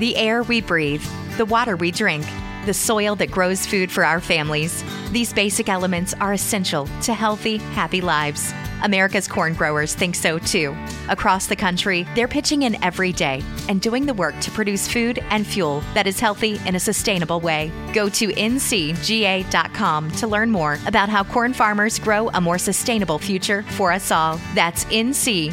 The air we breathe, the water we drink, the soil that grows food for our families. These basic elements are essential to healthy, happy lives. America's corn growers think so too. Across the country, they're pitching in every day and doing the work to produce food and fuel that is healthy in a sustainable way. Go to ncga.com to learn more about how corn farmers grow a more sustainable future for us all. That's ncga.com.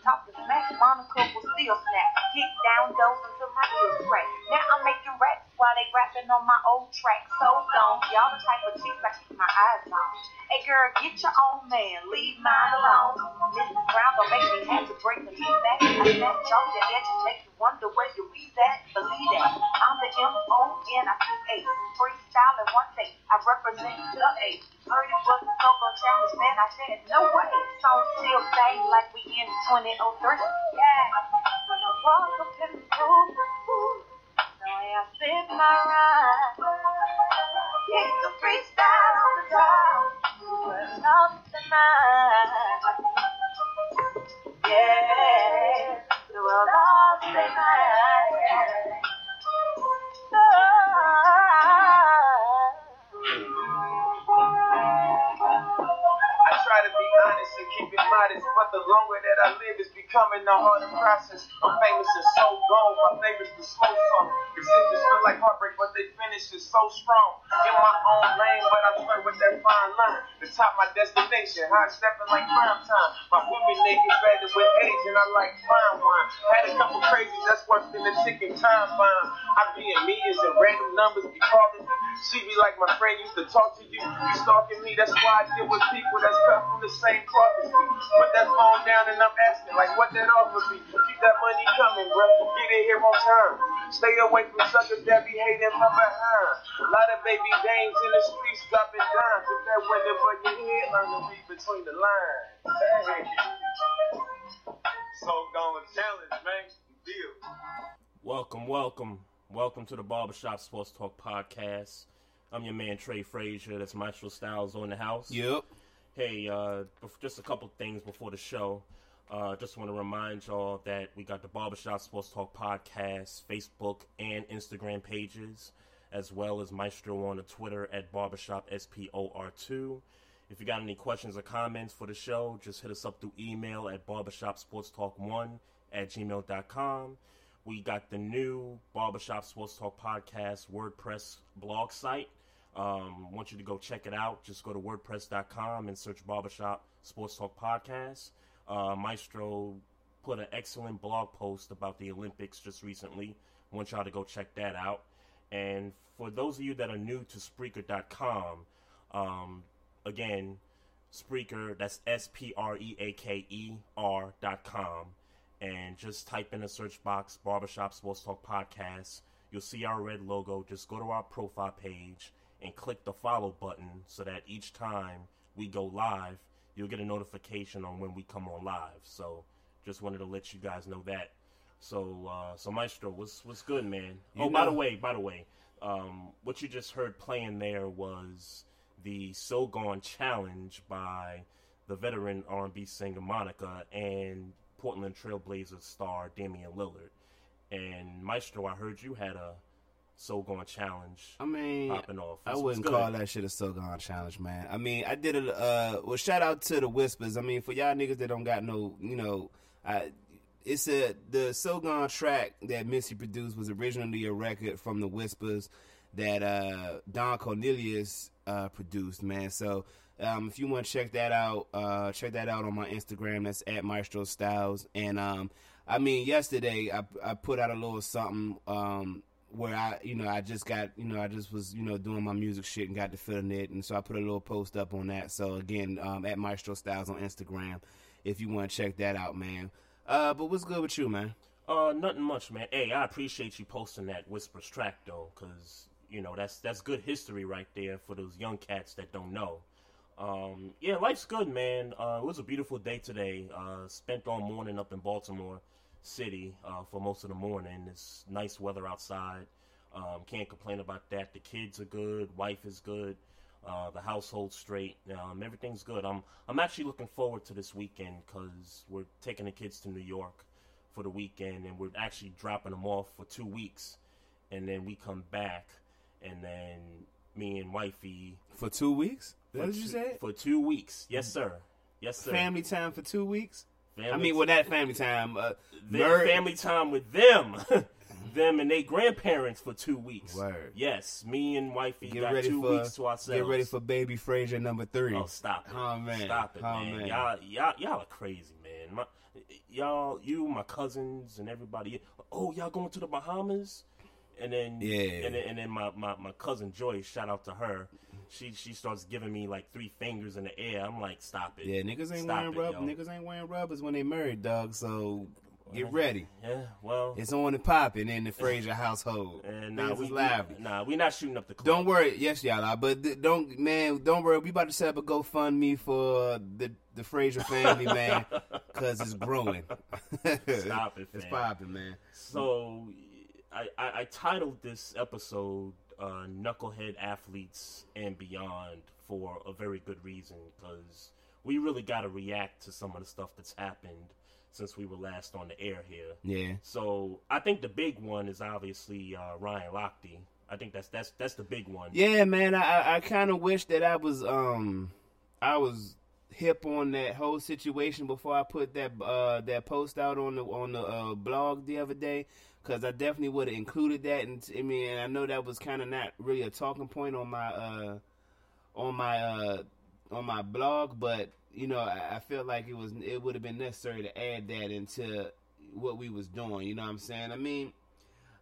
top to. Monica will still snap, kick down until my crack. Now I'm making raps while they rapping on my old track. So long, y'all the type of chicks I keep my eyes on. Hey girl, get your own man, leave mine alone. Mrs. Brown don't make me have to bring the heat back. I snatch off your edges, make you wonder where your we's at. Believe that. I'm the M-O-N, I eight. Freestyle in one take. I represent the eight. Heard it was a Coco challenge, man. I said, no way. Song still sang like we in 2003. Yeah. When I walk up in the booth, the way I spit my rhyme. Kick the freestyle on the top. We're lost in mind. Yeah. Lost in mind. I try to be honest and keep it modest, but the longer that I live, it's becoming a harder process. I'm famous and so gone. My favorite's the slow song. It just feel like heartbreak, but they finish is so strong. In my own lane, but I'm straight with that fine line. The top my destination, hot stepping like prime time. My women naked better with age, and I like fine wine. Had a couple crazies that's worse than the chicken time bomb. I be in meetings and random numbers be calling me. She be like my friend used to talk to you. You stalking me, that's why I deal with people that's cut from the same cloth as me. Put that phone down and I'm asking, like, what that offer me? Keep that money coming, bro. Get it here on time. Stay away from suckers that be hating from behind. A lot of baby dames in the streets dropping dimes. If that wasn't but your head, learn to read between the lines. Hey. So Gone challenge, man. Deal. Welcome, welcome, welcome to the Barbershop Sports Talk podcast. I'm your man Trey Frazier. That's Maestro Styles on the house. Yep. Hey, uh, just a couple things before the show. Uh, just want to remind y'all that we got the Barbershop Sports Talk podcast, Facebook and Instagram pages, as well as Maestro on the Twitter at Barbershop SPOR2. If you got any questions or comments for the show, just hit us up through email at barbershopsportstalk1 at gmail.com. We got the new Barbershop Sports Talk Podcast WordPress blog site. Um, want you to go check it out. Just go to WordPress.com and search Barbershop Sports Talk Podcast. Uh, Maestro put an excellent blog post about the Olympics just recently. want y'all to go check that out. And for those of you that are new to Spreaker.com, um, again, Spreaker, that's S P R E A K E R dot com. And just type in the search box Barbershop Sports Talk Podcast. You'll see our red logo. Just go to our profile page and click the follow button so that each time we go live, you'll get a notification on when we come on live. So just wanted to let you guys know that. So, uh, so Maestro, what's what's good, man? You oh, by the way, by the way, um, what you just heard playing there was the So Gone Challenge by the veteran R&B singer Monica and Portland Trailblazers star Damian Lillard. And Maestro, I heard you had a So Gone Challenge I mean, popping off. I wouldn't call that shit a so gone challenge, man. I mean, I did it. Uh, well, shout out to the Whispers. I mean, for y'all niggas that don't got no, you know, I, it's a the so gone track that Missy produced was originally a record from the Whispers that uh, Don Cornelius uh, produced, man. So. Um, if you want to check that out, uh, check that out on my Instagram. That's at Maestro Styles. And um, I mean, yesterday I, I put out a little something um, where I, you know, I just got, you know, I just was, you know, doing my music shit and got to feeling it, and so I put a little post up on that. So again, um, at Maestro Styles on Instagram, if you want to check that out, man. Uh, but what's good with you, man? Uh, nothing much, man. Hey, I appreciate you posting that Whispers track though, cause you know that's that's good history right there for those young cats that don't know. Um, yeah, life's good, man. Uh, it was a beautiful day today. Uh, spent all morning up in Baltimore City uh, for most of the morning. It's nice weather outside. Um, can't complain about that. The kids are good. Wife is good. Uh, the household's straight. Um, everything's good. I'm I'm actually looking forward to this weekend because we're taking the kids to New York for the weekend, and we're actually dropping them off for two weeks, and then we come back, and then me and wifey For two weeks? What did you say? For two weeks, yes sir, yes sir. Family time for two weeks? I mean, well, that family time. Uh, their family time with them, them and their grandparents for two weeks. Word. Yes, me and wifey Get got ready two for weeks to ourselves. get ready for baby Frazier number three. Oh, stop it! Oh, man. stop it, Oh, man. man. Y'all, y'all, y'all are crazy, man. My, y'all, you, my cousins, and everybody. Oh, y'all going to the Bahamas? And then, Yeah. and then, and then my, my, my cousin Joyce, shout out to her. She she starts giving me like three fingers in the air. I'm like, stop it. Yeah, niggas ain't Stop wearing it, rub- niggas ain't wearing rubbers when they married, dog. So get ready. Yeah, well, It's on and popping in the Frazier household. and nah, we, we, nah, we not shooting up the club. Don't worry, yes, y'all are, but th- don't, man, don't worry. We about to set up a GoFundMe for the the Frazier family, man, because it's growing. Stop it, It's popping, man. So, I, I, I titled this episode uh, "Knucklehead Athletes and Beyond" for a very good reason because we really got to react to some of the stuff that's happened since we were last on the air here. Yeah, So, I think the big one is obviously uh, Ryan Lochte. I think that's that's that's the big one. yeah, man. I I, I kind of wish that I was um I was hip on that whole situation before I put that uh that post out on the on the uh, blog the other day. Cause I definitely would have included that, and I mean, I know that was kind of not really a talking point on my uh, on my uh, on my blog, but you know, I, I felt like it was it would have been necessary to add that into what we was doing. You know what I'm saying? I mean,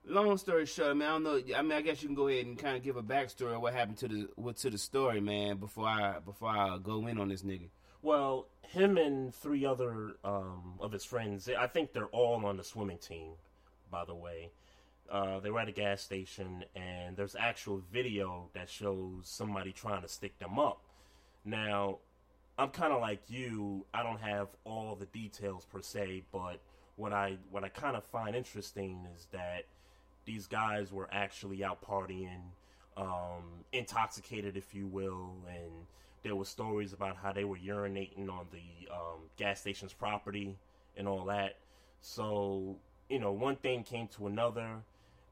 long story short, I mean, I don't know. I mean, I guess you can go ahead and kind of give a backstory of what happened to the what to the story, man. Before I before I go in on this nigga. Well, him and three other um, of his friends, I think they're all on the swimming team, by the way. Uh, they were at a gas station, and there's actual video that shows somebody trying to stick them up. Now, I'm kind of like you. I don't have all the details per se, but what I what I kind of find interesting is that these guys were actually out partying, um, intoxicated, if you will, and there were stories about how they were urinating on the um, gas station's property and all that. So you know, one thing came to another.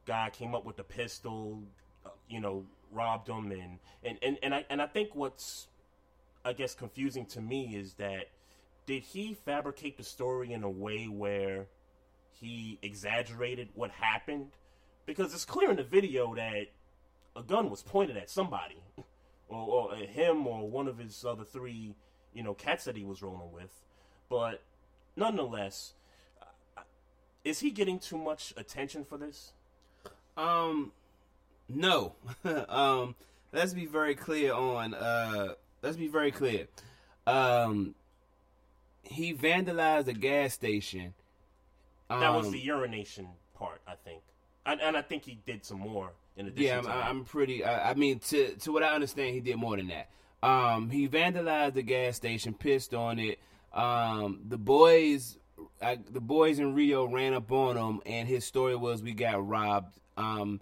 Guy came up with a pistol, uh, you know, robbed him, and and and and I and I think what's I guess confusing to me is that did he fabricate the story in a way where he exaggerated what happened? Because it's clear in the video that a gun was pointed at somebody, or, or him, or one of his other three, you know, cats that he was rolling with. But nonetheless, is he getting too much attention for this? Um, no. um, let's be very clear on. Uh, let's be very clear. Um, he vandalized a gas station. That was Um, the urination part, I think, and, and I think he did some more in addition. Yeah, I'm, to that. I'm pretty. I, I mean, to to what I understand, he did more than that. Um, he vandalized the gas station, pissed on it. Um, the boys, I, the boys in Rio ran up on him, and his story was we got robbed. Um,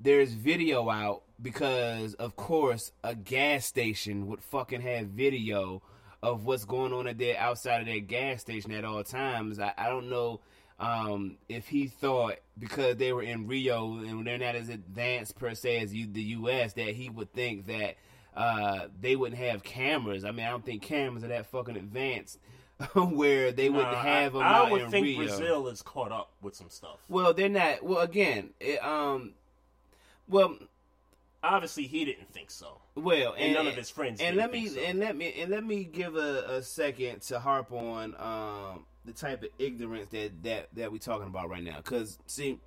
there's video out because, of course, a gas station would fucking have video of what's going on at their outside of their gas station at all times. I, I don't know um, if he thought because they were in Rio and they're not as advanced per se as you, the U.S. that he would think that uh, they wouldn't have cameras. I mean, I don't think cameras are that fucking advanced where they wouldn't Nah, have them I, I out would in think Rio. Brazil is caught up with some stuff. Well, they're not. Well, again, it, um, well, Obviously, he didn't think so. Well, And none of his friends And didn't let me so. and let me and let me give a, a second to harp on um, the type of ignorance that that that we're talking about right now. Because see,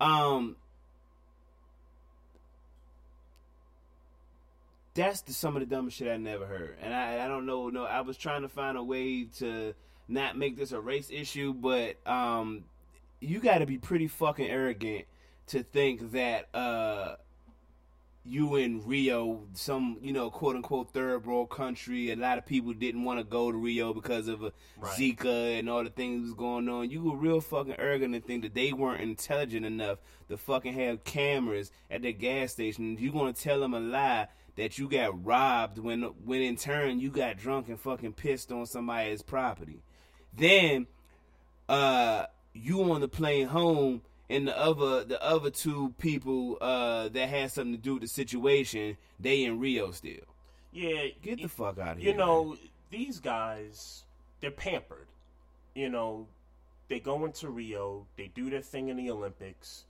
um, that's the, some of the dumbest shit I never heard, and I I don't know. No, I was trying to find a way to not make this a race issue, but um, you got to be pretty fucking arrogant to think that uh, you in Rio, some you know quote unquote third world country. A lot of people didn't want to go to Rio because of uh, Right. Zika and all the things going on. You were real fucking arrogant to think that they weren't intelligent enough to fucking have cameras at their gas station. You gonna tell them a lie that you got robbed when when in turn you got drunk and fucking pissed on somebody's property. Then uh you on the plane home and the other the other two people uh that had something to do with the situation, they in Rio still. Yeah, Get the y- fuck out of here. You know, these guys, they're pampered. You know, they go into Rio, they do their thing in the Olympics,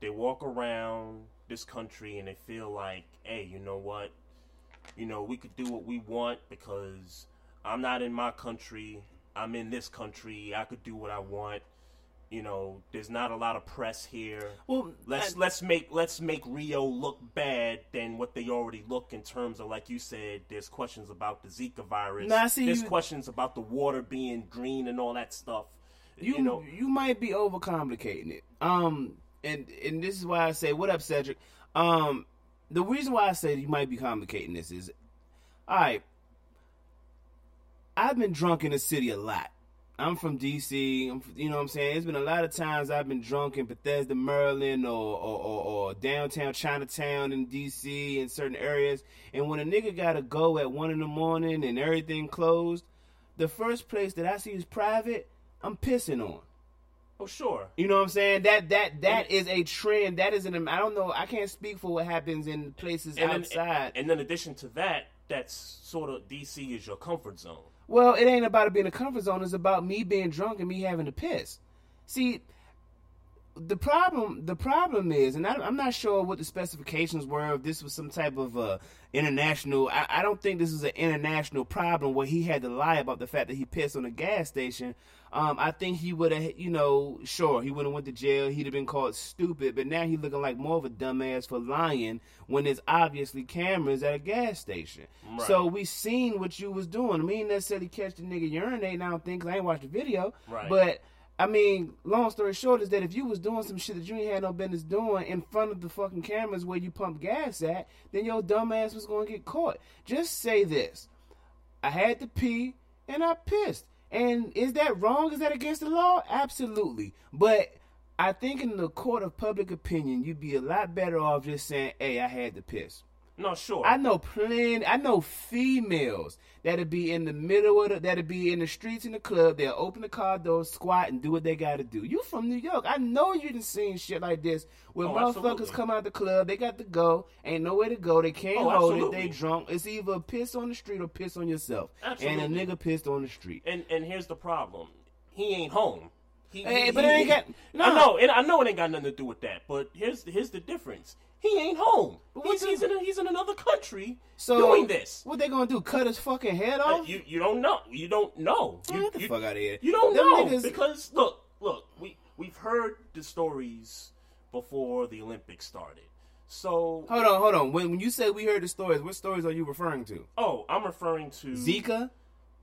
they walk around this country and they feel like, hey, you know what? You know, we could do what we want because I'm not in my country, I'm in this country, I could do what I want. You know, there's not a lot of press here. Well, Let's I- let's make let's make Rio look bad than what they already look in terms of like you said. There's questions about the Zika virus. I see there's you- questions about the water being green and all that stuff. you you know, you might be overcomplicating it. Um, and and this is why I say, what up, Cedric? Um, the reason why I say you might be complicating this is, all right. I've been drunk in the city a lot. I'm from DC. I'm, you know what I'm saying? It's been a lot of times I've been drunk in Bethesda, Maryland, or or, or, or downtown Chinatown in DC in certain areas. And when a nigga gotta go at one in the morning and everything closed, the first place that I see is private. I'm pissing on. Oh sure, You know what I'm saying? That that that is a trend. That is an. I don't know. I can't speak for what happens in places and then, outside. and then in addition to that, that's sort of DC is your comfort zone. Well, it ain't about it being a comfort zone. It's about me being drunk and me having to piss. See, the problem the problem is, and I, I'm not sure what the specifications were. If this was some type of uh, international, I, I don't think this is an international problem where he had to lie about the fact that he pissed on a gas station. Um, I think he would have, you know, sure he would have went to jail. He'd have been called stupid, but now he's looking like more of a dumbass for lying when there's obviously cameras at a gas station. Right. So we seen what you was doing. We didn't necessarily catch the nigga urinating. I don't think cause I ain't watched the video. Right. But I mean, long story short is that if you was doing some shit that you ain't had no business doing in front of the fucking cameras where you pump gas at, then your dumbass was gonna get caught. Just say this: I had to pee and I pissed. And is that wrong? Is that against the law? Absolutely. But I think in the court of public opinion, you'd be a lot better off just saying, "Hey, I had to piss." No, sure. I know plenty. I know females that'll be in the middle of the, that'll be in the streets in the club. They'll open the car door, squat, and do what they got to do. You from New York? I know you done seen shit like this where Oh, motherfuckers absolutely. come out the club. They got to go. Ain't nowhere to go. They can't Oh, hold absolutely. it. They drunk. It's either piss on the street or piss on yourself. And a nigga pissed on the street. and and here's the problem: he ain't home. He, Hey, he- but it ain't got- I no. know, and I know it ain't got nothing to do with that. But here's here's the difference: he ain't home. But He's, he's in a, he's in another country So doing this. What they gonna do? Cut his fucking head Uh, off? you you don't know. You don't know. You, get the you- fuck out of here. You don't Them know niggas- because look, look, we we've heard the stories before the Olympics started. So, Hold on, hold on. When, when you say we heard the stories, what stories are you referring to? oh, I'm referring to Zika?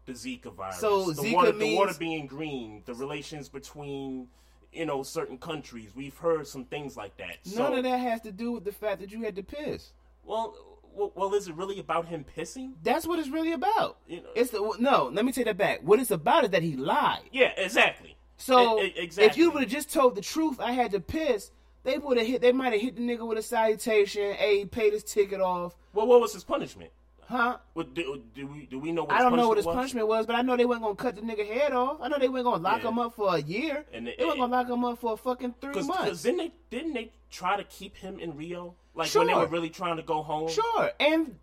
The Zika virus. So the Zika water, the water being green, the relations between you know certain countries. We've heard some things like that. So, None of that has to do with the fact that you had to piss. Well, well, well, is it really about him pissing? That's what it's really about. You know- It's the no. Let me take that back. What it's about is that he lied. Yeah, exactly. So exactly. if you would have just told the truth, I had to piss. They would have hit. They might have hit the nigga with a salutation. Hey, paid his ticket off, well, what was his punishment? Huh? What, we do we know? What I don't know what his was? punishment was, but I know they weren't gonna cut the nigga head off. I know they weren't gonna lock Yeah. him up for a year. And they, they- weren't gonna lock him up for a fucking three Because months. didn't they didn't they try to keep him in Rio? Like when they were really trying to go home. Sure, and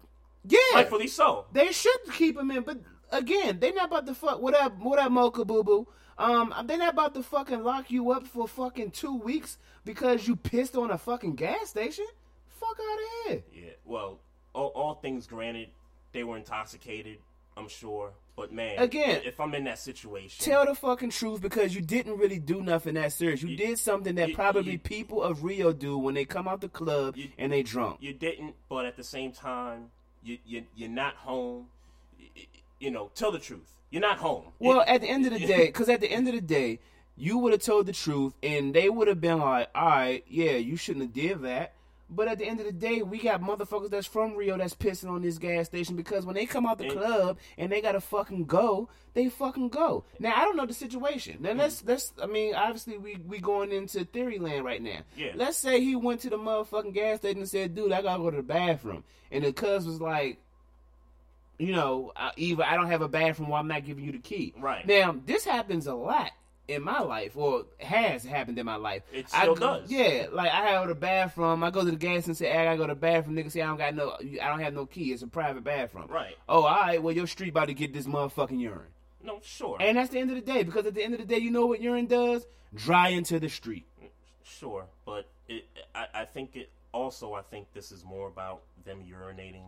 yeah, Rightfully so. They should keep him in, but again, they not about to fuck. What up? What up, Mocha Boo Boo? Um, they not about to fucking lock you up for fucking two weeks because you pissed on a fucking gas station. Fuck out of here. Yeah. Well, all, all things granted, they were intoxicated. I'm sure. But man, Again, if I'm in that situation, Tell the fucking truth because you didn't really do nothing that serious. You You- did something that you- probably you- people of Rio do when they come out the club and they drunk. you didn't. But at the same time, you you you're not home. you know, tell the truth. You're not home. Well, It- at the end of the day, because at the end of the day, you would have told the truth, and they would have been like, "All right, yeah, you shouldn't have did that." But at the end of the day, we got motherfuckers that's from Rio that's pissing on this gas station because when they come out the And- club and they gotta fucking go, they fucking go. Now I don't know the situation. Now let's let's I mean, obviously we we going into theory land right now. Yeah. Let's say he went to the motherfucking gas station and said, "Dude, I gotta go to the bathroom," and the cuz was like, you know, uh, either I don't have a bathroom or I'm not giving you the key. Right. Now, this happens a lot in my life, or has happened in my life. It I still go- does. Yeah, like I have the bathroom. I go to the gas and say, hey, I gotta go to the bathroom. Nigga say, I don't got no, I don't have no key. It's a private bathroom. Right. Oh, all right. Well, your street about to get this motherfucking urine. no, sure. And that's the end of the day, because at the end of the day, you know what urine does? Dry into the street. Sure, but it, I, I think it also. I think this is more about them urinating.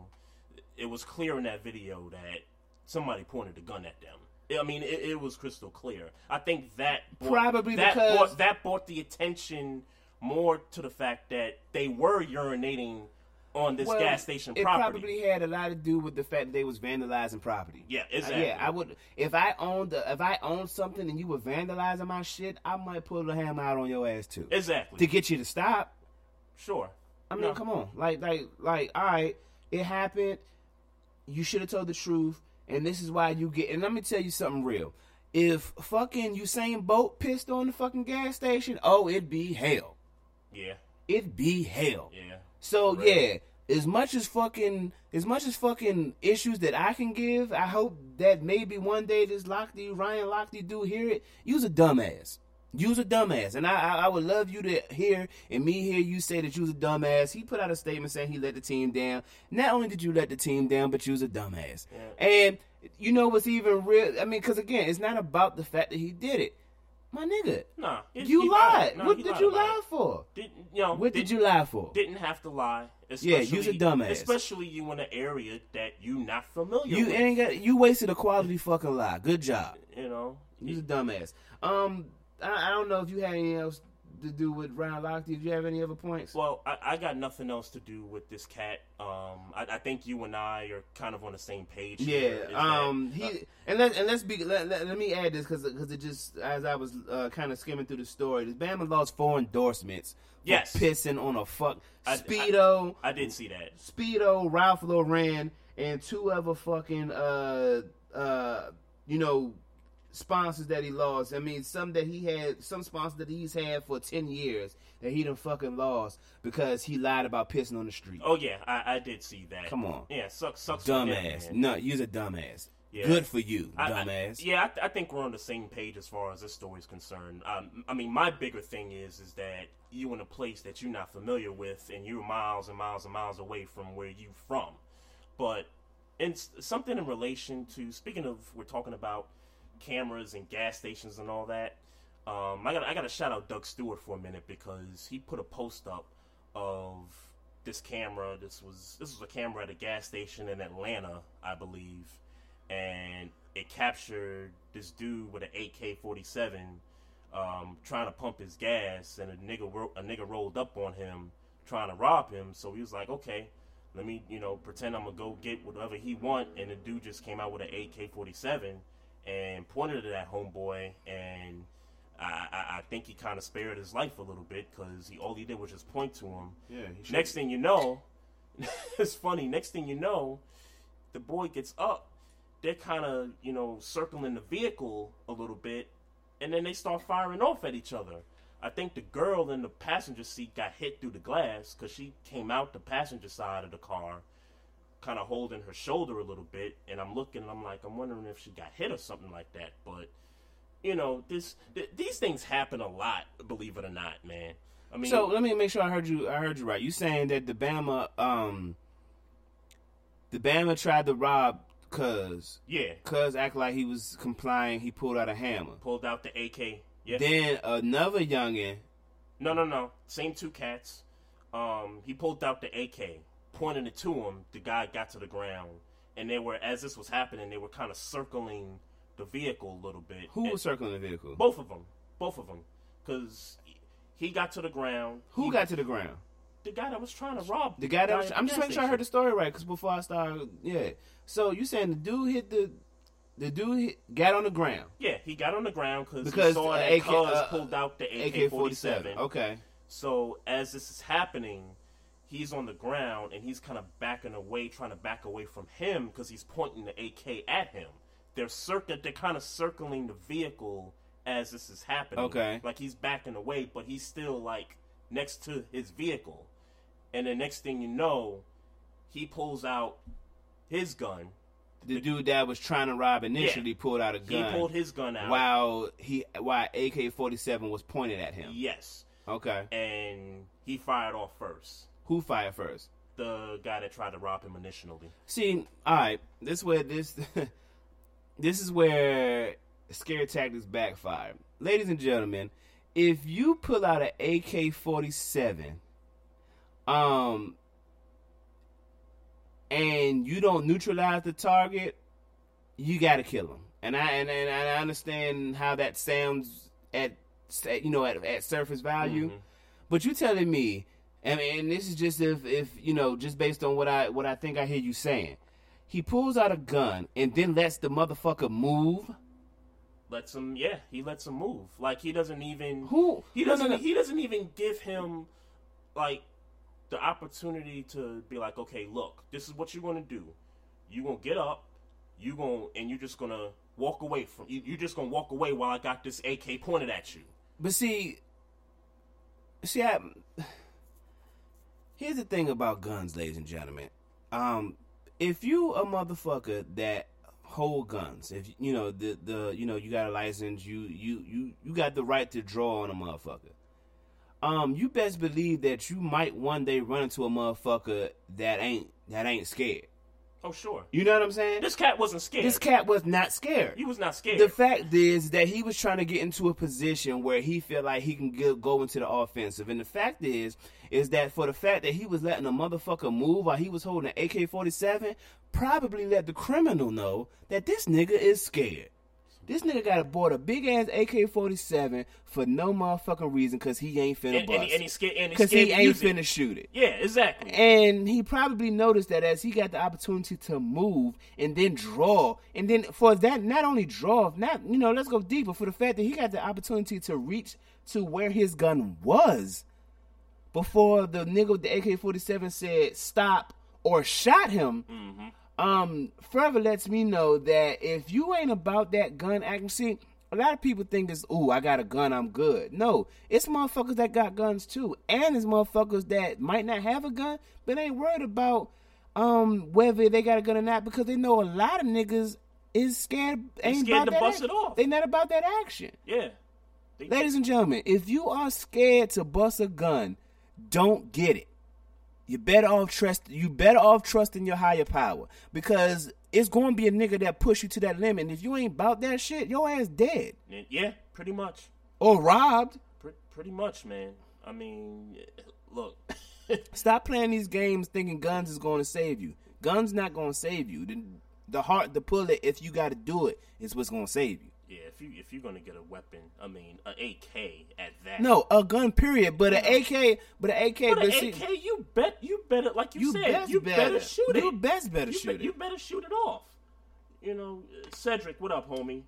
It was clear in that video that somebody pointed a gun at them. I mean, it, it was crystal clear. I think that brought, Probably that because- brought, that brought the attention more to the fact that they were urinating on this Well, gas station property. it property. probably had a lot to do with the fact that they was vandalizing property. Yeah, Uh, exactly. yeah, I would if I owned the, if I owned something and you were vandalizing my shit, I might pull a hammer out on your ass too exactly. to get you to stop. sure. I mean, No. come on, like like like, all right, it happened. You should have told the truth, and this is why you get. And let me tell you something real. If fucking Usain Bolt pissed on the fucking gas station, oh, it'd be hell. Yeah. It'd be hell. Yeah. So For real. yeah, as much as fucking as much as fucking issues that I can give, I hope that maybe one day this Lochte Ryan Lochte do hear it. You's a dumbass. You's a dumbass, and I, I I would love you to hear and me hear you say that you's a dumbass. He put out a statement saying he let the team down. Not only did you let the team down, but you's a dumbass. And you know what's even real? I mean, because again, it's not about the fact that he did it. My nigga, Nah. you lied. Nah, what did lied you lie for? Didn't you know? What did you lie for? didn't have to lie. Yeah, you's a dumbass. Especially you in an area that you not familiar You with. ain't got you wasted a quality fucking lie. Good job. you know, You's a dumbass. Um, I, I don't know if you had anything else to do with Ryan Lochte. Did you have any other points? well, I, I got nothing else to do with this cat. Um, I, I think you and I are kind of on the same page. yeah. that- Um. He and let and let's be let, let, let me add this because because it just as I was uh, kind of skimming through the story, this Bama lost four endorsements. Yes. Pissing on a fuck I- speedo. I didn't see that. Speedo, Ralph Lauren, and two other fucking uh uh you know sponsors that he lost. I mean, some that he had, some sponsors that he's had for ten years that he done fucking lost because he lied about pissing on the street. Oh yeah, I, I did see that. Come on. Yeah, sucks. Sucks. dumbass. No, you's a dumbass. Yeah. Good for you, I- I- dumbass. yeah, I, th- I think we're on the same page as far as this story is concerned. Um, I mean, my bigger thing is is that you in a place that you're not familiar with, and you're miles and miles and miles away from where you from. But in s- something in relation to speaking of, we're talking about cameras and gas stations and all that. Um, I got I got to shout out Doug Stewart for a minute because he put a post up of this camera. This was this was a camera at a gas station in Atlanta, I believe, and it captured this dude with an AK-47 um, trying to pump his gas, and a nigga ro- a nigga rolled up on him trying to rob him. So he was like, okay. Let me, you know, pretend I'm gonna go get whatever he want, and the dude just came out with an AK-47 and pointed it at homeboy, and I, I, I think he kind of spared his life a little bit because he all he did was just point to him. Yeah, Next thing you know, it's funny. Next thing you know, the boy gets up. They're kind of you know circling the vehicle a little bit, and then they start firing off at each other. I think the girl in the passenger seat got hit through the glass because she came out the passenger side of the car, kind of holding her shoulder a little bit. And I'm looking, and I'm like, I'm wondering if she got hit or something like that. But you know, this th- these things happen a lot. Believe it or not, man. I mean, So let me make sure I heard you. I heard you right. You saying that the Bama, um, the Bama tried to rob Cuz. yeah, Cuz act like he was complying. He pulled out a hammer. pulled out the AK. Yeah. Then another youngin. No, no, no. Same two cats. Um, he pulled out the AK, pointed it to him. The guy got to the ground, and they were as this was happening, they were kind of circling the vehicle a little bit. Who was circling the vehicle? both of them? Both of them, because he got to the ground. Who He- got to the ground? the guy that was trying to rob The guy that was, I'm just making sure I heard the story right because before I started, yeah. So you saying the dude hit the the dude hit- got on the ground Yeah, he got on the ground cause he because saw uh, that AK, uh, pulled out the AK-47. AK-47. Okay. So as this is happening, he's on the ground and he's kind of backing away, trying to back away from him because he's pointing the AK at him. They're circ- They're kind of circling the vehicle as this is happening. Okay. Like he's backing away, but he's still like next to his vehicle. And the next thing you know, he pulls out his gun. The dude that was trying to rob initially pulled out a gun. He pulled his gun out. while he while AK forty seven was pointed at him. Yes. Okay. And he fired off first. Who fired first? The guy that tried to rob him initially. See, all right, this where this this is where scare tactics backfire. Ladies and gentlemen, if you pull out an AK forty seven, um, and you don't neutralize the target, you got to kill him. And I and, and I understand how that sounds at you know at, at surface value, but you telling me, I mean, and this is just if if you know just based on what I what I think I hear you saying. He pulls out a gun and then lets the motherfucker move. lets him yeah he lets him move like he doesn't even Who? he No, no, doesn't no. he doesn't even give him like the opportunity to be like okay look this is what you're gonna do you're gonna get up you gonna and you're just gonna walk away from you, you're just gonna walk away while i got this ak pointed at you But see, see, I, here's the thing about guns, ladies and gentlemen. Um, if you a motherfucker that hold guns, if you know the the you know you got a license, you you you you got the right to draw on a motherfucker. Um, you best believe that you might one day run into a motherfucker that ain't that ain't scared. Oh sure You know what I'm saying? this cat wasn't scared This cat was not scared. he was not scared The fact is that he was trying to get into a position where he felt like he can get, go into the offensive, and the fact is, is that for the fact that he was letting a motherfucker move while he was holding an AK forty seven, probably let the criminal know that this nigga is scared. This nigga got aboard a big ass AK forty seven for no motherfucking reason because he ain't finna and, bust. and, he- and he's scared Because he to ain't finna shoot it. yeah exactly And he probably noticed that as he got the opportunity to move and then draw, and then for that, not only draw, not you know, let's go deeper for the fact that he got the opportunity to reach to where his gun was before the nigga with the AK forty seven said stop or shot him. Mm-hmm. Um, further lets me know that if you ain't about that gun action, see, a lot of people think it's, ooh, I got a gun, I'm good. No, it's motherfuckers that got guns too. And it's motherfuckers that might not have a gun, but ain't worried about um whether they got a gun or not because they know a lot of niggas is scared ain't scared about to that bust action. it off. They not about that action. yeah They- Ladies and gentlemen, if you are scared to bust a gun, don't get it. You better off trust. You better off trusting your higher power because it's going to be a nigga that push you to that limit. And if you ain't about that shit, your ass dead yeah pretty much or robbed. Pre- pretty much, man. I mean, look, Stop playing these games thinking guns is going to save you. Guns not going to save you. The, the heart, the bullet, if you got to do it, is what's going to save you. Yeah. If you if you're gonna get a weapon, I mean, an AK at that. No, a gun, period. But an AK, but an AK, but an but see- AK, you bet you better, like you, You said, you better, better. shoot it. You best better you shoot You it. better shoot it off. You know, Cedric, what up, homie?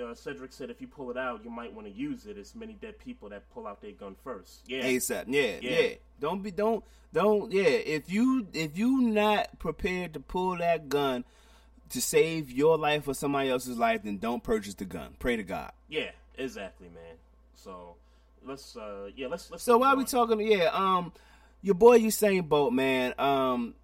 Uh, Cedric said if you pull it out, you might want to use it. It's many dead people that pull out their gun first. Yeah, ASAP. Yeah, Yeah. yeah, Don't be don't don't yeah. If you if you not prepared to pull that gun to save your life or somebody else's life, then don't purchase the gun. Pray to God. yeah, exactly, man. So let's, uh, yeah, let's let's. So while on. we talking, yeah, um, your boy Usain Bolt, man, um,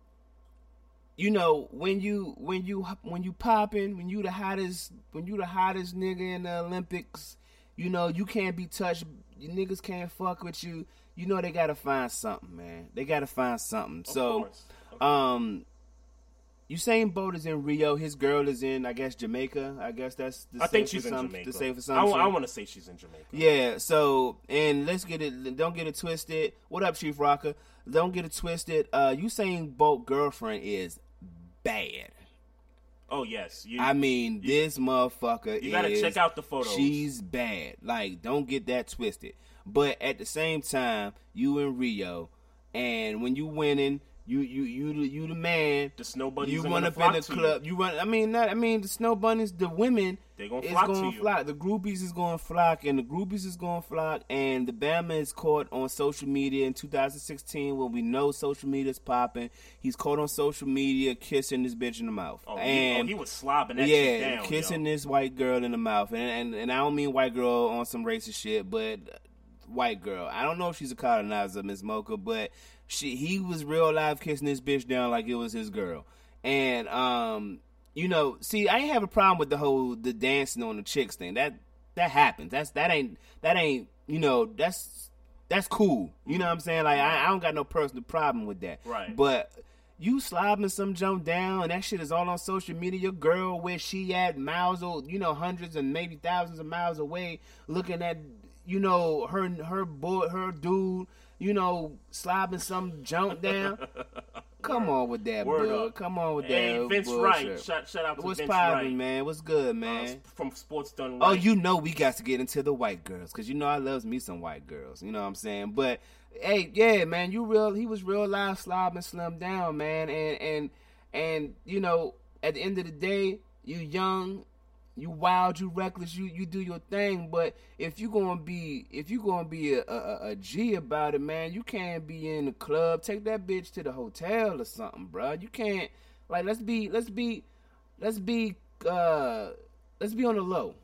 you know when you when you when you popping, when you the hottest, when you the hottest nigga in the Olympics, you know you can't be touched. You niggas can't fuck with you. You know they gotta find something, man. They gotta find something. Of so, um. Usain Bolt is in Rio. His girl is in, I guess, Jamaica. I guess that's the I think she's in Jamaica. The safe I, assumption. want to say she's in Jamaica. Yeah, so and let's get it don't get it twisted. What up, Chief Rocker? Don't get it twisted. Uh Usain Bolt girlfriend is bad. Oh yes, you, I mean, this motherfucker you gotta is check out the photos. She's bad. Like, don't get that twisted. But at the same time, you in Rio and when you winning, You you you the, you the man. The snow bunnies You run gonna up in the to you. club. You. run. I mean, not. I mean, the snow bunnies. The women. They gonna flock to gonna you. flock. The groupies is going to flock, and the groupies is going to flock. And the Bama is caught on social media in 2016 when we know social media is popping. He's caught on social media kissing this bitch in the mouth. Oh, he, oh, he was slobbing that yeah, shit down. Yeah, kissing yo. this white girl in the mouth, and, and and I don't mean white girl on some racist shit, but white girl. I don't know if she's a colonizer, Miss Mocha, but she he was real live kissing this bitch down like it was his girl, and um, you know, see, I ain't have a problem with the whole the dancing on the chicks thing. That that happens. That's that ain't that ain't you know that's that's cool. You know what I'm saying? Like I, I don't got no personal problem with that. Right. But you slobbing some jump down, and that shit is all on social media. Your girl, where she at, miles, o- you know, hundreds and maybe thousands of miles away, looking at, you know, her her boy, her dude, you know, slobbing some jump down. Come on with that, Word bro. up. Come on with Hey, that. Vince bullshit. Wright. Shout, shout out to What's Vince poppin', Wright. man? What's good, Uh, man? from Sports Done Oh, you know we got to get into the white girls because you know I loves me some white girls. You know what I'm saying? But hey, yeah, man, you real. He was real live slobbing slim down, man. And and and you know, at the end of the day, you young, you wild, you reckless, you you do your thing. But if you gonna be if you gonna be a, a, a G about it, man, you can't be in the club. Take that bitch to the hotel or something, bro. You can't like let's be let's be let's be uh let's be on the low.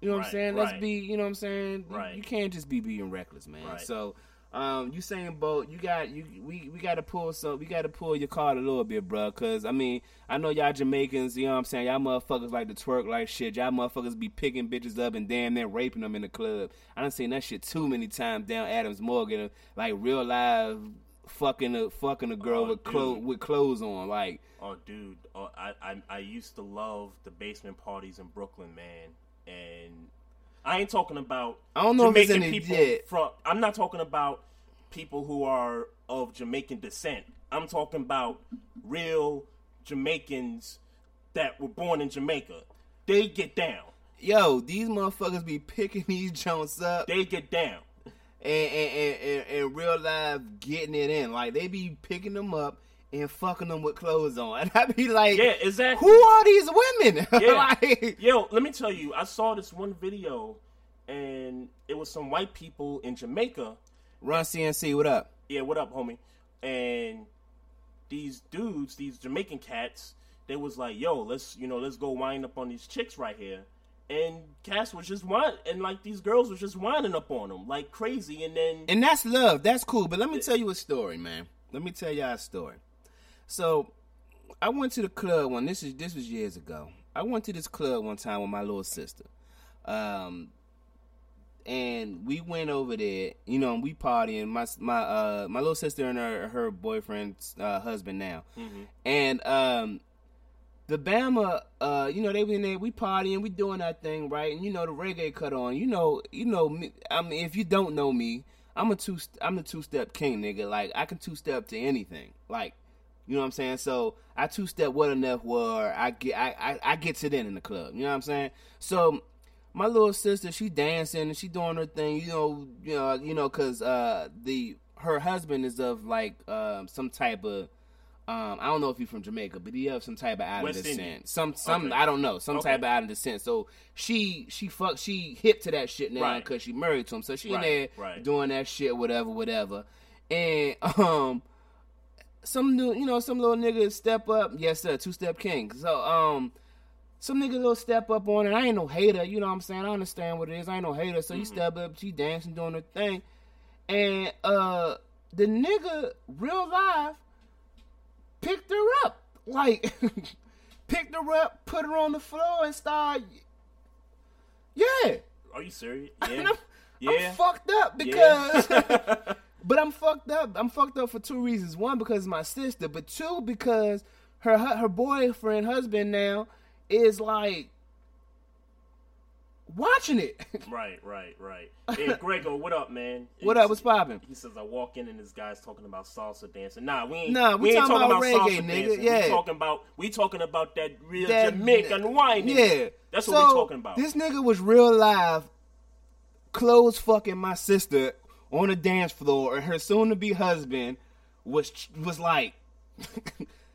You know what I'm saying? right. Let's be, you know what I'm saying? You- Right. You, can't just be being reckless, man. Right. So, um, Usain Bolt, you got you we we got to pull some we got to pull your card a little bit, bro, cuz I mean, I know y'all Jamaicans, you know what I'm saying? Y'all motherfuckers like to twerk like shit. Y'all motherfuckers be picking bitches up and damn near raping them in the club. I done seen that shit too many times down Adams Morgan, like real live fucking a fucking a girl Oh, with clothes with clothes on, like Oh, dude, oh, I, I I used to love the basement parties in Brooklyn, man. And I ain't talking about I don't know if it's Jamaican people from. I'm not talking about people who are of Jamaican descent. I'm talking about real Jamaicans that were born in Jamaica. They get down. yo, these motherfuckers be picking these joints up. They get down. and and, and, and, and real life getting it in. Like they be picking them up and fucking them with clothes on. And I be like, Yeah, exactly. who are these women? Yeah. like, Yo, let me tell you, I saw this one video, and it was some white people in Jamaica Run CNC, what up? yeah, what up, homie? And these dudes, these Jamaican cats, they was like, yo, let's you know, let's go wind up on these chicks right here. And Cass was just whine, and like these girls was just winding up on them like crazy, and then And that's love. That's cool. But let me tell you a story, man. Let me tell y'all a story. So I went to the club one. This is this was years ago. I went to this club one time with my little sister. Um and we went over there, you know, and we partying. My my uh my little sister and her her boyfriend's uh, husband now, and um the Bama, uh, you know, they been there, we partying, we doing our thing, right? And you know, the reggae cut on. You know, you know me. I mean, if you don't know me, I'm a two, I'm the two step king, nigga. Like I can two step to anything. Like, you know what I'm saying? So I two step well enough where I get, I, I, I gets it in in the club. You know what I'm saying? So my little sister, she dancing and she doing her thing. You know, you know, you know, cause uh, the her husband is of like um, some type of um, I don't know if he's from Jamaica, but he have some type of island West descent. Some some Okay. I don't know, some Okay. type of island descent. So she she fuck she hip to that shit now Right. because she married to him. So she in there right. doing that shit, whatever, whatever. And um, some new you know some little nigga step up, yes sir, two step king. So um. Some nigga little step up on it. I ain't no hater, you know what I'm saying? I understand what it is. I ain't no hater. So Mm-hmm. he step up, she dancing, doing her thing. And uh the nigga, real life picked her up. Like, picked her up, put her on the floor, and started. Yeah. are you serious? Yeah, I'm, yeah. I'm fucked up Yeah. but I'm fucked up. I'm fucked up for two reasons. One, because it's my sister, but two, because her her boyfriend, husband now, is like watching it. right, right, right. Hey, Grego, what up, man? what up? What's popping? He says I walk in and this guy's talking about salsa dancing. Nah, we ain't. Nah, we ain't talking talking about about, reggae, salsa nigga. dancing. Yeah. we talking about we talking about that real That- Jamaican wine. Yeah, that's So, what we talking about. This nigga was real live, close fucking my sister on the dance floor, and her soon to be husband was was like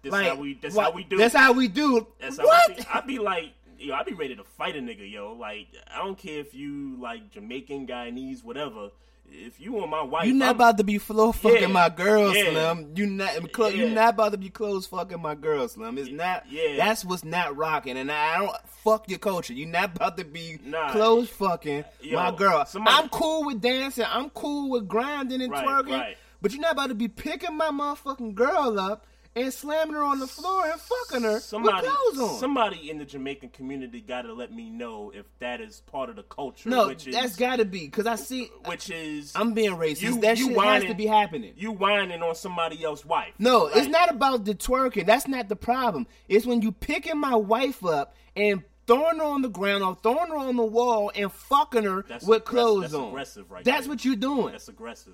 This like how we. This what- how we do. That's how we do. That's how what? we do. I'd be like, yo, I'd be ready to fight a nigga, yo. Like, I don't care if you like Jamaican, Guyanese, whatever. If you want my wife, You not I'm- about to be floor fucking Yeah, my girl, yeah. Slim. You not clo- you not about to be close fucking my girl, Slim. It's not. Yeah. That's what's not rocking, and I don't fuck your culture. You not about to be Nah. close fucking Yo, my girl. somebody- I'm cool with dancing. I'm cool with grinding and Right, twerking. right. But you're not about to be picking my motherfucking girl up and slamming her on the floor and fucking her Somebody, with clothes on. somebody in the Jamaican community got to let me know if that is part of the culture. no, which is, that's got to be because I see. which is I'm being racist. You- that you shit has to be happening. you whining on somebody else's wife. No, it's not about the twerking. That's not the problem. It's when you picking my wife up and throwing her on the ground or throwing her on the wall and fucking her That's with clothes that's on. aggressive right That's there. what you're doing. That's aggressive.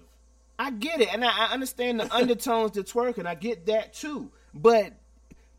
I get it, and I, I understand the undertones to twerking. I get that too. But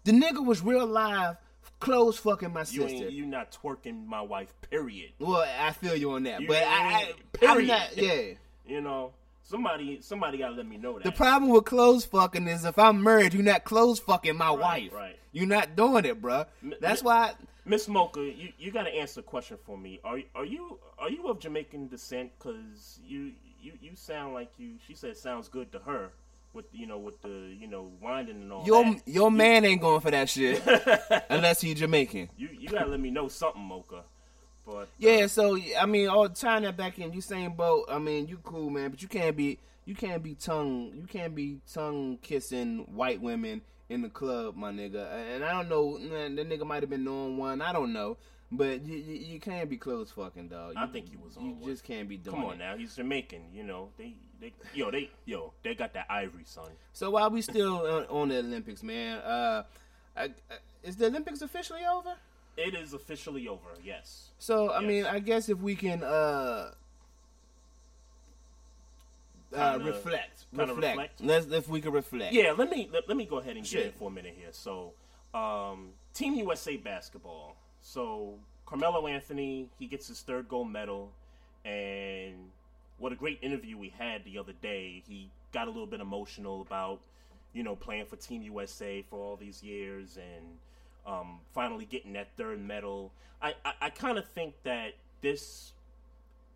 the nigga was real live, clothes fucking my You sister. ain't you not twerking my wife. Period. well, I feel you on that, You but I, I, period. not. Yeah. You know, somebody somebody got to let me know that. The problem with clothes fucking is if I'm married, you're not clothes fucking my wife. right. You're not doing it, bruh. That's m- why. Miss Mocha, you, you got to answer a question for me. Are are you are you of Jamaican descent? Because you, you you sound like you. She said sounds good to her with you know with the you know winding and all Your that. your man ain't going for that shit unless he Jamaican. You you gotta let me know something, Mocha. But uh, Yeah, so I mean, all tying that back in, you same boat. I mean, you cool, man, but you can't be you can't be tongue you can't be tongue kissing white women in the club, my nigga. And I don't know, that nigga might have been knowing one. I don't know, but you you, you can't be close fucking dog. You, I think he was on You one. just can't be doing. come on it. now, he's Jamaican. You know they they yo they yo they got that ivory son. So while we still on, on the Olympics, man, uh, I, I, is the Olympics officially over? It is officially over. Yes. So I Yes. mean, I guess if we can uh, uh reflect, reflect. reflect? Let's if we can reflect. Yeah, let me let, let me go ahead and Sure. get in for a minute here. So, um, Team USA basketball. So Carmelo Anthony, he gets his third gold medal, and what a great interview we had the other day. He got a little bit emotional about you know playing for Team USA for all these years and um, finally getting that third medal. I I, I kind of think that this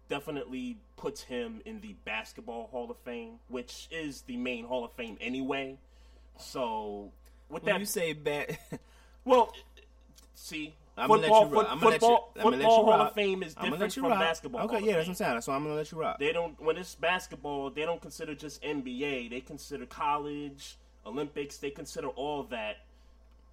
definitely puts him in the basketball Hall of Fame, which is the main Hall of Fame anyway. So with When that, you say bad, well, see, I'm gonna let football, foot- I'm gonna let you. football, I'm gonna let football you Hall of Fame is I'm gonna different let you from rock. basketball. Okay, Hall of yeah, that's what I'm saying. That's why I'm gonna let you rock. They don't when it's basketball, they don't consider just NBA. They consider college, Olympics. They consider all that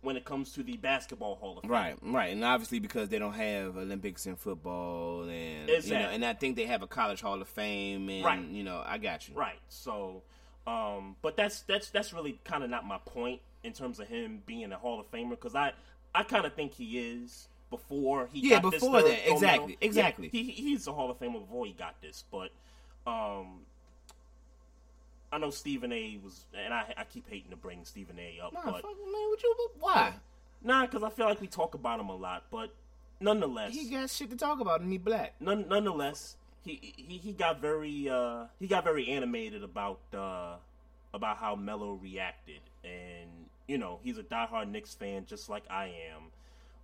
when it comes to the basketball Hall of Fame. Right, right, and obviously because they don't have Olympics in football, and you know, and I think they have a college Hall of Fame, and Right. you know, I got you. Right. So, um, but that's that's that's really kind of not my point in terms of him being a Hall of Famer because I I kind of think he is before he Yeah, got this before that, exactly, medal. exactly. Yeah, he he's a Hall of Famer before he got this, but um. I know Stephen A. was, and I, I keep hating to bring Stephen A. up, Nah, but fuck, man, would you? Why? nah, because I feel like we talk about him a lot. But nonetheless, He got shit to talk about, and he black. none, nonetheless, he, he he got very uh, he got very animated about uh, about how Melo reacted, and you know he's a diehard Knicks fan just like I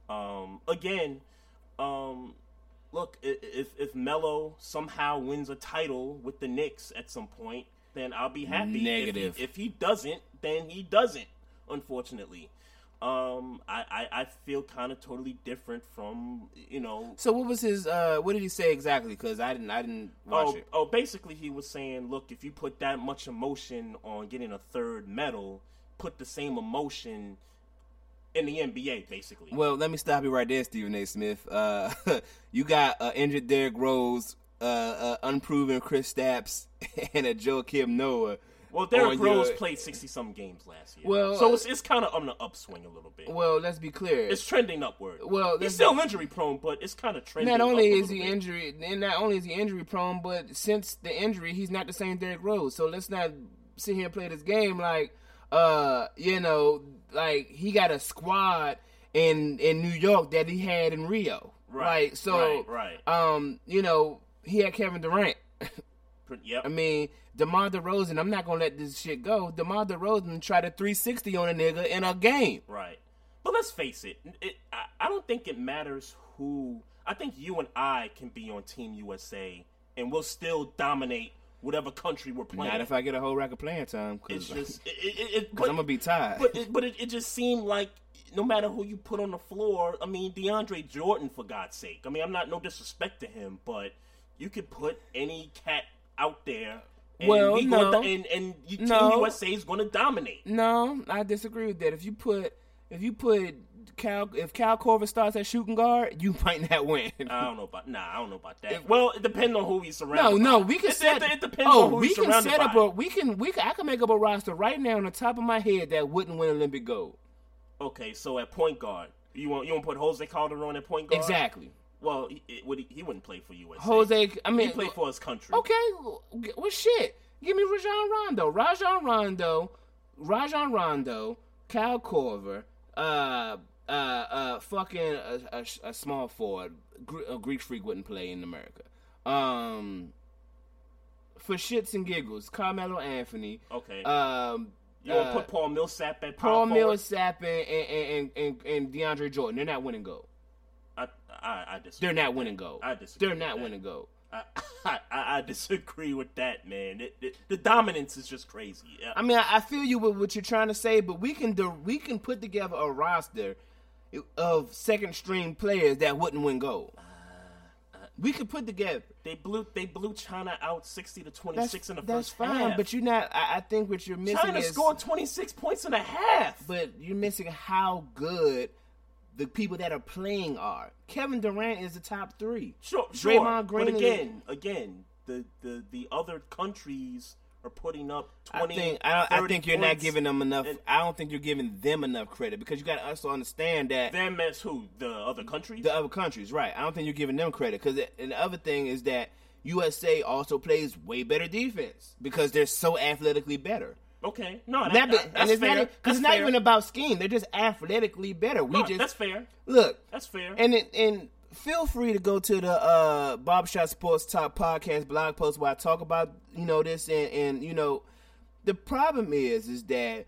am. Um, again, um, look, if if Melo somehow wins a title with the Knicks at some point, then I'll be happy. If he- Negative. If he, doesn't, then he doesn't. Unfortunately. Um, I, I, I feel kind of totally different from you know So what was his? uh What did he say exactly? Because I didn't, I didn't watch Oh, it. oh, basically he was saying, look, if you put that much emotion on getting a third medal, put the same emotion in the NBA, basically. Well, let me stop you right there, Stephen A. Smith. Uh, you got uh, injured Derrick Rose, uh, uh, unproven Kristaps, and a Joakim Noah. Well, Derrick Rose your- played sixty some games last year, Well, so it's, it's kind of on the upswing a little bit. Well, let's be clear. it's trending upward. Well, he's still injury prone, but it's kind of trending. not only is he bit. injury, and not only is he injury prone, but since the injury, he's not the same Derrick Rose. So let's not sit here and play this game like, uh, you know, like he got a squad in in New York that he had in Rio, Right? So, right, right. um, you know, he had Kevin Durant. Yep. I mean, DeMar DeRozan, I'm not gonna let this shit go. DeMar DeRozan tried a 360 on a nigga in a game. Right. But let's face it, it I, I don't think it matters who. I think you and I can be on Team USA and we'll still dominate whatever country we're playing. Not if I get a whole rack of playing time, it's just it, it, I'm gonna be tired. But it, but it, it just seemed like no matter who you put on the floor, I mean DeAndre Jordan for God's sake. I mean I'm not no disrespect to him, but you could put any cat out there. And Well, we no. do- and and you, No. Team USA is going to dominate. no, I disagree with that. If you put if you put Cal if Cal Korver starts at shooting guard, you might not win. I don't know about nah. I don't know about that. well, it depends on who he's surrounded. No, no, we can it, set. It, it depends oh, on who we can set up by. a. We can. We can. I can make up a roster right now on the top of my head that wouldn't win Olympic gold. Okay, so at point guard, you want you want to put Jose Calderon at point guard? Exactly. Well, he, would he, he wouldn't play for USA. Jose. I mean, he played for his country. Okay, well, shit. Give me Rajon Rondo. Rajon Rondo. Rajon Rondo. Cal Korver. Uh. Uh. Uh. Fucking a, a, a small forward. A Greek freak wouldn't play in America. Um. For shits and giggles, Carmelo Anthony. Okay. Um. you want uh, put Paul Millsap at Paul forward? Millsap and, and, and, and, and DeAndre Jordan. They're not winning gold. I, I, I disagree. They're not winning gold. I disagree They're not winning gold. I, I, I disagree with that, man. It, it, the dominance is just crazy. Yeah. I mean, I, I feel you with what you're trying to say, but we can do, we can put together a roster of second string players that wouldn't win gold. Uh, uh, we could put together. They blew they blew China out sixty to twenty That's, in the that's first fine, half. but you're not. I, I think what you're missing China is, scored twenty six points and a half. but you're missing how good the people that are playing are. Kevin Durant is the top three. Sure, sure. Draymond Green but again, again, the, the the other countries are putting up I twenty. think I, don't- I think you're not giving them enough. I don't think you're giving them enough credit because you got to also understand that them as who the other countries. the other countries, right? I don't think you're giving them credit because and the other thing is that USA also plays way better defense because they're so athletically better. okay, no, that, Not be- that- and that's it's fair. not because it's not fair. even about scheme. They're just athletically better. We No, just that's fair. look That's fair. and it, and feel free to go to the uh Barbershop Sports Talk podcast blog post where I talk about you know this and and you know the problem is is that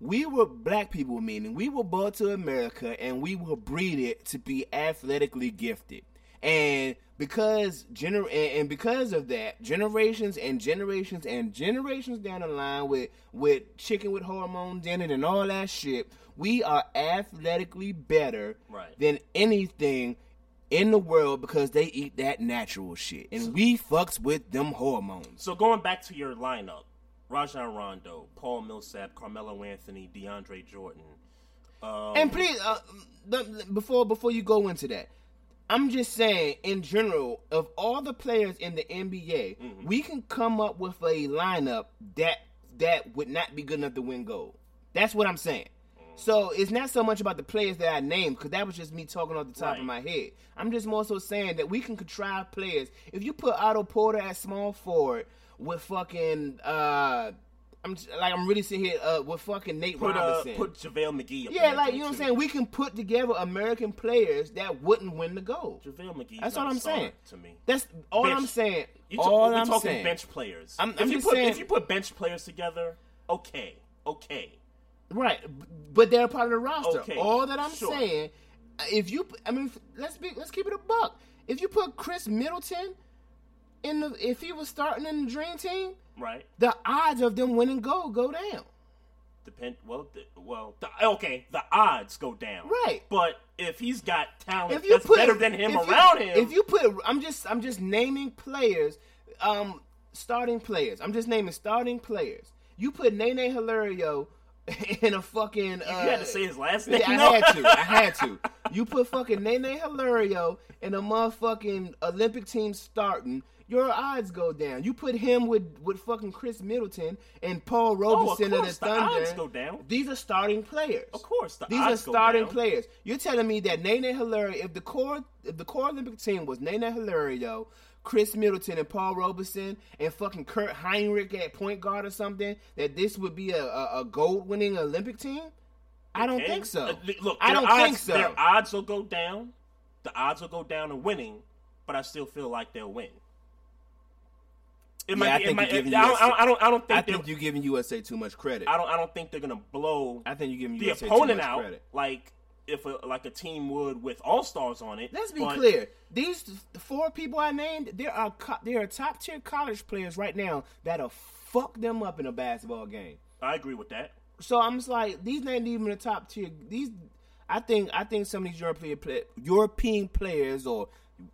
we were black people meaning we were brought to America and we were bred to be athletically gifted and because gener- and, and because of that generations and generations and generations down the line with with chicken with hormones in it and all that shit we are athletically better Right. than anything in the world because they eat that natural shit and we fucks with them hormones So going back to your lineup, Rajon Rondo, Paul Millsap, Carmelo Anthony, DeAndre Jordan. Um, And please, uh, before before you go into that, I'm just saying in general of all the players in the NBA, Mm-hmm. we can come up with a lineup that that would not be good enough to win gold. That's what I'm saying. So it's not so much about the players that I named because that was just me talking off the top Right. of my head. I'm just more so saying that we can contrive players. If you put Otto Porter at small forward with fucking, uh, I'm just- like I'm really sitting here uh, with fucking Nate put uh, Robinson. put JaVale McGee. Up Yeah, like you know what I'm saying. We can put together American players that wouldn't win the gold. JaVale McGee. That's all I'm saying. To me, That's all Bench. I'm saying. You ta- all I'm talking saying. bench players. I'm- if I'm you just put saying- if you put bench players together, okay, okay. Right, but they're part of the roster. Okay, All that I'm sure. saying, if you, I mean, let's be, let's keep it a buck. If you put Khris Middleton in the, if he was starting in the Dream Team, Right. the odds of them winning gold go down. Depend. Well, the, well. The, okay. The odds go down. Right. But if he's got talent If you that's put better than him if you- around him, if you put, I'm just, I'm just naming players, um, starting players. I'm just naming starting players. You put Nene Hilario in a fucking. Uh, you had to say his last name. Yeah, I had to. I had to. You put fucking Nene Hilario in a motherfucking Olympic team starting. Your odds go down. You put him with with fucking Khris Middleton and Paul Robeson of the Oh, course the Thunder. odds go down. These are starting players. Of course, the These are starting players. You're telling me that Nene Hilario, if the core if the core Olympic team was Nene Hilario, Khris Middleton and Paul Robeson and fucking Kirk Hinrich at point guard or something, that this would be a, a, a gold winning Olympic team? I don't think so. Uh, look, I don't odds, think so. Their odds will go down. The odds will go down to winning, but I still feel like they'll win. It Yeah, might I think might, you're giving I, USA I, don't, I don't. I don't think. I think you're giving USA too much credit. I don't. I don't think they're gonna blow I think you're giving the USA opponent too much out credit. like if a, like a team would with all stars on it. Let's be but- clear. These th- four people I named, there are co- there are top tier college players right now that'll fuck them up in a basketball game. I agree with that. So I'm just like these ain't even the top tier. These I think I think some of these European play, European players or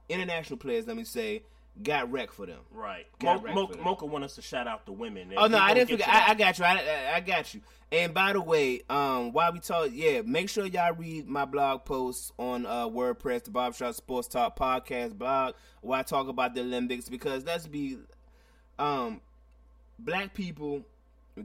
international players, let me say, got wrecked for them. Right. Mo- Mo- for that. Mocha want us to shout out the women. Oh no, I didn't forget. I, I got you. I, I, I got you. And by the way, um, while we talk, yeah, make sure y'all read my blog posts on uh, WordPress, the Barbershop Sports Talk podcast blog, where I talk about the Olympics. Because let's be, um, black people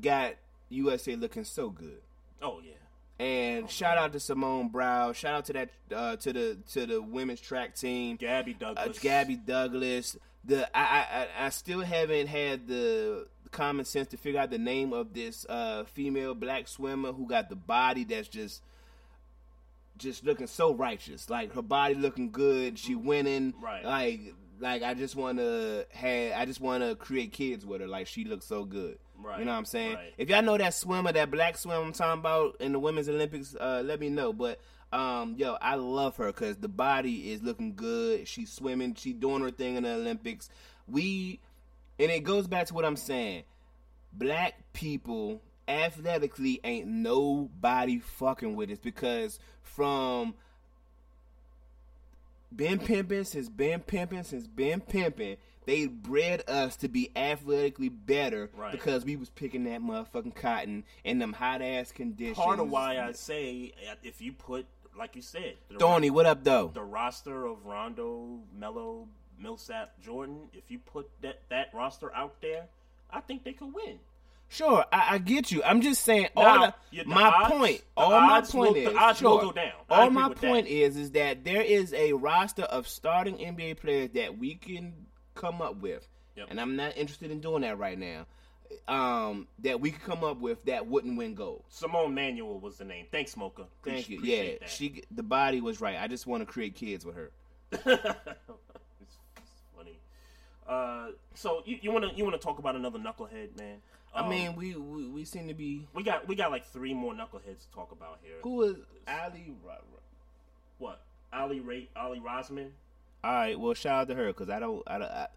got USA looking so good. Oh yeah. And shout out to Simone Brown. Shout out to that uh, to the to the women's track team. Gabby Uh, Douglas. Gabby Douglas. The I, I I- I still haven't had the common sense to figure out the name of this uh, female black swimmer who got the body that's just just looking so righteous. Like her body looking good. She winning. Right. Like like I just want to have I just want to create kids with her. Like she looks so good. Right, You know what I'm saying? right. If y'all know that swimmer, that black swimmer I'm talking about in the women's Olympics, uh, let me know. But um, yo, I love her because the body is looking good. She's swimming. She's doing her thing in the Olympics. We, and it goes back to what I'm saying. Black people athletically ain't nobody fucking with us because from been pimping since been pimping since been pimping. They bred us to be athletically better Right. because we was picking that motherfucking cotton in them hot ass conditions. Part of why I say uh, if you put, like you said, Thorny, what up though? the roster of Rondo, Melo, Millsap, Jordan. If you put that that roster out there, I think they could win. Sure, I, I get you. I'm just saying. All the, yeah, the my odds- point. All my point will- is. the sure, go down. I All my point that. is, is that there is a roster of starting NBA players that we can come up with, Yep. and I'm not interested in doing that right now. Um, that we could come up with that wouldn't win gold. Simone Manuel was the name. Thanks, Mocha. Thank you. Yeah, that. she the body was right. I just want to create kids with her. it's, it's funny. Uh, so you, you wanna you wanna talk about another knucklehead, man? I Um, mean, we, we we seem to be. we got we got like three more knuckleheads to talk about here. Who is Ali? Ra- Ra- What? Ali Ray, Ali Raisman. All right, well, shout out to her because I don't. I, I,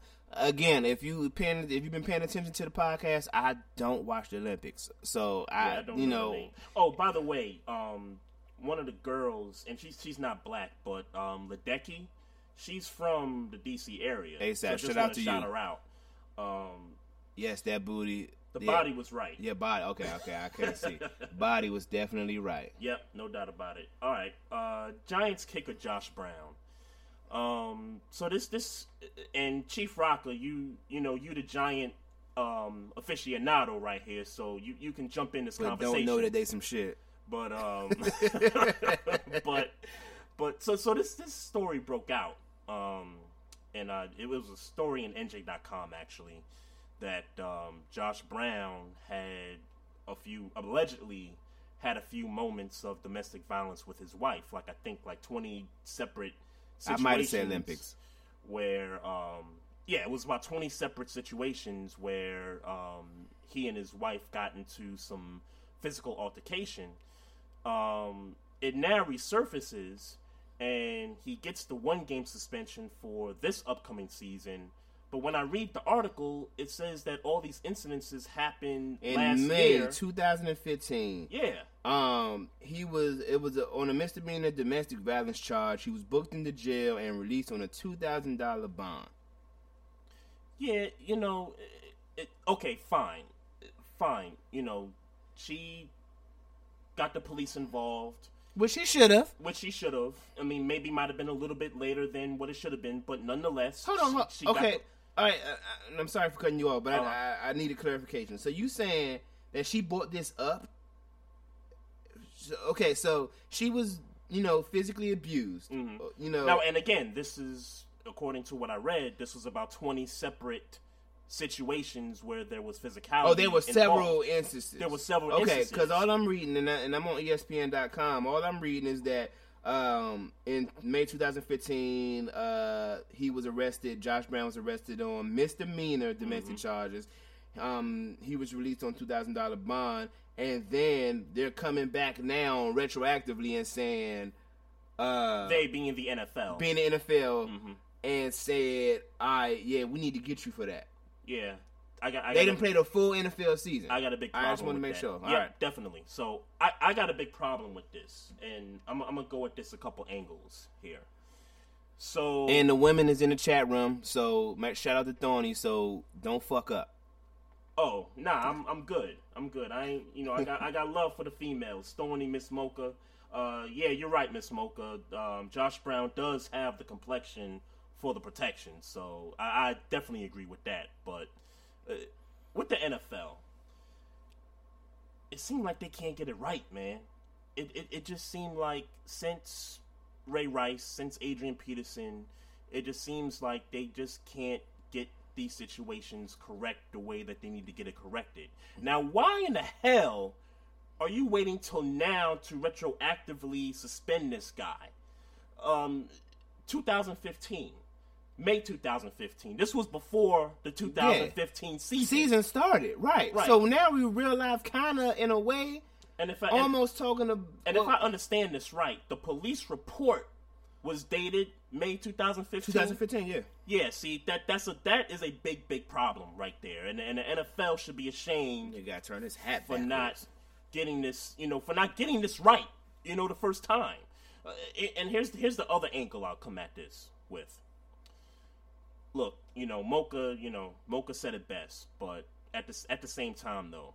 again, if you paying, if you've been paying attention to the podcast, I don't watch the Olympics, so I, Yeah, I don't you know. know. Oh, by the way, um, one of the girls, and she's she's not black, but um, Ledecky, she's from the DC area. ASAP, So shout out to shout you. her out. Um, yes, that booty, the yeah, body was right. yeah, body. Okay, okay, I can't see. body was definitely right. Yep, no doubt about it. All right, uh, Giants kicker Josh Brown. Um, so this this and Chief Rocker, you you know you the Giant um aficionado right here, so you you can jump in this But conversation. don't know that they some shit. but um, but but so so this this story broke out, um, and uh, it was a story in NJ.com actually that um, Josh Brown had a few allegedly had a few moments of domestic violence with his wife, like I think like twenty separate. I might have said Olympics. where um yeah it was about 20 separate situations where um he and his wife got into some physical altercation um it now resurfaces and he gets the one game suspension for this upcoming season but when I read the article, it says that all these incidences happened In last May year. 2015, Yeah, um, he was it was a, on a misdemeanor domestic violence charge. He was booked into jail and released on a two thousand dollar bond. yeah, you know, it, it, okay, fine, fine. You know, she got the police involved, Which she should have. which she should have. I mean, maybe might have been a little bit later than what it should have been, but nonetheless, Hold on, hold, she, she got okay. the- All right, uh, uh, and I'm sorry for cutting you off, but Uh-huh. I, I, I need a clarification. So you saying that she brought this up? Okay, so she was, you know, physically abused. Mhm. uh, You know, Now, and again, this is according to what I read. This was about twenty separate situations where there was physicality. oh, there were several instances. There were several Okay, because all I'm reading, and, I, and I'm on ESPN.com. All I'm reading is that Um, in May 2015, uh, he was arrested. Josh Brown was arrested on misdemeanor domestic charges. Um, he was released on two thousand dollar bond, and then they're coming back now retroactively and saying, uh, They being the NFL. being in the NFL, and said, "All right, yeah, we need to get you for that." yeah, I got. I They got didn't play the full NFL season. I got a big I problem. just want to make that. sure. All yeah, right. definitely. So I, I got a big problem with this, and I'm, I'm gonna go at this a couple angles here. So And the women is in the chat room, so shout out to Thorny. So don't fuck up. Oh, nah, I'm I'm good. I'm good. I ain't you know, I got I got love for the females. Thorny, Miss Mocha. Uh yeah, you're right, Miss Mocha. Um Josh Brown does have the complexion for the protection, so I, I definitely agree with that. But with the NFL, it seemed like they can't get it right, man. It, it it just seemed like since Ray Rice, since Adrian Peterson, it just seems like they just can't get these situations correct the way that they need to get it corrected. Now, why in the hell are you waiting till now to retroactively suspend this guy? Um, 2015, May 2015. This was before the 2015 season. Season started, right? Right. So now we real life, kind of in a way, and if I, and- almost talking to. And if I understand this right, the police report was dated May 2015. 2015, yeah. Yeah, see that that's a that is a big big problem right there, and and the NFL should be ashamed You gotta turn his hat for backwards. not getting this, you know, for not getting this right, you know, the first time. Uh, and here's here's the other angle I'll come at this with. Look, you know, Mocha, you know, Mocha said it best, but at the at the same time though,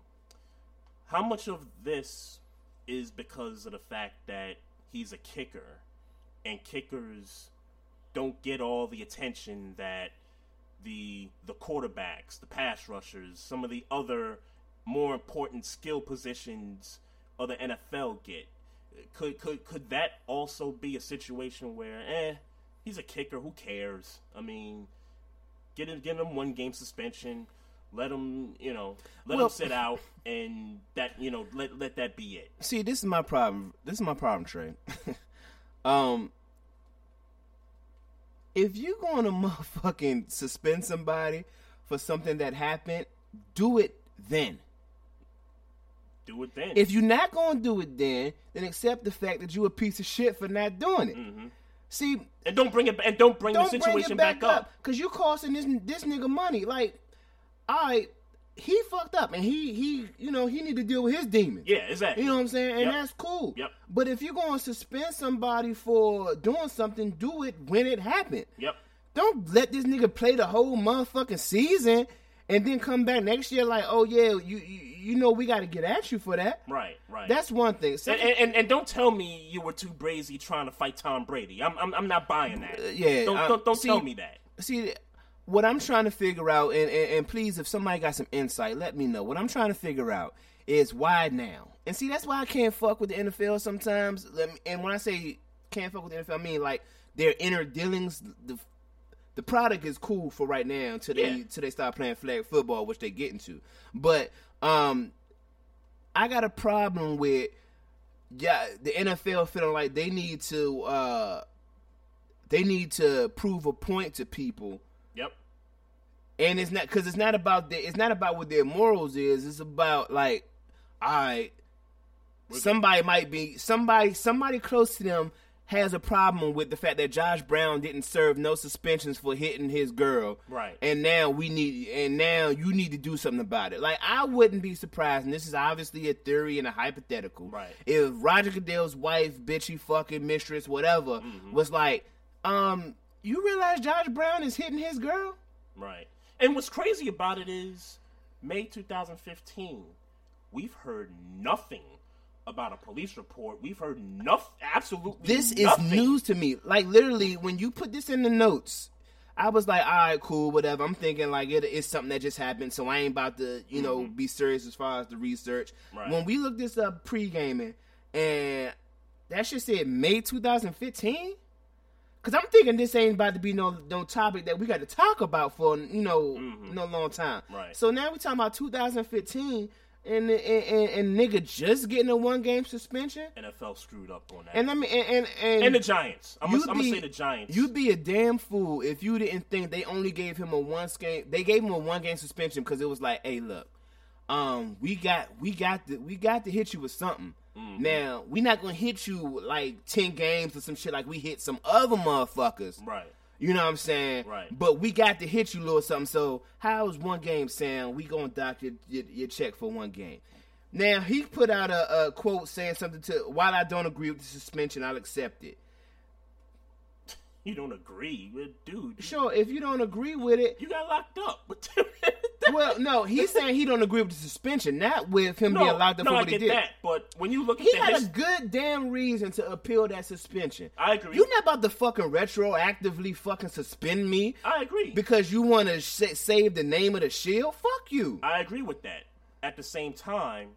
how much of this is because of the fact that he's a kicker, and kickers don't get all the attention that the the quarterbacks, the pass rushers, some of the other more important skill positions of the NFL get. Could could could that also be a situation where eh, he's a kicker, who cares? I mean, get him get him one game suspension, let him, you know, let Well- him sit out and that, you know, let let that be it. See, this is my problem. This is my problem, Trey. um, if you're going to motherfucking suspend somebody for something that happened, do it then. Do it then. If you're not going to do it then, then accept the fact that you're a piece of shit for not doing it. See, and don't bring it and don't bring don't the situation it back, back, up because you're costing this this nigga money. Like, all right, he fucked up and he he you know he need to deal with his demons. Yeah, exactly. You know what I'm saying? And Yep. that's cool. Yep. But if you're going to suspend somebody for doing something, do it when it happened. Yep. Don't let this nigga play the whole motherfucking season and then come back next year like, oh yeah, you you, you know we got to get at you for that. Right, right. That's one thing. and, Second, and, and don't tell me you were too brazy trying to fight Tom Brady. I'm I'm, I'm not buying that. Uh, yeah, don't I- don't, don't see- tell me that. see what I'm trying to figure out, and, and, and please, if somebody got some insight, let me know. What I'm trying to figure out is why now. And see, that's why I can't fuck with the NFL sometimes. Let me, and when I say can't fuck with the NFL, I mean like their inner dealings. The the product is cool for right now until they Yeah. until they start playing flag football, which they get into. But um, I got a problem with yeah the NFL feeling like they need to uh they need to prove a point to people Yep. and it's not because it's not about the, it's not about what their morals is. It's about like, all right, somebody might be somebody somebody close to them has a problem with the fact that Josh Brown didn't serve no suspensions for hitting his girl, Right. And now we need and now you need to do something about it. Like I wouldn't be surprised, and this is obviously a theory and a hypothetical. Right. If Roger Goodell's wife, bitchy fucking mistress, whatever, Mm-hmm. was like, um, you realize Josh Brown is hitting his girl? Right. And what's crazy about it is May 2015, we've heard nothing about a police report. We've heard nothing, absolutely This is news to me. Like literally, when you put this in the notes, I was like, all right, cool, whatever. I'm thinking like it's something that just happened, so I ain't about to, you know, be serious as far as the research. Mm-hmm. Right. When we looked this up pre gaming, and that shit said May 2015. Cause I'm thinking this ain't about to be no no topic that we got to talk about for you know no long time. Mm-hmm. Right. So now we're talking about 2015. And and, and, and nigga just getting a one game suspension. NFL screwed up on that. And I mean, and and, and, the Giants. I'm gonna, I'm gonna be- say the Giants. You'd be a damn fool if you didn't think they only gave him a one game. They gave him a one game suspension because it was like, hey, look, um, we got we got to we got to hit you with something. Mm-hmm. Now we not gonna hit you like ten games or some shit like we hit some other motherfuckers. right. You know what I'm saying? Right. But we got to hit you a little something. So how is one game sound? We gonna dock your, your, your check for one game. Now he put out a, a quote saying something to while I don't agree with the suspension, I'll accept it. You don't agree with dude. Sure, if you don't agree with it, You got locked up. well, no, he's saying he don't agree with the suspension, not with him no, being locked up no, for I what he did. that. But when you look at He had a good damn reason to appeal that suspension. I agree. You not about to fucking retroactively fucking suspend me I agree. because you want to sh- save the name of the shield? Fuck you. I agree with that. At the same time,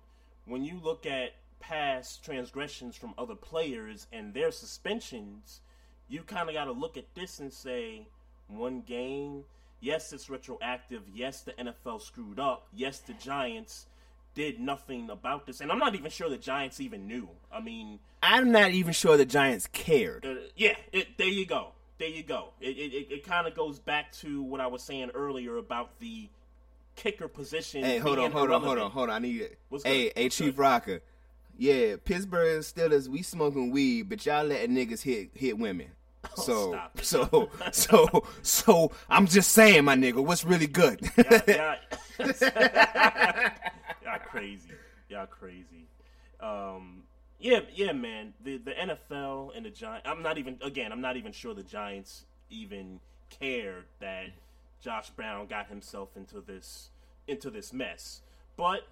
when you look at past transgressions from other players and their suspensions, you kind of got to look at this and say, one game, yes, it's retroactive. Yes, the NFL screwed up. Yes, the Giants did nothing about this. And I'm not even sure the Giants even knew. I mean, I'm not even sure the Giants cared. uh, yeah, it, there you go. There you go. It, it, it, kind of goes back to what I was saying earlier about the kicker position. Hey, hold on, hold on, hold on, hold on. I need it. What's hey, good? hey, What's Chief good? Rocker. Yeah, Pittsburgh Steelers, we smoking weed, but y'all letting niggas hit hit women. So, Oh, so, so, so, I'm just saying, my nigga, what's really good? y'all, y'all crazy. Y'all crazy. Um, yeah, yeah, man. The the NFL and the Giants. I'm not even. Again, I'm not even sure the Giants even cared that Josh Brown got himself into this into this mess. But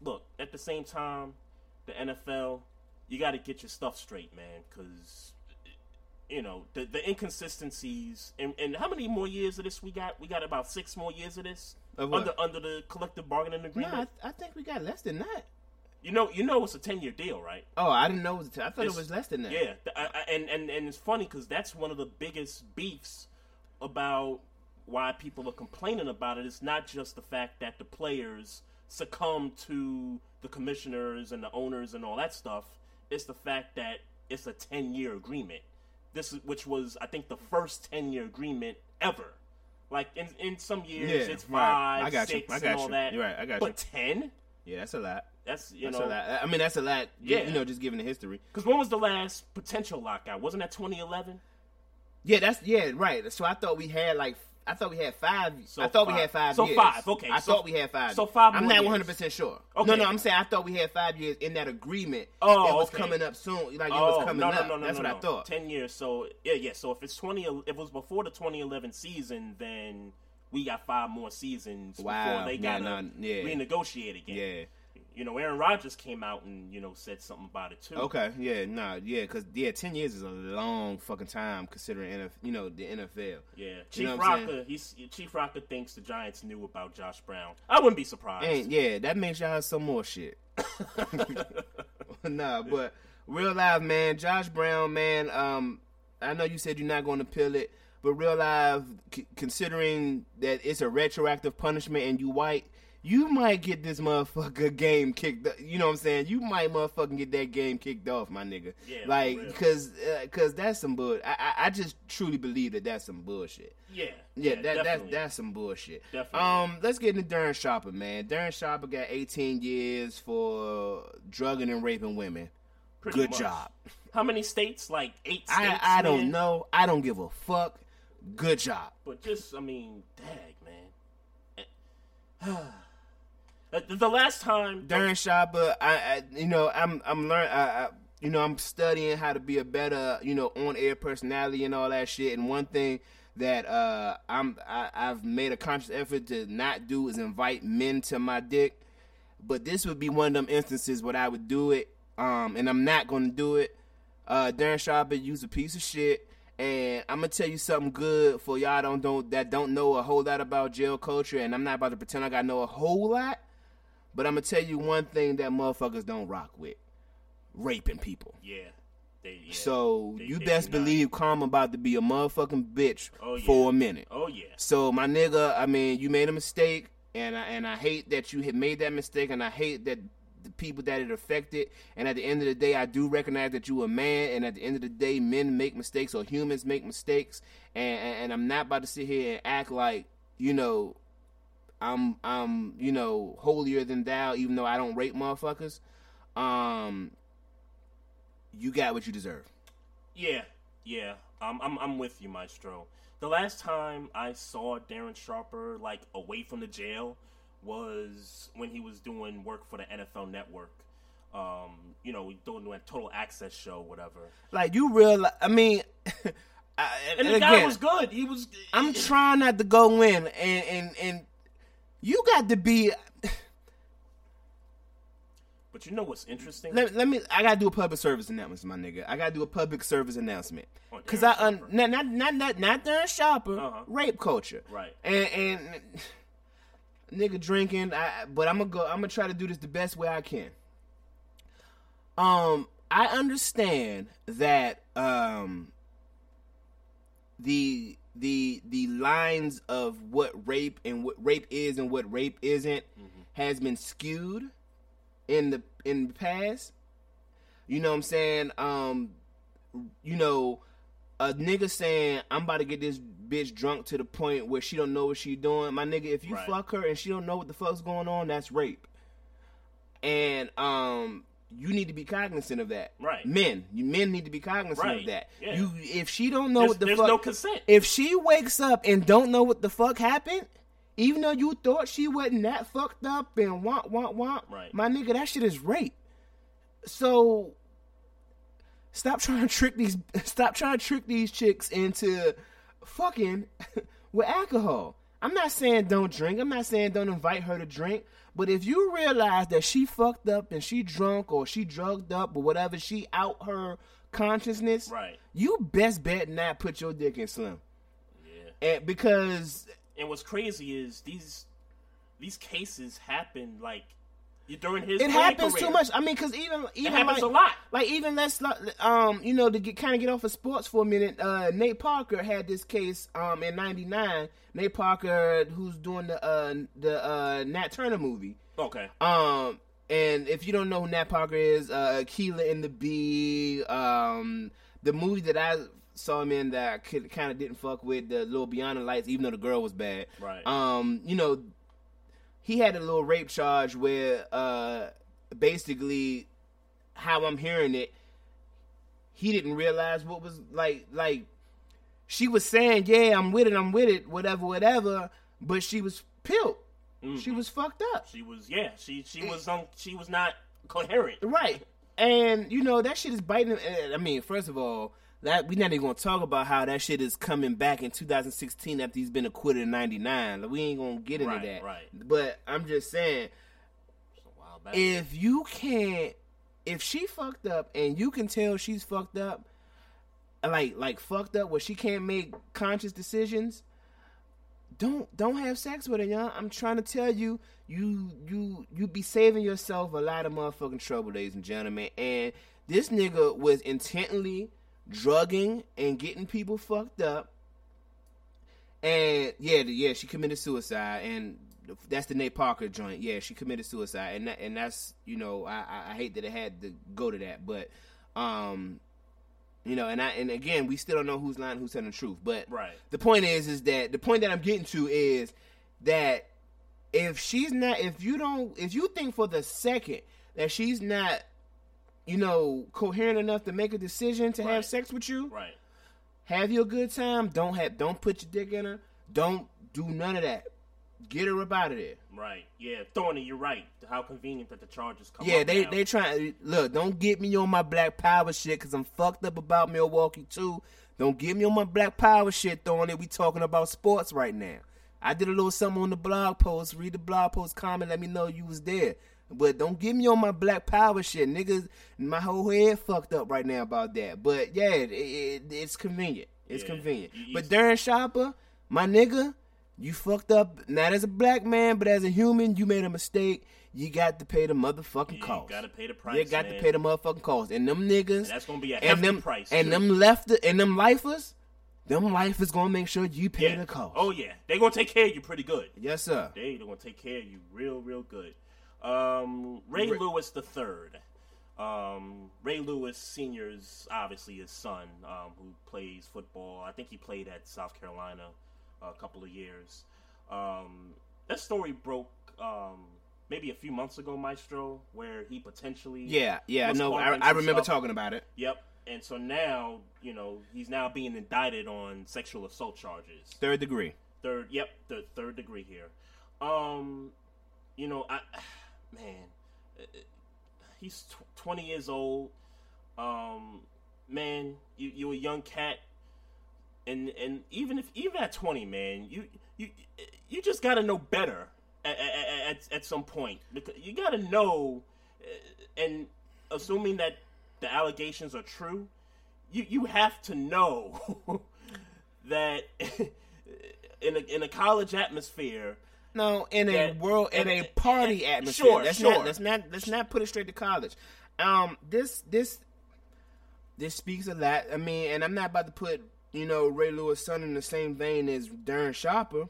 look, at the same time, the NFL, you got to get your stuff straight, man, because you know the the inconsistencies. And, and how many more years of this we got? We got about six more years of this Of under under the collective bargaining no, agreement. I, I think we got less than that. you know, you know, it's a ten year deal, right? Oh, I didn't know. It was, I thought it was less than that. Yeah, I, I, and and and it's funny because that's one of the biggest beefs about why people are complaining about it. It's not just the fact that the players succumb to the commissioners and the owners and all that stuff. It's the fact that it's a ten year agreement. This is which was I think the first ten year agreement ever. Like in in some years Yeah, it's right. five, I got you. six, I got and all you. that. You're right. I got but ten? Yeah, that's a lot. That's you That's know a lot. I mean, that's a lot. Yeah. you know, just given the history. because when was the last potential lockout? Wasn't that 2011? Yeah, that's yeah, right. So I thought we had like I thought we had five. So I thought five. we had five. So years. five, okay. I So- thought we had five. so five I'm not 100 percent sure. Okay. No, no, I'm saying I thought we had five years in that agreement. Oh, it was okay. coming up soon. Like it oh, was coming no, up. no, no, no, that's no, what no. I thought. Ten years. So yeah, yeah. So if it's 20, if it was before the 2011 season, then we got five more seasons Wow. before they got to yeah. renegotiate again. Yeah. You know, Aaron Rodgers came out and you know said something about it too. Okay, yeah, nah, yeah, because yeah, ten years is a long fucking time considering NF, you know the NFL. Yeah, You Chief know Rocker. He's Chief Rocker thinks the Giants knew about Josh Brown. I wouldn't be surprised. And yeah, that makes y'all have some more shit. nah, but real life, man. Josh Brown, man. Um, I know you said you're not going to peel it, but real life, c- considering that it's a retroactive punishment and you white, you might get this motherfucker game kicked. You know what I'm saying? You might motherfucking get that game kicked off, my nigga. Yeah, like because because that's some bull. I, I I just truly believe that that's some bullshit. yeah, Yeah, that, that's that's some bullshit. Definitely. Um, let's get into Darren Sharper, man. Darren Sharper got 18 years for drugging and raping women. Pretty Good much. job. How many states? Like eight states. I I don't know. I don't give a fuck. Good job. But just, I mean, dag, man. Uh, the, last time, Darren Sharper, I, I you know I'm I'm learn I, I you know I'm studying how to be a better you know on air personality and all that shit. And one thing that uh I'm I, I've made a conscious effort to not do is invite men to my dick. But this would be one of them instances where I would do it, um, and I'm not to do it. Uh, Darren Sharper used a piece of shit, and I'm gonna tell you something good for y'all don't don't that don't know a whole lot about jail culture, and I'm not about to pretend like I know a whole lot. But I'm gonna tell you one thing that motherfuckers don't rock with: raping people. yeah, they, yeah, So they- you they best believe Karma about to be a motherfucking bitch Oh, yeah. for a minute. Oh yeah, So my nigga, I mean, you made a mistake. and I, and I hate that you had made that mistake, and I hate that the people that it affected. And at the end of the day, I do recognize that you a man, and at the end of the day, men make mistakes or humans make mistakes, and and, and I'm not about to sit here and act like you know I'm I'm you know holier than thou, even though I don't rape motherfuckers. Um, you got what you deserve. Yeah, yeah. Um, I'm I'm with you, Maestro. The last time I saw Darren Sharper like away from the jail was when he was doing work for the NFL Network. Um, you know, doing a total access show, whatever. Like you realize, I mean, I, And the guy was good. He was. I'm trying not to go in, and and and you got to be. But you know what's interesting? Let, let me. I gotta do a public service announcement, my nigga. I gotta do a public service announcement because I un, not not not not not Darren Sharper, Uh-huh. rape culture, Right. And and nigga drinking. I but I'm gonna go. I'm gonna try to do this the best way I can. Um, I understand that um the the the lines of what rape and what rape is and what rape isn't has been skewed in the in the past. You know what I'm saying? Um you know, a nigga saying I'm about to get this bitch drunk to the point where she don't know what she doing. My nigga, if you Right. fuck her and she don't know what the fuck's going on, that's rape. And um you need to be cognizant of that. Right. Men, you men need to be cognizant Right. of that. Yeah. You if she don't know There's, what the there's fuck no consent. if she wakes up and don't know what the fuck happened, even though you thought she wasn't that fucked up and want want want, Right. my nigga, that shit is rape. So stop trying to trick these stop trying to trick these chicks into fucking with alcohol. I'm not saying don't drink. I'm not saying don't invite her to drink. But if you realize that she fucked up and she drunk or she drugged up or whatever, she out her consciousness, Right. you best bet not put your dick in slim. Yeah. And because And what's crazy is these these cases happen like during his it happens career. too much. I mean, because even even happens like, a lot. Like even let's um you know to get kind of get off of sports for a minute. Uh, Nate Parker had this case um in '99. Nate Parker, who's doing the uh the uh Nat Turner movie. Okay. Um, and if you don't know who Nat Parker is, uh, Keela and the Bee, um, the movie that I saw him in that I kind of didn't fuck with, the little Beyond the Lights, even though the girl was bad. Right. Um, you know, he had a little rape charge where, uh, basically, how I'm hearing it, he didn't realize what was like, like, she was saying, yeah, I'm with it, I'm with it, whatever, whatever, but she was pilled. She was fucked up. She was yeah. She she was um she was not coherent. Right. And you know that shit is biting. I mean, first of all, that we not even gonna talk about how that shit is coming back in 2016 after he's been acquitted in '99. Like, we ain't gonna get into Right, that. right. But I'm just saying, A while back. if you can't, if she fucked up and you can tell she's fucked up, like like fucked up where she can't make conscious decisions, don't don't have sex with her, y'all. I'm trying to tell you, you you you be saving yourself a lot of motherfucking trouble, ladies and gentlemen. And this nigga was intently drugging and getting people fucked up. And yeah, yeah, she committed suicide, and that's the Nate Parker joint. Yeah, she committed suicide, and that, and that's you know I, I I hate that it had to go to that, but um, you know, and I and again we still don't know who's lying, who's telling the truth. But Right. the point is, is that the point that I'm getting to is that if she's not, if you don't, if you think for the second that she's not, you know, coherent enough to make a decision to have sex with you, right. have your good time. Don't have, don't put your dick in her. Don't do none of that. Get her up out of there. Right. Yeah. Thorny, you're right. How convenient that the charges come. Yeah, they now. they trying look. Don't get me on my black power shit because I'm fucked up about Milwaukee too. Don't get me on my black power shit it. We talking about sports right now. I did a little something on the blog post. Read the blog post, comment, let me know you was there. But don't get me on my black power shit, niggas. My whole head fucked up right now about that. But yeah, it, it, it's convenient. It's Yeah. convenient. You- you- But Darren Sharper, my nigga, you fucked up. Not as a black man, but as a human, you made a mistake. You got to pay the motherfucking You cost. gotta pay the price. You got to pay the motherfucking cost. And them niggas, And that's gonna be a and them price, and too. them left and them lifers, them life is gonna make sure you pay Yeah. the cost. Oh yeah, they gonna take care of you pretty good. yes, sir. They they gonna take care of you real real good. Um, Ray Ray- Lewis the third. Um, Ray Lewis Senior's obviously his son, um, who plays football. I think he played at South Carolina a couple of years. Um, that story broke um, maybe a few months ago, Maestro, where he potentially Yeah, yeah. No, I, I remember talking about it. Yep. And so now, you know, he's now being indicted on sexual assault charges. Third degree. Third, yep, the third degree here. Um, you know, I, man, he's tw- twenty years old. Um, man, you you a young cat, and and even if even at twenty, man, you you you just got to know better at, at, at, some point you got to know, and assuming that the allegations are true, you you have to know that in a in a college atmosphere. No, in a world, in a party and- atmosphere. sure, let's sure. not let's not let's not put it straight to college. Um, this this this speaks a lot. I mean, and I'm not about to put you know Ray Lewis' son in the same vein as Darren Sharper.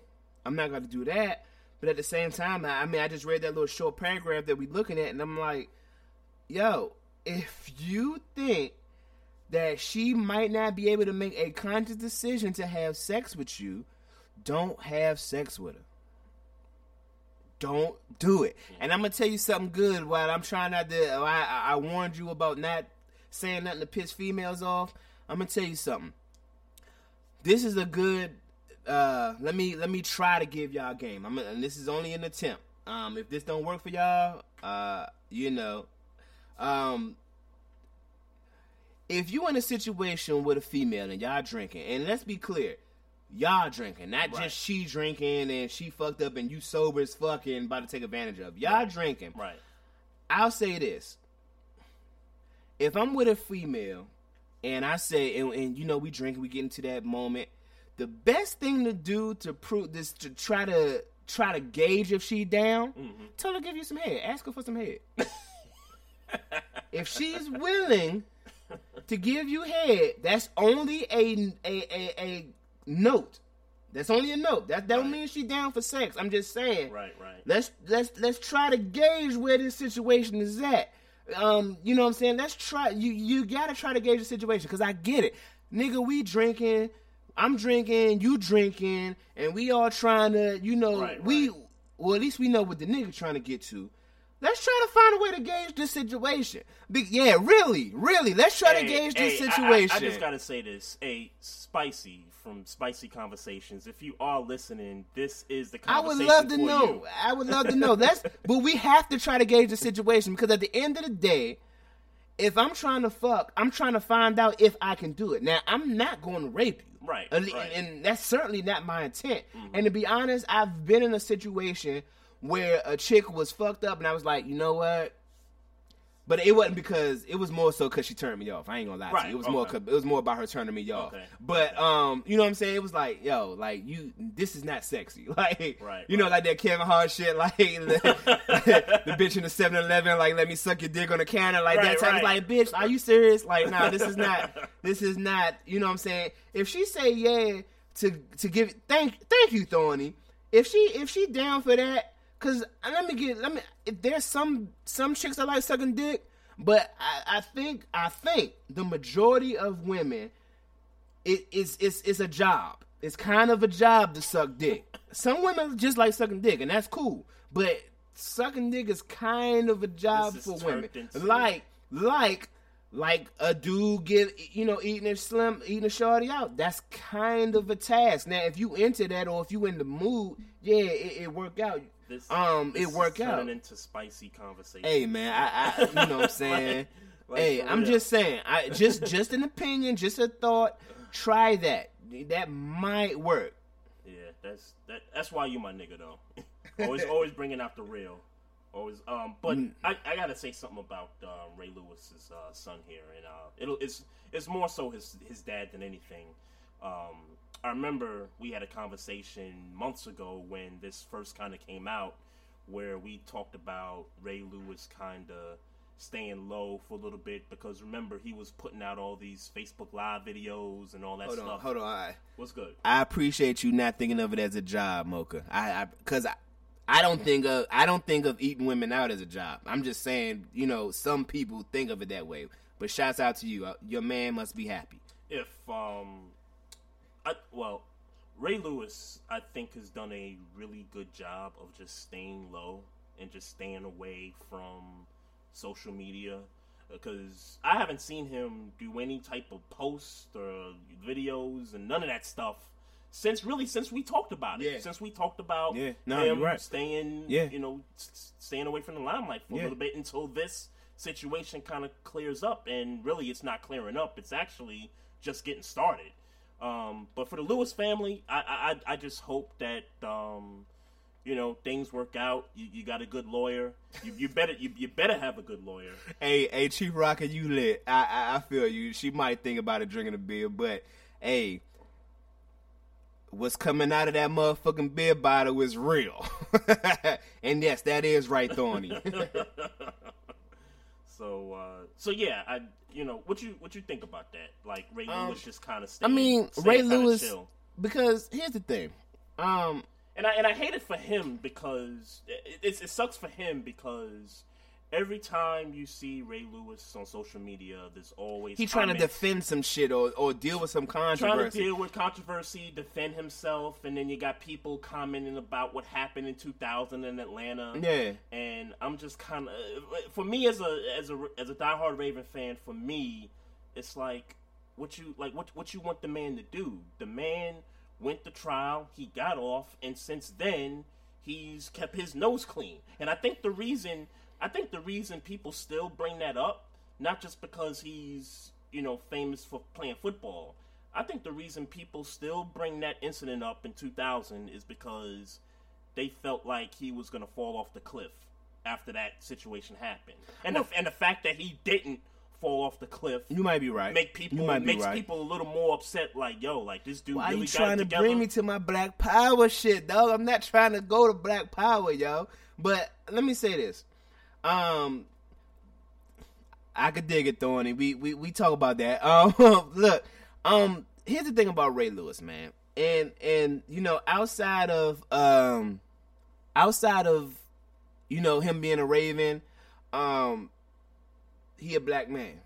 I'm not going to do that. But at the same time, I, I mean, I just read that little short paragraph that we're looking at, and I'm like, yo, if you think that she might not be able to make a conscious decision to have sex with you, don't have sex with her. Don't do it. And I'm gonna tell you something good. While I'm trying not to, I, I, warned you about not saying nothing to piss females off. I'm gonna tell you something. This is a good. Uh, let me let me try to give y'all a game. I'm and this is only an attempt. Um, if this don't work for y'all, uh, you know, um, if you in a situation with a female and y'all drinking, and let's be clear, y'all drinking, not Right. just she drinking and she fucked up and you sober as fucking and about to take advantage of. Y'all drinking. Right. I'll say this: if I'm with a female and I say, and, and you know, we drink, we get into that moment. The best thing to do to prove this, to try to try to gauge if she down, mm-hmm. tell her to give you some head. Ask her for some head. if she's willing to give you head, that's only a a a, a note. That's only a note. That that don't mean she down for sex. I'm just saying. Right. Right. Let's let's let's try to gauge where this situation is at. Um, you know what I'm saying? Let's try. You you gotta try to gauge the situation because I get it, nigga. We drinking, I'm drinking, you drinking, and we all trying to, you know, Right, we right. well at least we know what the nigga trying to get to. Let's try to find a way to gauge this situation. Yeah, really, really. Let's try to Hey, gauge this hey, I- I- situation. I, just gotta say this. Hey, Spicy from Spicy Conversations. If you are listening, this is the conversation. I would love to know. you. I would love to know. That's but we have to try to gauge the situation because at the end of the day, if I'm trying to fuck, I'm trying to find out if I can do it. Now, I'm not going to rape you. Right, And, right. Mm-hmm. and that's certainly not my intent. And to be honest, I've been in a situation where a chick was fucked up and I was like, "You know what?" But it wasn't because it was more so because she turned me off. I ain't gonna lie to you. It was more it was more about her turning me off. Okay, But um, you know what I'm saying? It was like, yo, like you, this is not sexy. Like, Right, you know, like that Kevin Hart shit, like the, the bitch in the 7-Eleven, like let me suck your dick on the counter, like Right, that type. right. Like, bitch, are you serious? Like, nah, this is not. This is not. You know what I'm saying? If she say yeah to to give, thank thank you, Thorny. If she if she down for that, cause let me get let me. If there's some some chicks that like sucking dick, but I, I think I think the majority of women it's it's it's a job. It's kind of a job to suck dick. Some women just like sucking dick, and that's cool. But sucking dick is kind of a job for women. Like like like a dude get you know eating a slim eating a shorty out. That's kind of a task. Now, if you into that or if you in the mood, yeah, it, it work out. This, um, this it worked out. into spicy conversation. Hey man, I, I you know what I'm saying. Like- like hey, I'm real. just saying. I just just an opinion, just a thought. Try that. That might work. Yeah, that's that. That's why you my nigga though. always, always bringing out the real. Always. Um, but Mm. I, I gotta say something about uh, Ray Lewis's uh, son here, and uh, it'll it's it's more so his his dad than anything. Um, I remember we had a conversation months ago when this first kind of came out, where we talked about Ray Lewis kind of staying low for a little bit because remember he was putting out all these Facebook Live videos and all that Hold stuff. on, hold on. Right. What's good? I appreciate you not thinking of it as a job, Mocha. I, because I, I, don't think of I don't think of eating women out as a job. I'm just saying, you know, some people think of it that way. But shouts out to you. Uh, Your man must be happy. If um, I well, Ray Lewis I think has done a really good job of just staying low and just staying away from social media because I haven't seen him do any type of posts or videos and none of that stuff since really since we talked about it. Yeah. Since we talked about Yeah. No, him right. staying, Yeah. you know, staying away from the limelight for Yeah. a little bit until this situation kind of clears up. And really, it's not clearing up; it's actually just getting started. Um, but for the Lewis family, I, I I- just hope that um, you know things work out. You, you got a good lawyer. You, you better you, you better have a good lawyer. Hey, hey, Chief Rocker, you lit. I, I, I feel you. She might think about it drinking a beer, but hey, what's coming out of that motherfucking beer bottle is real. and yes, that is right, Thorny. So uh, so yeah, I you know what you what you think about that? Like Ray Lewis just kind of. Still I mean, Ray Lewis, because here's the thing. Um, and I and I hate it for him because it, it, it sucks for him because every time you see Ray Lewis on social media, there's always he's trying to defend some shit or, or deal with some controversy. trying to deal with controversy, defend himself, and then you got people commenting about what happened in 2000 in Atlanta. Yeah. and I'm just kind of for me as a as a as a diehard Raven fan, for me, it's like what you like what what you want the man to do. The man went to trial, he got off, and since then he's kept his nose clean. And I think the reason I think the reason people still bring that up, not just because he's you know famous for playing football. I think the reason people still bring that incident up in 2000 is because they felt like he was going to fall off the cliff after that situation happened, and the, and the fact that he didn't fall off the cliff you might be right. make people you might be makes right. people a little more upset. Like, yo, like this dude Why really you trying to bring me to my Black Power shit, dog? I'm not trying to go to Black Power, yo. But let me say this. Um I could dig it, Thorny. We we, we talk about that. Um look, um here's the thing about Ray Lewis, man. And and you know, outside of um outside of you know him being a Raven, um he a black man.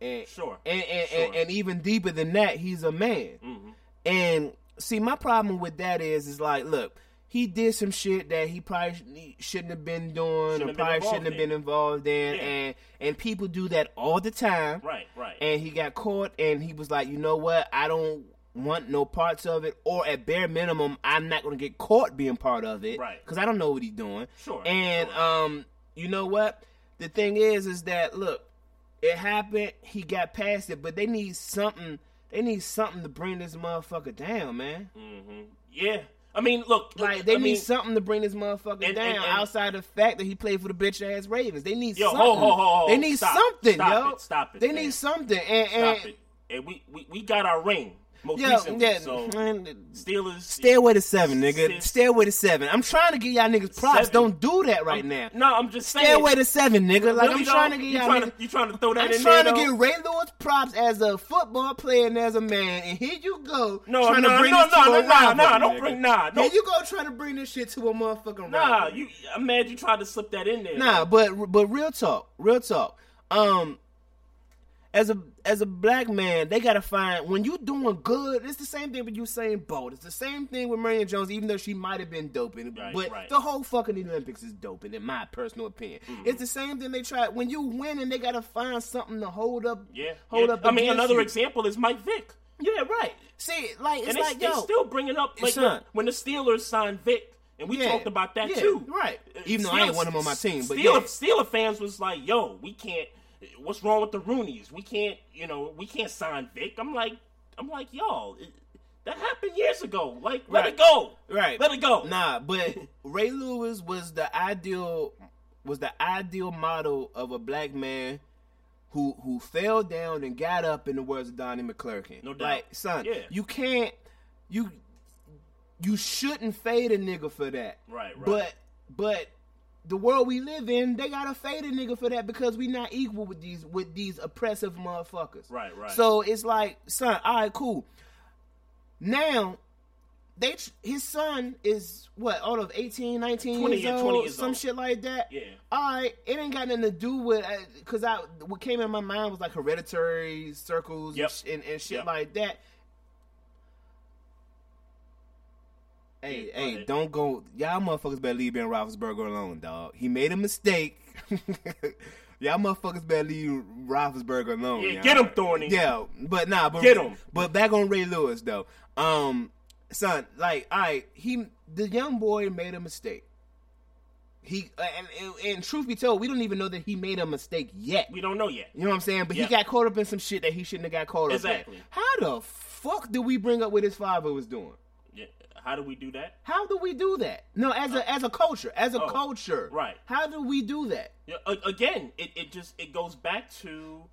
And Sure. and and, Sure. and, and even deeper than that, he's a man. Mhm. And see, my problem with that is, is like, look, he did some shit that he probably shouldn't have been doing, Shouldn't or probably shouldn't have in. been involved in, Yeah. and and people do that all the time. Right, right. And he got caught, and he was like, you know what, I don't want no parts of it, or at bare minimum, I'm not gonna get caught being part of it, Right. Because I don't know what he's doing. Sure, And sure. um, you know what? The thing is, is that look, it happened. He got past it, but they need something. They need something to bring this motherfucker down, man. hmm Yeah. I mean, look, Like they I need mean, something to bring this motherfucker And- down and- and- outside the fact that he played for the bitch ass Ravens. They need Yo, something. ho, ho, ho. They need Stop. something, Stop yo. it. Stop it, They man. need something. And, and Stop it. And we, we we got our ring most Yeah, recently. yeah. So man, Steelers. Stairway to seven, nigga. Sis- Stairway to seven. I'm trying to get y'all niggas props. Seven. Don't do that right now. No, I'm just saying. Stairway to seven, nigga. Like Really, I'm trying to get y'all trying to you trying to throw that I'm in trying there. to though? get Ray Lewis props as a football player and as a man, and here you go. No, trying no, to bring no, this no, to no, a nah, don't nigga. bring- nah, Here don't- you go trying to bring this shit to a motherfucking Nah, you. I'm mad you tried to slip that in there. Nah, but but real talk, real talk. Um, as a as a black man, they gotta find when you doing good. It's the same thing with you saying Bolt. It's the same thing with Marion Jones, even though she might have been doping. Right, but right. the whole fucking Olympics is doping, in my personal opinion. Mm-hmm. It's the same thing they try when you win, and they gotta find something to hold up. Yeah. hold yeah. up. I mean, another you. example is Mike Vick. Yeah, right. See, like it's and like they yo, still bringing up like Son. when, the Steelers signed Vick, and we Yeah, talked about that yeah, too. right. Uh, Even though I ain't want him on my team, but Steeler, yeah. Steeler fans was like, "Yo, we can't. What's wrong with the Rooneys? We can't. You know, we can't sign Vick. I'm like, I'm like, y'all, that happened years ago. Like, let Right. it go. Right. Let it go. Nah, but Ray Lewis was the ideal was the ideal model of a black man who who fell down and got up in the words of Donnie McClurkin. No doubt. Like, son, Yeah. you can't you you shouldn't fade a nigga for that. Right, right. But but the world we live in, they gotta fade a nigga for that because we not equal with these with these oppressive motherfuckers. Right, right. So it's like, son, all right, cool. Now, they his son is what, all of 18, 19 20 years yeah, old, 20 years some old. shit like that. Yeah. All right, it ain't got nothing to do with uh, because I what came in my mind was like hereditary circles Yep. and, and, and shit Yep. like that. Hey, hey, don't go. Y'all motherfuckers better leave Ben Roethlisberger alone, dog. He made a mistake. y'all motherfuckers better leave Roethlisberger alone. Yeah, y'all. get him, Thorny. Yeah, but nah, but Get him. But back on Ray Lewis though, um, son, like, all right, he the young boy made a mistake. He and, and, and truth be told, we don't even know that he made a mistake yet. We don't know yet. You know what I'm saying? But Yeah. he got caught up in some shit that he shouldn't have got caught Exactly. up in. Exactly. How the fuck did we bring up what his father was doing? How do we do that? How do we do that? No, as a uh, as a culture, as a oh, culture, right. How do we do that? Yeah, again, it, it just it goes back to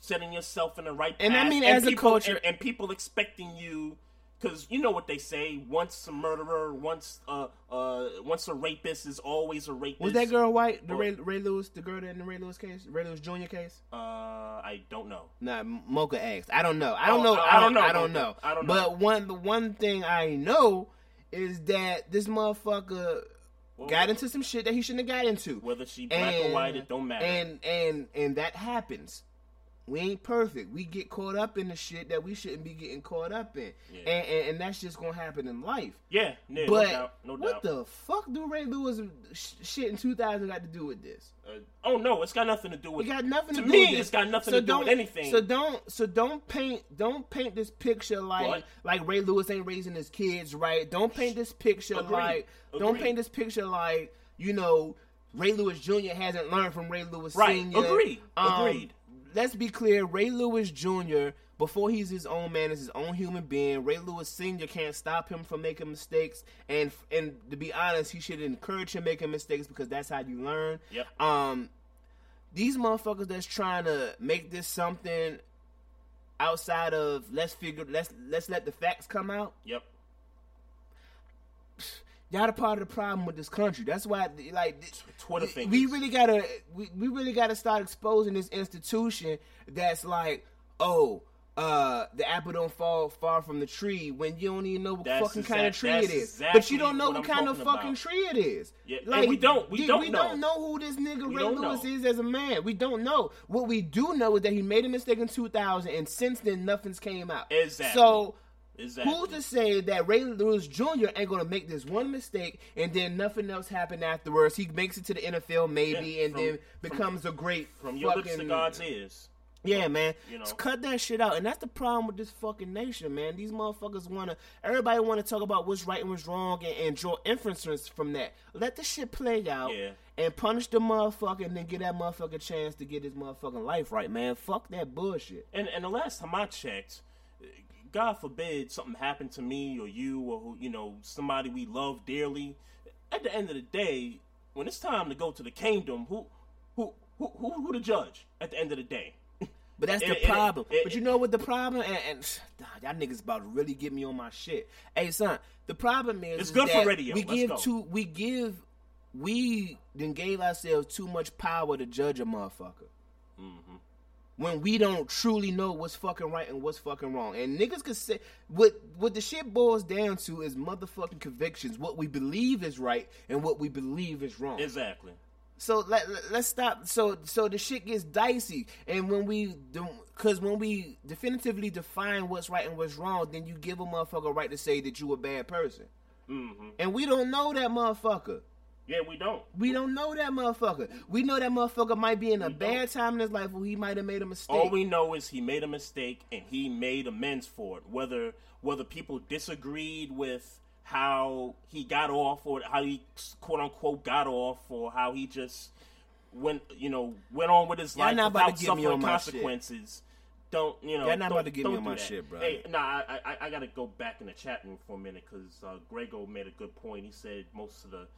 setting yourself in the right path. And I mean, as a culture- and, and people expecting you, because you know what they say: once a murderer, once uh uh once a rapist is always a rapist. Was that girl white? The Ray, Ray Lewis, the girl in the Ray Lewis case, Ray Lewis Jr. case. Uh, I don't know. Nah, Mocha asked. I don't know. I don't Oh, know. I- I don't know I don't know. I don't know. But one, the one thing I know is that this motherfucker got into some shit that he shouldn't have got into. Whether she black or white, it don't matter. And and and that happens. We ain't perfect. We get caught up in the shit that we shouldn't be getting caught up in, Yeah. and, and and that's just gonna happen in life. yeah, yeah, but no doubt, no what doubt. the fuck do Ray Lewis sh- shit in 2000 got to do with this? Uh, oh no, it's got nothing to do with. It got nothing to, to do me, with this. it's got nothing so to do with anything. So don't so don't paint don't paint this picture like What? like Ray Lewis ain't raising his kids right. Don't paint this picture Agreed. like don't paint this picture like you know Ray Lewis Jr. hasn't learned from Ray Lewis Right. Sr. Agreed. Um, Agreed. Let's be clear. Ray Lewis Jr. Before he's his own man, is his own human being. Ray Lewis Sr. can't stop him from making mistakes, and and to be honest, he should encourage him making mistakes because that's how you learn. Yep. Um, these motherfuckers that's trying to make this something outside of let's figure let's let's let the facts come out. Yep. Y'all a part of the problem with this country. That's why, like, Twitter we- fingers. we really gotta we, we really gotta start exposing this institution that's like, oh, uh, the apple don't fall far from the tree when you don't even know what That's fucking kind of tree it is. exactly but you don't know what what, kind of fucking about. tree it is. Yeah, and we don't- we don't we know. don't know who this nigga We Ray Lewis know. is as a man. We don't know. What we do know is that he made a mistake in 2000, and since then nothing's came out. Exactly. So. Exactly. Who's to say that Ray Lewis Jr. ain't gonna make this one mistake and then nothing else happen afterwards? He makes it to the NFL maybe Yeah, and from- then from- becomes a great From your fucking lips to God's ears. yeah, man. You know. Just cut that shit out, and that's the problem with this fucking nation, man. These motherfuckers wanna, everybody wanna talk about what's right and what's wrong, and, and draw inferences from that. Let the shit play out, Yeah. and punish the motherfucker, and then give that motherfucker a chance to get his motherfucking life right, man. Fuck that bullshit. And and the last time I checked, God forbid something happened to me or you or who you know somebody we love dearly. At the end of the day, when it's time to go to the kingdom, who who who who, who the judge? At the end of the day, But that's the it- problem. it- but you know what the problem? And, and y'all niggas about to really get me on my shit. Hey, son, the problem is It's is good for radio. We Let's give go. too. We give. We then gave ourselves too much power to judge a motherfucker. Mm-hmm. When we don't truly know what's fucking right and what's fucking wrong, and niggas can say what what the shit boils down to is motherfucking convictions. What we believe is right and what we believe is wrong. exactly. So let, let us stop. So so the shit gets dicey, and when we don't, because when we definitively define what's right and what's wrong, then you give a motherfucker right to say that you a bad person, Mm-hmm. and we don't know that motherfucker. Yeah, we don't. We don't know that motherfucker. We know that motherfucker might be in a bad time in his life where he might have made a mistake. All we know is he made a mistake and he made amends for it. Whether whether people disagreed with how he got off or how he quote unquote got off or how he just went you know went on with his Y'all life not about without to get me on my shit. consequences. Don't you know? Y'all not don't- about to get me on my that. shit, bro. Hey, nah, I, I I gotta go back in the chat room for a minute because uh, Grego made a good point. He said most of the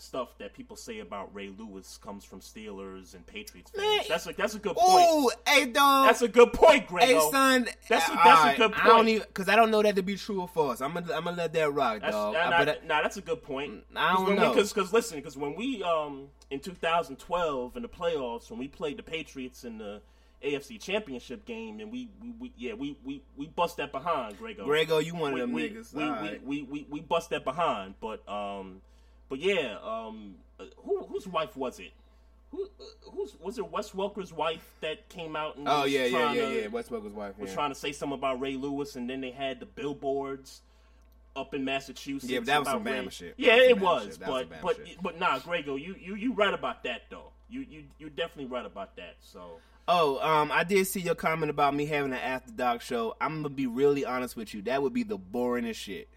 stuff that people say about Ray Lewis comes from Steelers and Patriots fans. Man, that's a that's a good point. Ooh, hey dog. That's a good point, Grego. Hey son, That's a- uh, that's a alright, good I don't point. even because I don't know that to be true or false. I'm gonna I'm gonna let that rock, That's, dog. nah, nah, nah, that's a good point. I don't know. Because listen, because when we um in 2012 in the playoffs when we played the Patriots in the AFC Championship game and we, we, we yeah we, we we bust that behind Grego. Grego, you one of them we, niggas. We, alright. we, we, we, we bust that behind, but um, but yeah, um, uh, who whose wife was it? Who uh, who's was it Wes Welker's wife that came out and Oh was yeah, yeah, yeah, to- yeah. Wes Welker's wife. was yeah. trying to say something about Ray Lewis, and then they had the billboards up in Massachusetts. Yeah, but that was some. Bama shit. Yeah, it was, but but shit. but nah, Grego, you you you right about that though. You you you definitely right about that. So Oh, um, I did see your comment about me having an after dark show. I'm gonna be really honest with you. That would be the boringest shit.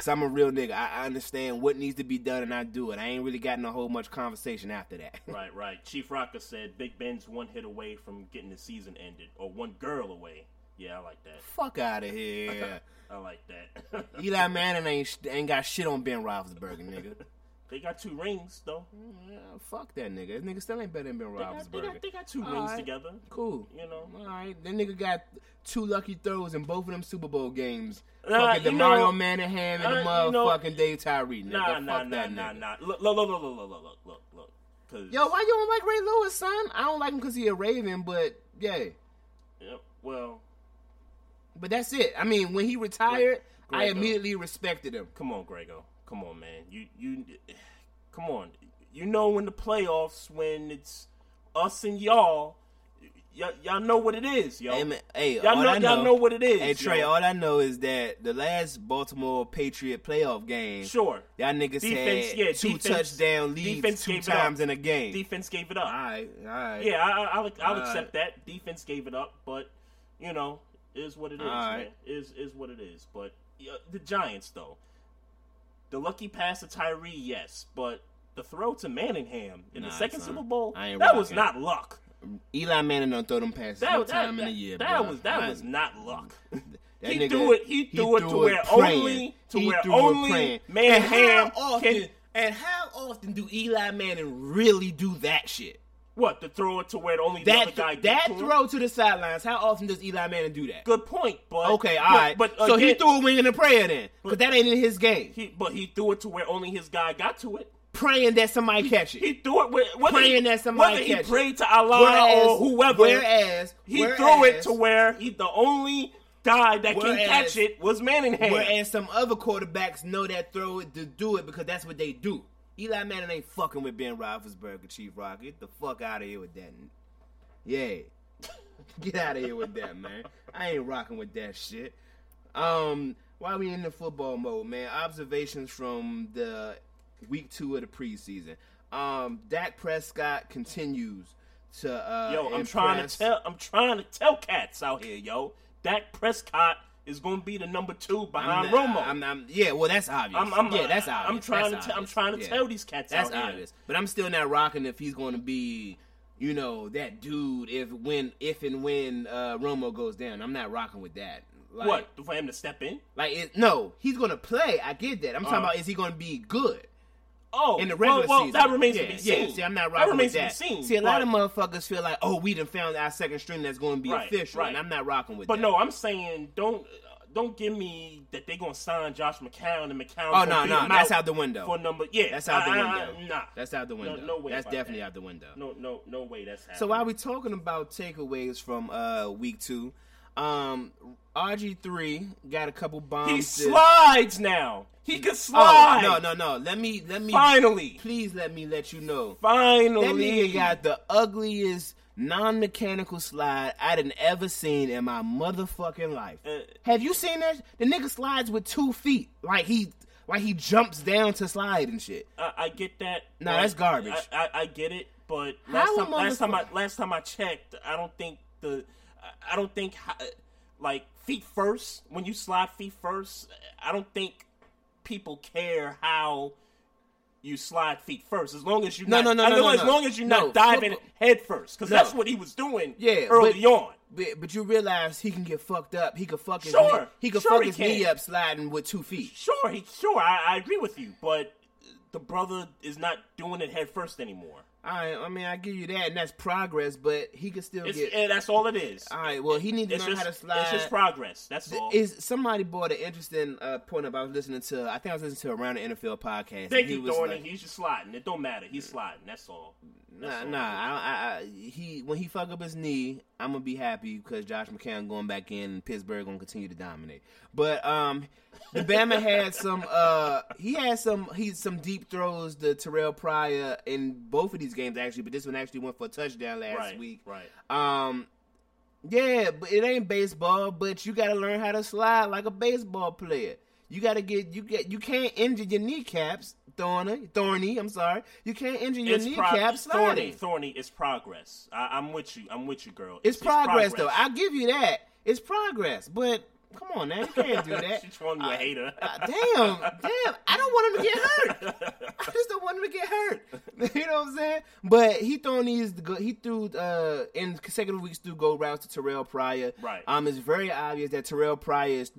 Cause I'm a real nigga. I, I understand what needs to be done and I do it. I ain't really gotten a whole much conversation after that. right, right. Chief Rocker said Big Ben's one hit away from getting the season ended, or one girl away. Yeah, I like that. Fuck out of here. I like that. Eli Manning ain't ain't got shit on Ben Roethlisberger, nigga. They got two rings though. Yeah, fuck that nigga. That nigga still ain't better than Ben Roethlisberger. They got, they got two All rings right. together. Cool. You know. All right. That nigga got two lucky throws in both of them Super Bowl games. Nah, fucking the Mario Manningham and uh, the motherfucking Dave Tyree. Nigga. Nah, nah, nah, nah, nah. Look, look, look, look, look, look, look, look. Yo, why you don't like Ray Lewis, son? I don't like him because he a Raven, but yeah. Yep. Well. But that's it. I mean, when he retired, I immediately respected him. Come on, Grego. Come on, man. You you come on. You know in the playoffs when it's us and y'all, y'all, y'all know what it is, yo. Hey, man, hey, y'all all know, I know, y'all know what it is. Hey Trey, yo. all I know is that the last Baltimore Patriot playoff game, sure. y'all niggas Defense, had yeah, two defense- touchdown leads two gave it up. times in a game. Defense gave it up. all right, all right. Yeah, I, I, I'll, I'll Alright. accept that. Defense gave it up, but you know, is what it is, Alright. man. Is is what it is. But yeah, the Giants, though, the lucky pass to Tyree, yes, but the throw to Manningham in Nah, the second. Super Bowl, that was not luck. Eli Manning don't throw them passes That no that, time that, in the year. that bro. was that I- was not luck. He nigga- threw it. He threw it to where praying. only to He where only. Manningham And how often? can And how often do Eli Manning really do that shit? What to throw it to where only the other That guy that get to him? throw to the sidelines. How often does Eli Manning do that? Good point, but Okay, all but, right. But so he threw a wing and a prayer then, because that ain't in his game. He, but he threw it to where only his guy got to it. Praying that somebody catch it. He threw it with Praying he, that somebody whether catch it. He prayed to Allah or whoever. Whereas he whereas, threw it to where he the only guy that can catch it was Manningham. Whereas some other quarterbacks know that throw it to do it because that's what they do. Eli Manning ain't fucking with Ben Roethlisberger, Chief Rock. Get the fuck out of here with that. Yeah, get out of here with that, man. I ain't rocking with that shit. Um, while we in the football mode, man, observations from the week two of the preseason. Um, Dak Prescott continues to uh, yo, I'm impress. trying to tell I'm trying to tell cats out here, yo. Dak Prescott is gonna be the number two behind I'm, Romo. I'm, I'm, yeah, well, that's obvious. I'm- I'm- yeah, that's I'm obvious. trying That's to t- I'm trying to Yeah. tell these cats That's out here. But I'm still not rocking if he's going to be, you know, that dude. If when if and when uh, Romo goes down, I'm not rocking with that. Like, what for him to step in? Like, it, no, he's going to play. I get that. I'm talking Uh. about is he going to be good? Oh, in the regular well, well, season. that remains yeah, to be seen. Yeah, see, I'm not that rocking remains with that. to be seen. see, a lot of motherfuckers feel like, oh, we done found our second string that's going to be Right, official, right. and I'm not rocking with But that. But no, I'm saying don't don't give me that they're gonna sign Josh McCown and McCown. Oh no, no, that's out the window. for number. Yeah, That's out the I- I- window. I- nah, That's out the No- window. No, way. That's definitely that. out the window. No, no, no way. That's happening. So while we talking about takeaways from uh week two, um RG three got a couple bombs. he slides now. He can slide. Oh, slide. no, no, no. Let me let me Finally, please let me let you know. finally, That nigga got the ugliest non-mechanical slide I done ever seen in my motherfucking life. Uh, Have you seen that? The nigga slides with two feet, like he like he jumps down to slide and shit. I, I get that. Nah, but that's garbage. I, I, I get it, but last a time, last time I last time I checked, I don't think the I- I don't think like feet first when you slide feet first. I don't think people care how you slide feet first as long as you No, not, no, no, as, no, no, as no. long as you're No, not diving head first because that's what he was doing Yeah, early but- on. But, but you realize he can get fucked up. He could fuck his Sure. knee, he could Sure fuck he his knee up sliding with two feet. Sure, he sure I, I agree with you, but the brother is not doing it head first anymore. I, I mean, I give you that, and that's progress. But he could still It's, get. and that's all it is. all right. Well, he needs to It's learn just, how to slide. it's just progress. That's all. Is somebody brought an interesting uh, point up? I was listening to. I think I was listening to around the NFL podcast. Thank he you, Thorny. like- He's just sliding. It don't matter. He's sliding. That's all. That's Nah, all. nah. I, I, I, he when he fuck up his knee, I'm gonna be happy because Josh McCown going back in and Pittsburgh gonna continue to dominate. But um, the Bama had some. Uh, he had some. He some deep throws to Terrell Pryor in both of these games actually, but this one actually went for a touchdown last Right, week. right. Um, yeah, but it ain't baseball. But you got to learn how to slide like a baseball player. You got to get you get you can't injure your kneecaps, Thorny. Thorny, I'm sorry. You can't injure your It's pro- kneecaps thorny, thorny. It's progress. I, I'm with you. I'm with you, girl. It's, progress, though. I'll give you that. It's progress, but come on man. you can't do that. She's calling you a hater. Uh, damn, damn! I don't want him to get hurt. I just don't want him to get hurt. you know what I'm saying? But he thrown these. He threw uh, in consecutive weeks through go routes to Terrell Pryor. Right. Um, it's very obvious that Terrell Pryor is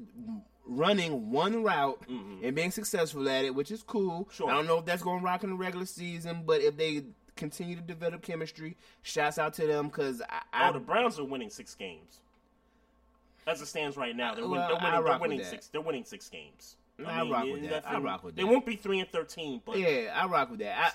running one route and being successful at it, which is cool. Mm-hmm. Sure. I don't know if that's going to rock in the regular season, but if they continue to develop chemistry, shouts out to them because I, I oh, the Browns are winning six games. As it stands right now, they're, win- they're winning. They're winning six. They're winning six games. I rock with that. I rock with that. They won't be three and thirteen, but Yeah, I rock with that. I,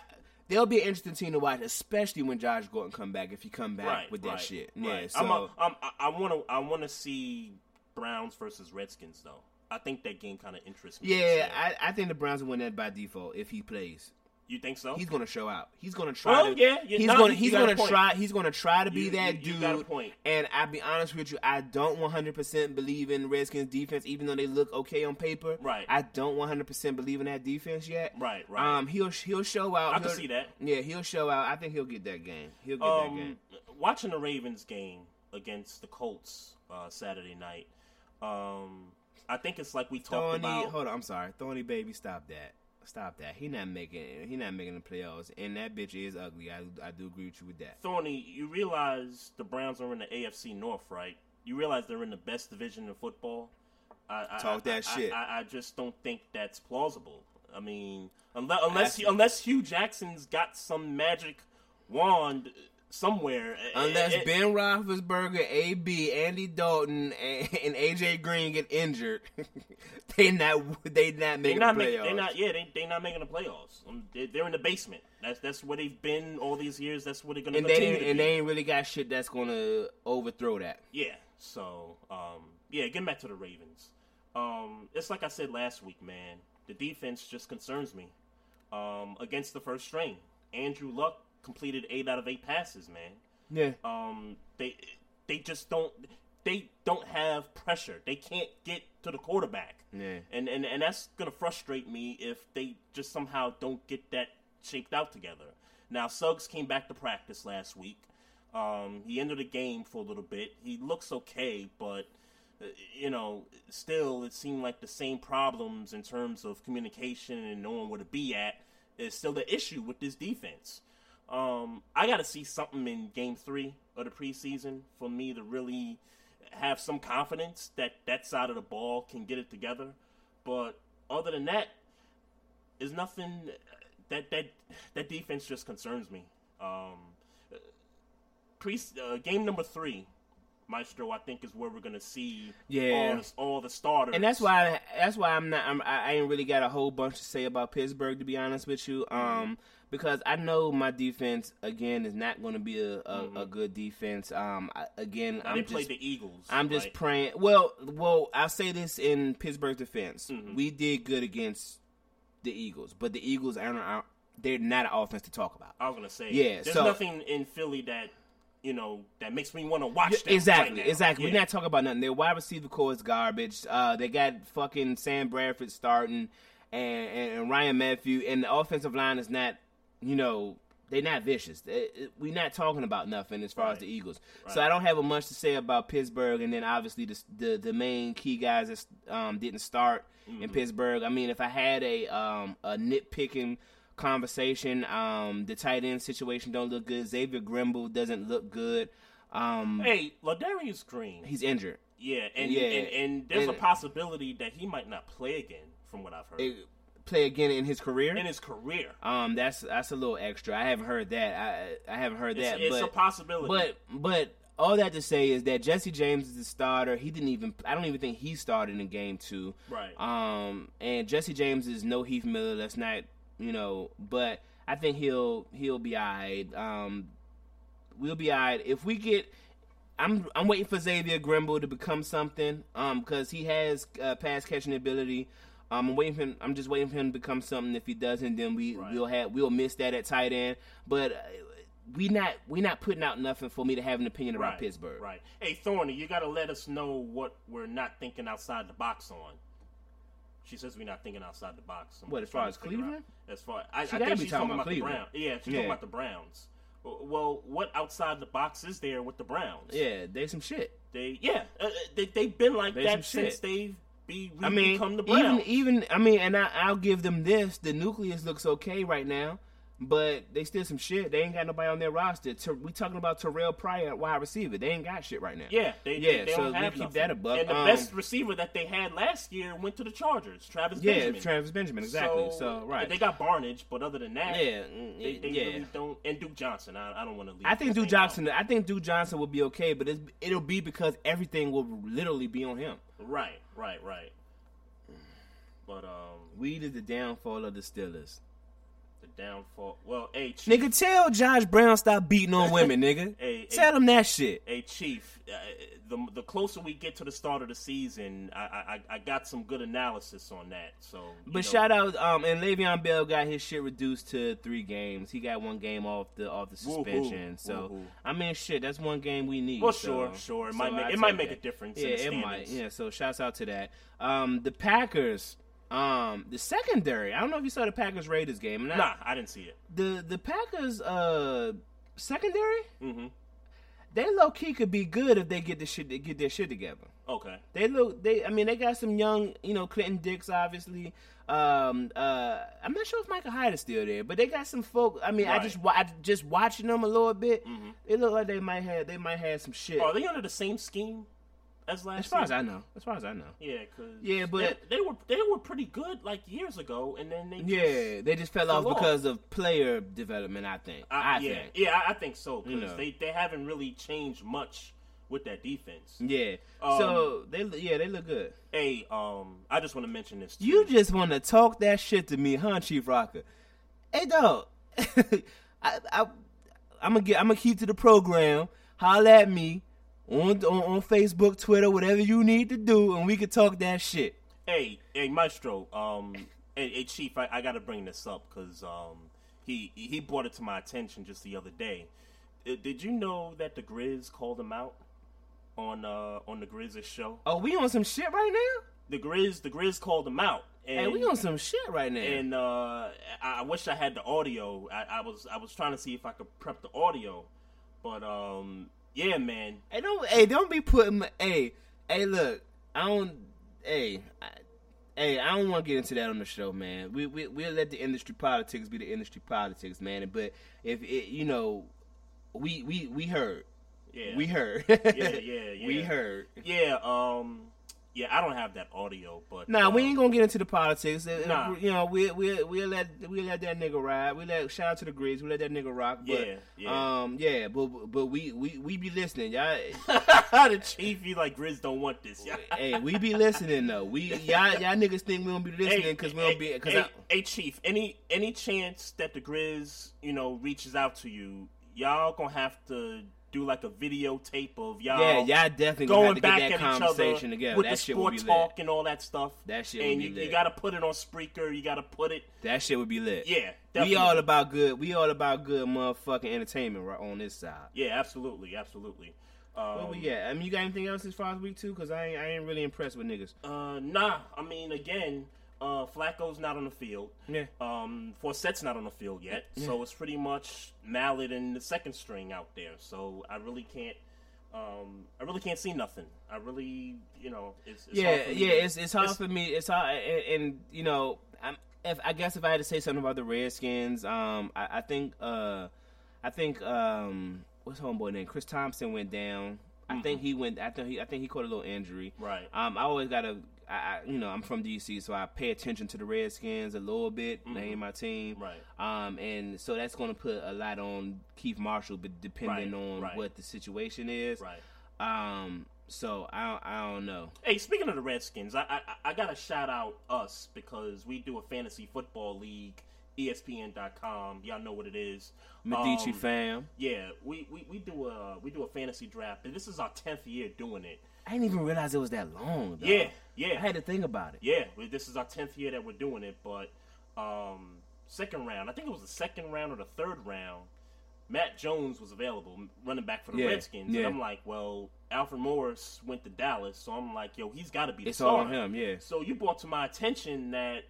they'll be an interesting team to watch, especially when Josh Gordon come back. If he come back right with that right, shit, right. yeah. I'm So a, I'm, I- I want to. I want to see Browns versus Redskins though. I think that game kind of interests me. yeah. I, I think the Browns will win that by default if he plays. You think so? He's going to show out. He's going to try. Well, to, yeah, yeah, he's no, going. you- He's you got a going to try. He's to try to be You- that you- dude. you got a point. And I'll be honest with you, I don't 100 percent believe in Redskins defense, even though they look okay on paper. Right. I don't 100 percent believe in that defense yet. Right, right. Um, he'll he'll show out. I can He'll- see that. Yeah, he'll show out. I think he'll get that game. He'll get that game. um, watching the Ravens game against the Colts uh, Saturday night. Um, I think it's like we talked Thorny, about. hold on, I'm sorry, Thorny baby, stop that, stop that. He not making, he not making the playoffs, and that bitch is ugly. I, I do agree with you with that. Thorny, you realize the Browns are in the AFC North, right? You realize they're in the best division in football. I, I, Talk that I, shit. I, I, I just don't think that's plausible. I mean, unless unless, unless Hue Jackson's got some magic wand somewhere. Unless eh, eh, Ben Roethlisberger, AB, Andy Dalton, and, and AJ Green get injured, they not they not They're making not the making. playoffs. They're not. Yeah, they they not making the playoffs. Um, they, they're in the basement. That's that's where they've been all these years. That's where they're gonna and they continue to and they ain't really got shit that's gonna overthrow that. Yeah. So, um, yeah, getting back to the Ravens. Um, it's like I said last week, man. The defense just concerns me. Um, against the first string, Andrew Luck completed eight out of eight passes, man. Yeah, Um, they they just don't they don't have pressure. They can't get to the quarterback. Yeah. And and and that's gonna frustrate me if they just somehow don't get that shaped out together. Now Suggs came back to practice last week. Um, he ended the game for a little bit. He looks okay, but uh, you know, still it seemed like the same problems in terms of communication and knowing where to be at is still the issue with this defense. Um, I got to see something in Game Three of the preseason for me to really have some confidence that that side of the ball can get it together. But other than that, is nothing that that that defense just concerns me. Um, pre uh, game number three, Maestro, I think is where we're gonna see Yeah. all the, all the starters. and that's why that's why I'm not I'm, I I ain't really got a whole bunch to say about Pittsburgh to be honest with you. Um, because I know my defense again is not going to be a, a, a good defense. Um, I, again Now, I'm they just played the Eagles. I'm just right? praying. Well, well, I'll say this in Pittsburgh's defense: Mm-hmm. we did good against the Eagles, but the Eagles aren't. they're not an offense to talk about. I was gonna say, Yeah, There's so- nothing in Philly that you know that makes me want to watch them exactly, right exactly. Yeah. We're not talking about nothing. Their wide receiver core is garbage. Uh, they got fucking Sam Bradford starting, and, and, and Ryan Matthew, and the offensive line is not, you know, they're not vicious. We're not talking about nothing as far as the Eagles. So I don't have much to say about Pittsburgh, and then obviously the the, the main key guys that um, didn't start Mm-hmm. in Pittsburgh. I mean, if I had a um, a nitpicking conversation, um, the tight end situation don't look good. Xavier Grimble doesn't look good. Um, Hey, Ladarius Green. he's injured. yeah, and, Yeah. and and there's a possibility that he might not play again, from what I've heard. It- play again in his career. in his career. um, that's that's a little extra. I haven't heard that. I I haven't heard It's, that. it's but, a possibility. But but all that to say is that Jesse James is the starter. He didn't even. I don't even think he started in game two. Right. Um. And Jesse James is no Heath Miller. Let's not. You know. But I think he'll he'll be alright. Um. We'll be alright if we get. I'm I'm waiting for Xavier Grimble to become something. Um. Because he has uh, pass catching ability. Um, I'm waiting for him. I'm just waiting for him to become something. If he doesn't, then we Right. we'll have we'll miss that at tight end. But uh, we not we not putting out nothing for me to have an opinion about right, Pittsburgh. Right. Hey, Thorny, you got to let us know what we're not thinking outside the box on. She says we're not thinking outside the box. I'm What, as far as figure out- Cleveland? As far I, I think she's talking talking about the Browns. Yeah, she's Yeah. talking about the Browns. Well, what outside the box is there with the Browns? Yeah, they some shit. They yeah, uh, they they've been like They that some shit. since they've be I mean, become the even Browns. even I mean, and I, I'll give them this: the nucleus looks okay right now, but they still some shit. They ain't got nobody on their roster. Ter- we talking about Terrell Pryor at wide receiver. They ain't got shit right now. Yeah, they, Yeah, they, they so we keep that above. And the Um, best receiver that they had last year went to the Chargers, Travis yeah, Benjamin. Travis Benjamin, exactly. So, right, They got Barnidge, but other than that, yeah, mm, they, they yeah. really don't. And Duke Johnson, I, I don't want to leave. I think Duke Johnson. out. I think Duke Johnson will be okay, but it's, it'll be because everything will literally be on him. Right, right, right. But um, Weed is the downfall of the Steelers. The downfall. Well, hey, Chief, Nigga, tell Josh Brown stop beating on women, nigga. Hey, tell hey. him that shit. Hey Chief, uh, the the closer we get to the start of the season, I I, I got some good analysis on that. So, But know, shout out, um, and Le'Veon Bell got his shit reduced to three games. He got one game off the off the Woo-hoo, suspension. So woo-hoo. I mean, shit, that's one game we need. Well, so- sure, sure. It so might make- I it might make that. a difference Yeah, in the it might. Yeah. So shouts out to that. Um, the Packers. Um, the secondary. I don't know if you saw the Packers Raiders game. I- Nah, I didn't see it. the the Packers uh secondary. hmm They low key could be good if they get the shit get their shit together. Okay. They look. They. I mean, they got some young. You know, Clinton Dix, obviously. Um. Uh. I'm not sure if Michael Hyde is still there, but they got some folk. I mean, I just I just watching them a little bit. It look like they might have. They might have some shit. Are they under the same scheme as last? as far as? I know. As far as I know. Yeah, cause Yeah, but- they, they were they were pretty good like years ago, and then they just, Yeah, they just fell off fell off. because of player development. I think. I, I, yeah, think. yeah, I- I think so because You know. they they haven't really changed much with that defense. Yeah. Um, so they. Yeah, they look good. Hey, um, I just want to mention this. Too. You just want to talk that shit to me, huh, Chief Rocker? Hey, dog. I, I, I'm gonna get. I'm gonna keep to the program. Holla at me on, on on Facebook, Twitter, whatever you need to do, and we can talk that shit. Hey, hey, Maestro. Um, hey, hey Chief, I, I got to bring this up because um, he he brought it to my attention just the other day. Uh, Did you know that the Grizz called him out on uh on the Grizz's show? Oh, we on some shit right now. The Grizz, the Grizz called him out. And, Hey, we on some shit right now. and uh, I I wish I had the audio. I, I was I was trying to see if I could prep the audio, but um, yeah, man. hey, don't. Hey, don't be putting. My, hey, hey, look. I don't. Hey. I, Hey, I don't want to get into that on the show, man. We we we'll let the industry politics be the industry politics, man. But if it, you know, we we we heard, Yeah, we heard, Yeah, yeah, yeah. we heard. Yeah, um, yeah. I don't have that audio, but Nah, we um, ain't gonna get into the politics. Uh, Nah. You know, we we we let we let that nigga ride. We let shout out to the Grizz. We let that nigga rock. But, Yeah, yeah. Um, yeah, but but we we we be listening, y'all. the chief, he like Grizz don't want this. Yeah. hey, we be listening though. We y'all y'all niggas think we don't be listening because we don't hey, be because hey, hey, chief. Any any chance that the Grizz, you know, reaches out to you, y'all gonna have to do like a videotape of y'all. yeah, y'all definitely have to back get that at each other conversation together. with That the shit would be talk and all that stuff. That shit and would be you, you got to put it on Spreaker. You got to put it. That shit would be lit. Yeah, we all about good. We all about good motherfucking entertainment right on this side. Yeah, absolutely, absolutely. Um, Where we at? I mean, you got anything else as far as week two? Because I ain't, I ain't really impressed with niggas. Uh, nah. I mean, again, uh, Flacco's not on the field. Yeah. Um, Forsett's not on the field yet, yeah. so it's pretty much Mallett and the second string out there. So I really can't. Um, I really can't see nothing. I really, you know, it's, it's yeah, hard for me yeah. to- It's it's hard for me. It's hard, and, and you know, I'm, if I guess if I had to say something about the Redskins, um, I, I think, uh, I think, um, what's homeboy name? Chris Thompson went down. I think he went. I think he. I think he caught a little injury. Right. Um, I always gotta. I, I you know I'm from DC, so I pay attention to the Redskins a little bit. They ain't my team, Mm-hmm. Right. Um, and so that's going to put a lot on Keith Marshall, but depending Right, on right. what the situation is, Right. Um, so I don't, I don't know. Hey, speaking of the Redskins, I, I I gotta shout out us because we do a fantasy football league. ESPN.com. Y'all know what it is. Medici Um, fam, Yeah, we, we, we do a we do a fantasy draft, and this is our tenth year doing it. I didn't even realize it was that long. Though. Yeah, I had to think about it. yeah. This is our tenth year that we're doing it, but um, second round, I think it was the second round or the third round. Matt Jones was available, running back for the Yeah, Redskins, yeah. and I'm like, well, Alfred Morris went to Dallas, so I'm like, yo, he's got to be the It's all on him. Yeah. So you brought to my attention that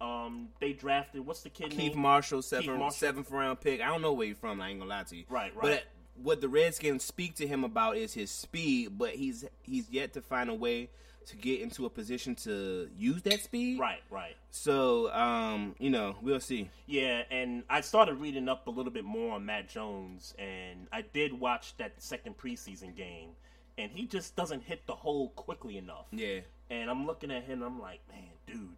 um, they drafted what's the kid Keith name? Marshall, seventh, Marshall. seventh round pick. I don't know where he's from. I ain't gonna lie to you. Right, right. But what the Redskins speak to him about is his speed, but he's he's yet to find a way to get into a position to use that speed. Right, right. So, um, you know, we'll see. Yeah, and I started reading up a little bit more on Matt Jones, and I did watch that second preseason game, and he just doesn't hit the hole quickly enough. Yeah. And I'm looking at him, I'm like, man, dude.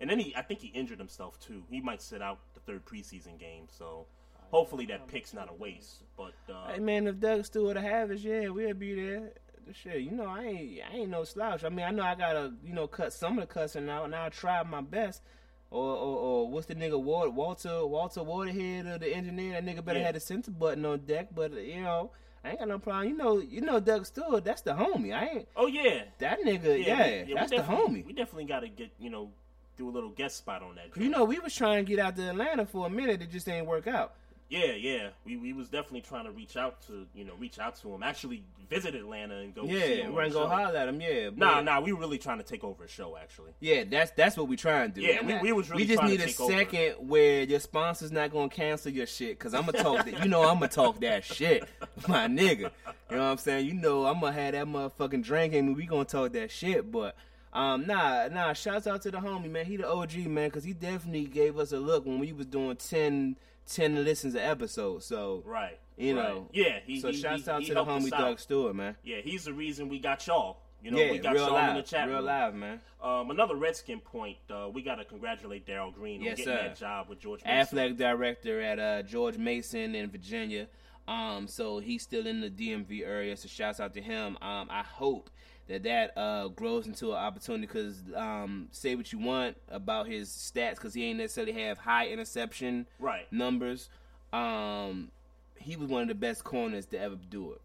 And then he, I think he injured himself too. He might sit out the third preseason game, so hopefully that pick's not a waste. But uh, Hey man, if Doug Stewart have us, yeah, we'll be there. Shit, you know, I ain't I ain't no slouch. I mean, I know I gotta, you know, cut some of the cussing out, and I'll try my best. Or, or, or what's the nigga Ward, Walter Walter Waterhead or the engineer? That nigga better Yeah. have the center button on deck. But you know, I ain't got no problem. You know, you know Doug Stewart. That's the homie. I ain't oh yeah, that nigga. Yeah, we- we that's the homie. We definitely got to get you know do a little guest spot on that. You know, we was trying to get out to Atlanta for a minute. It just ain't work out. Yeah, yeah. We we was definitely trying to reach out to you know reach out to him. Actually, visit Atlanta and go. see Yeah, him we're gonna go holler at him. Yeah, Nah, nah. We were really trying to take over a show. Actually. Yeah, that's that's what we trying to do. Yeah, we- we was really we just need a take over. second where your sponsor's not gonna cancel your shit. Cause I'm gonna talk that. You know, I'm gonna talk that shit, my nigga. You know what I'm saying? You know, I'm gonna have that motherfucking drinking. and We gonna talk that shit, but. Um, nah, nah. Shouts out to the homie, man. He the OG, man, because he definitely gave us a look when we was doing 10, 10 listens a episode. So, Right. you right. know, Yeah. He, so he, shouts he, out to the homie. Doug Stewart, man. Yeah, he's the reason we got y'all. You know, yeah, we got real y'all live, in the chat real room. live, man. Um, another Redskin point. Uh, we got to congratulate Darrell Green Yes, on getting sir. that job with George Mason. athletic director at uh, George Mason in Virginia. Um, so he's still in the DMV area. So shouts out to him. Um, I hope that that uh, grows into an opportunity because um, say what you want about his stats because he ain't necessarily have high interception Right. numbers. Um, he was one of the best corners to ever do it.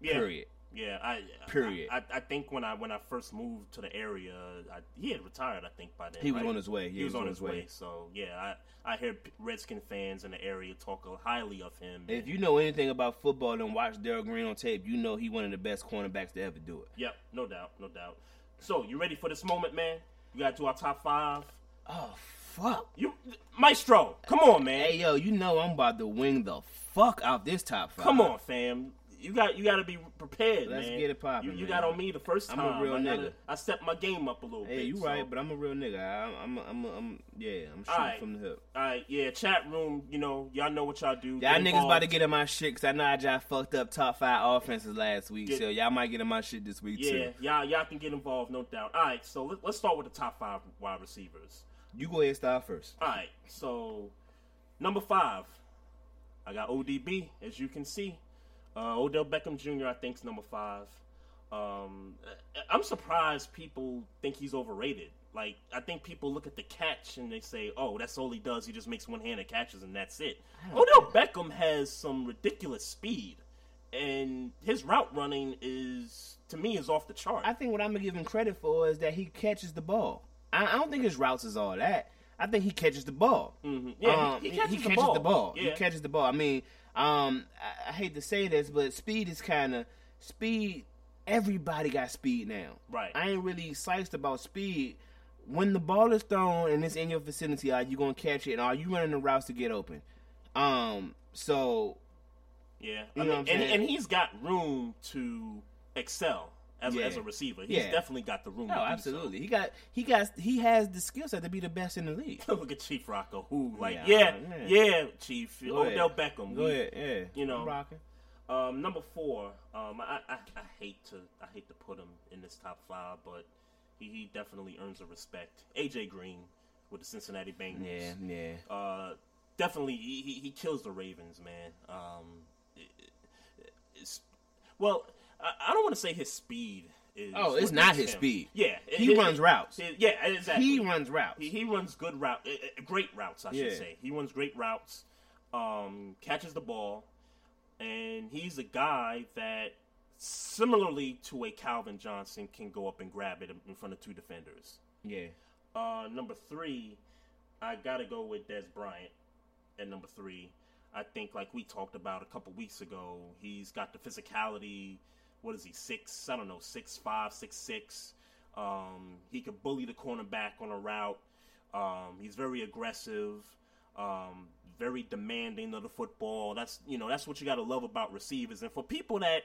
Yeah. Period. Yeah, I Period. I, I, I think when I when I first moved to the area, I, he had retired. I think by then He was right? on his way. He, was, on his way. So yeah, I I hear Redskin fans in the area talk highly of him. If you know anything about football and watch Darrell Green on tape, you know he one of the best cornerbacks to ever do it. Yep, no doubt, no doubt. So you ready for this moment, man? You got to do our top five. Oh fuck. You, Maestro, come on, man. Hey yo, you know I'm about to wing the fuck out this top five. Come on, fam. You got you got to be prepared, Let's man. get it poppin', You, you got on me the first time. I'm a real I gotta- nigga. I stepped my game up a little bit. Hey, you so- right, but I'm a real nigga. I, I'm, a, I'm, a, I'm, yeah, I'm shooting Alright. from the hip. All right, yeah, chat room. You know, y'all know what y'all do. Y'all niggas about to get in my shit because I know I just fucked up top five offenses last week, Get- so y'all might get in my shit this week Yeah, too. y'all y'all can get involved, no doubt. All right, so let, let's start with the top five wide receivers. You go ahead, and start first. All right, so number five, I got ODB, as you can see. Uh, Odell Beckham Jr. I think is number five. Um, I'm surprised people think he's overrated. Like, I think people look at the catch and they say, "Oh, that's all he does. He just makes one-handed catches and that's it." Odell Beckham has some ridiculous speed, and his route running is, to me, is off the chart. I think what I'm gonna give him credit for is that he catches the ball. I, I don't think his routes is all that. I think he catches the ball. Mhm. Yeah, he- Um, he catches the ball. He Yeah. catches the ball. I mean, um, I, I hate to say this, but speed is kind of speed. Everybody got speed now. Right. I ain't really sliced about speed. When the ball is thrown and it's in your vicinity, are you gonna catch it? And are you running the routes to get open? Um. So Yeah, You I know mean, and, and he's got room to excel as, Yeah. as a receiver. He's Yeah. definitely got the room. no, do so. absolutely. He got he got he has the skill set to be the best in the league. Look at Chief Rocco, who like, Yeah, yeah, yeah, Chief Go Odell ahead. Beckham. Go we- ahead, yeah. you know. Rocking. Um, number four, um, I, I I hate to I hate to put him in this top five, but He, he definitely earns a respect. AJ Green with the Cincinnati Bengals. Yeah, yeah. Uh, definitely, he, he, he kills the Ravens, man. Um, it- it's, well, I, I don't want to say his speed is. Oh, it's not his him. speed. Yeah, He runs routes. it- yeah, exactly. He runs routes. He, he runs good route, uh, uh, great routes, I Yeah. should say. He runs great routes. Um, catches the ball, and he's a guy that, similarly to a Calvin Johnson, can go up and grab it in front of two defenders. Yeah. Uh, number three, I gotta go with Dez Bryant at number three. I think, like we talked about a couple weeks ago, he's got the physicality. What is he? Six? I don't know. Six five, six six. Um, he can bully the cornerback on a route. Um, he's very aggressive. Um, very demanding of the football. That's you know that's what you got to love about receivers. And for people that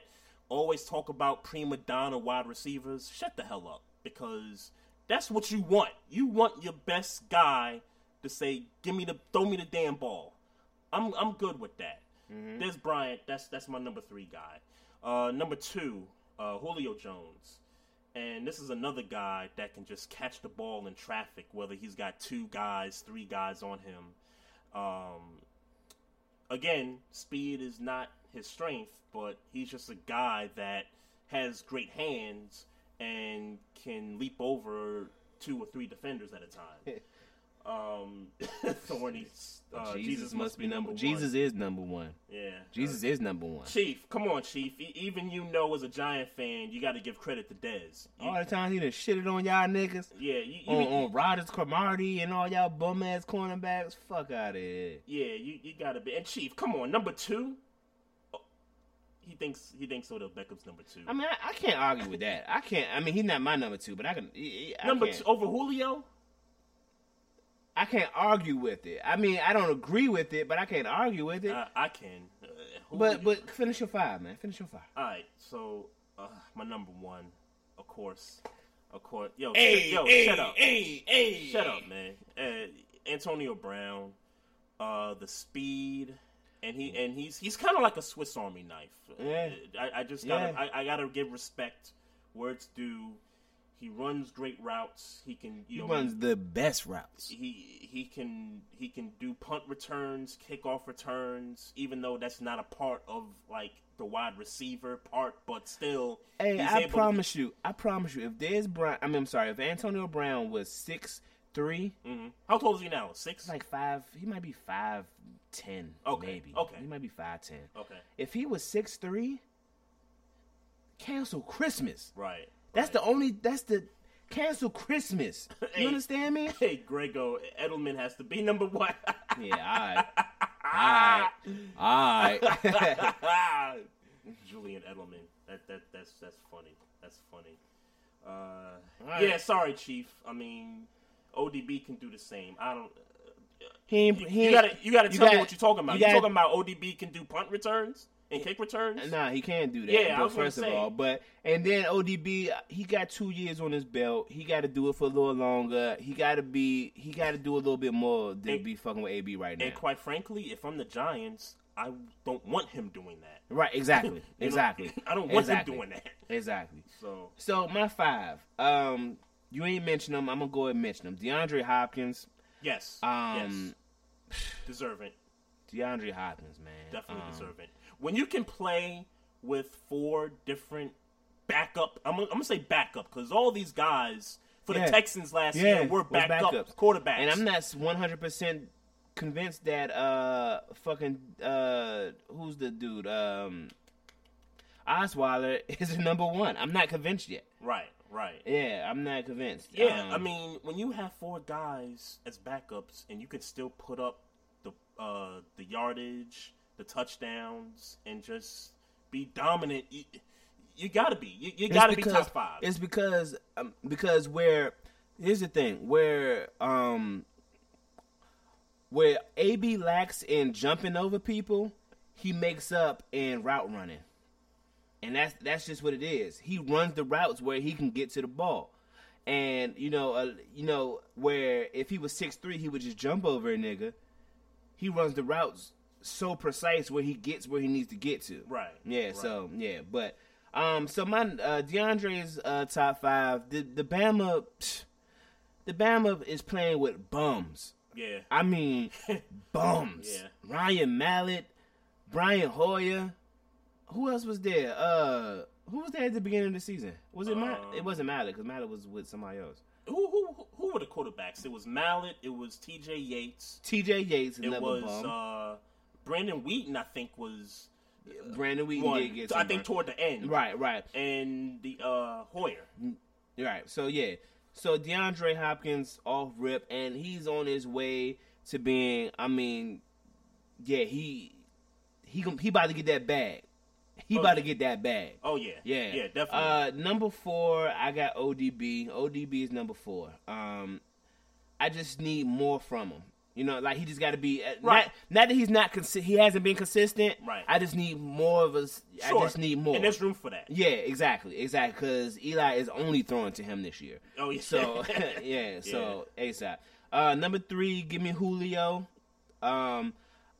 always talk about prima donna wide receivers, shut the hell up because that's what you want. You want your best guy to say, "Give me the, throw me the damn ball." I'm I'm good with that. Dez Bryant, that's that's my number three guy. Uh, number two, uh, Julio Jones, and this is another guy that can just catch the ball in traffic, whether he's got two guys, three guys on him. Um, again, speed is not his strength, but he's just a guy that has great hands and can leap over two or three defenders at a time. um, Thorny, uh, Jesus, must be number one. Jesus is number one. yeah, Jesus is number one. Chief, come on, Chief. E- even you know, as a Giant fan, you got to give credit to Dez. You- All the time he done shitted on y'all niggas. yeah, you, you, On, you- on Rodgers, Cromartie, and all y'all bum ass cornerbacks. Fuck out of here. yeah, you, you got to be. And Chief, come on, number two. Oh, he thinks he thinks Odell Beckham's number two. I mean, I, I can't argue with that. I can't. I mean, he's not my number two, but I can. I, I number can't- two over Julio. I can't argue with it. I mean, I don't agree with it, but I can't argue with it. I, I can. Uh, but Julio- but finish your five, man. Finish your five. all right. So uh, my number one, of course, of course. Yo, Hey, yo, hey, shut up. hey, hey. Shut up, man. Uh, Antonio Brown, uh, the speed, and he and he's he's kind of like a Swiss Army knife. Yeah. Uh, I, I just gotta Yeah. I, I gotta give respect where it's due. He runs great routes. He can you He know runs the best routes. he he can he can do punt returns, kickoff returns, even though that's not a part of like the wide receiver part, but still. Hey, I able to- promise you, I promise you, if there's Brown, I mean, I'm sorry, if Antonio Brown was six three, Mhm. How tall is he now? Six. like five, he might be five ten, Okay, maybe. okay. he might be five ten. okay, If he was six three, cancel Christmas. right. That's the only. That's the cancel Christmas. Hey. You understand me? Hey, Grego, Edelman has to be number one. Yeah, all right, all right, all right. Julian Edelman. That that that's that's funny. That's funny. Uh, right. Yeah, sorry, Chief. I mean, ODB can do the same. I don't. He You, he you gotta you gotta you tell me what you're talking about. you You gotta- talking about ODB can do punt returns kick returns? Nah, he can't do that. Yeah, but first of all, but and then ODB, he got two years on his belt. He got to do it for a little longer. He got to be, he got to do a little bit more than And- be fucking with AB right now. And quite frankly, if I'm the Giants, I don't want him doing that. right? Exactly. Exactly. I don't want exactly. him doing that. Exactly. So So my five. Um, you ain't mention them. I'm gonna go ahead and mention them. DeAndre Hopkins. yes, Um, yes, deserving. DeAndre Hopkins, man. Definitely Um, deserving. When you can play with four different backup, I'm, gonna- I'm gonna say backup because all these guys for Yeah. the Texans last Yeah, year were was backup backups. quarterbacks. And I'm not 100 percent convinced that uh fucking uh who's the dude um Osweiler is the number one. I'm not convinced yet. right, right. Yeah, I'm not convinced. Yeah, Um, I mean, when you have four guys as backups and you can still put up the uh, the yardage, the touchdowns, and just be dominant, you, you gotta be. You, you gotta be top five. It's because um, because where here's the thing where um where AB lacks in jumping over people, he makes up in route running. And that's that's just what it is. He runs the routes where he can get to the ball. And you know, uh, you know where if he was six three, he would just jump over a nigga. He runs the routes so precise where he gets where he needs to get to. Right, Yeah. right. So yeah, but Um, so my uh, DeAndre's uh, top five. The the Bama, psh, the Bama is playing with bums. Yeah. I mean, bums. Yeah. Ryan Mallett, Brian Hoyer. Who else was there? Uh, who was there at the beginning of the season? Was it Mallett? Um, It wasn't Mallett because Mallett was with somebody else. Who who who were the quarterbacks? It was Mallett. It was T.J. Yates. T.J. Yates, It was bum. uh, Brandon Weeden. I think was Brandon Weeden one. did get. I think toward the end. Right, right. And the uh, Hoyer. Right. So yeah. So DeAndre Hopkins off rip, and he's on his way to being. I mean, yeah, he he he about to get that bag. He Oh, about to get that bag. Oh yeah. Yeah, Yeah. Definitely. Uh, number four, I got ODB. ODB is number four. Um, I just need more from him. You know, like he just got to be uh, Right. not not that he's not consi- he hasn't been consistent. Right. I just need more of us. sure. I just need more. And there's room for that. Yeah, exactly, exactly. Because Eli is only throwing to him this year. Oh, yeah. So yeah, so ASAP. Uh, number three, give me Julio. Um,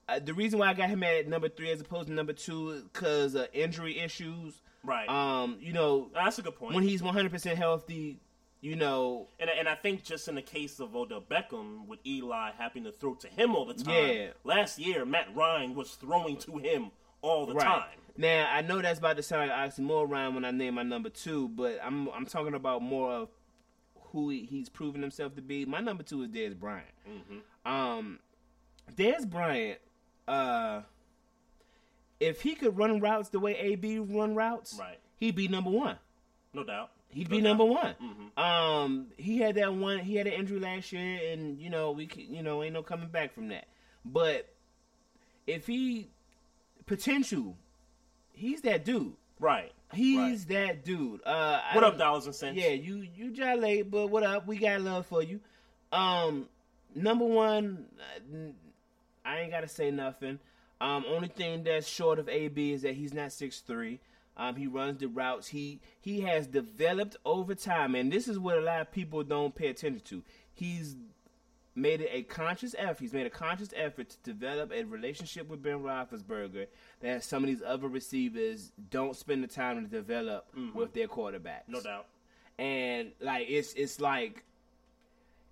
uh, the reason why I got him at number three as opposed to number two because uh, injury issues. Right. Um, you know, That's a good point. when he's 100 percent healthy, you know, And, and I think just in the case of Odell Beckham, with Eli having to throw to him all the time. Yeah. Last year, Matt Ryan was throwing to him all the right. time. Now I know that's about to sound like oxymoron when I name my number two, but I'm I'm talking about more of who he, he's proven himself to be. My number two is Dez Bryant. Mm-hmm. Um, Dez Bryant, uh, if he could run routes the way AB run routes, Right. he'd be number one. No doubt. He'd be number one. Mhm. Um, he had that one. He had an injury last year, and you know we, you know, ain't no coming back from that. But if he potential, he's that dude. Right. He's that dude. Uh, I What up, don't- dollars and cents? Yeah, you you jolly late, but what up? We got love for you. Um, number one, I ain't gotta say nothing. Um, only thing that's short of AB is that he's not six three. Um, he runs the routes. He he has developed over time, and this is what a lot of people don't pay attention to. He's made it a conscious effort. He's made a conscious effort to develop a relationship with Ben Roethlisberger that some of these other receivers don't spend the time to develop with their quarterbacks. No doubt. And like it's it's like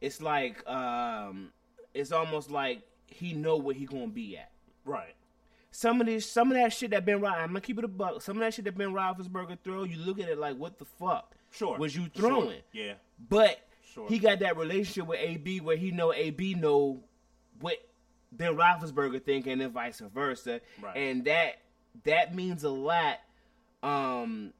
it's like um it's almost like he know where he gonna be at. Right. Some of this, some of that shit that Ben, Ro- I'm gonna keep it a buck. Some of that shit that Ben Roethlisberger throw, you look at it like, what the fuck? Sure. was you Sure. throwing? Yeah. But Sure. he got that relationship with AB where he know AB know what Ben Roethlisberger think and then vice versa, Right. and that that means a lot. Um,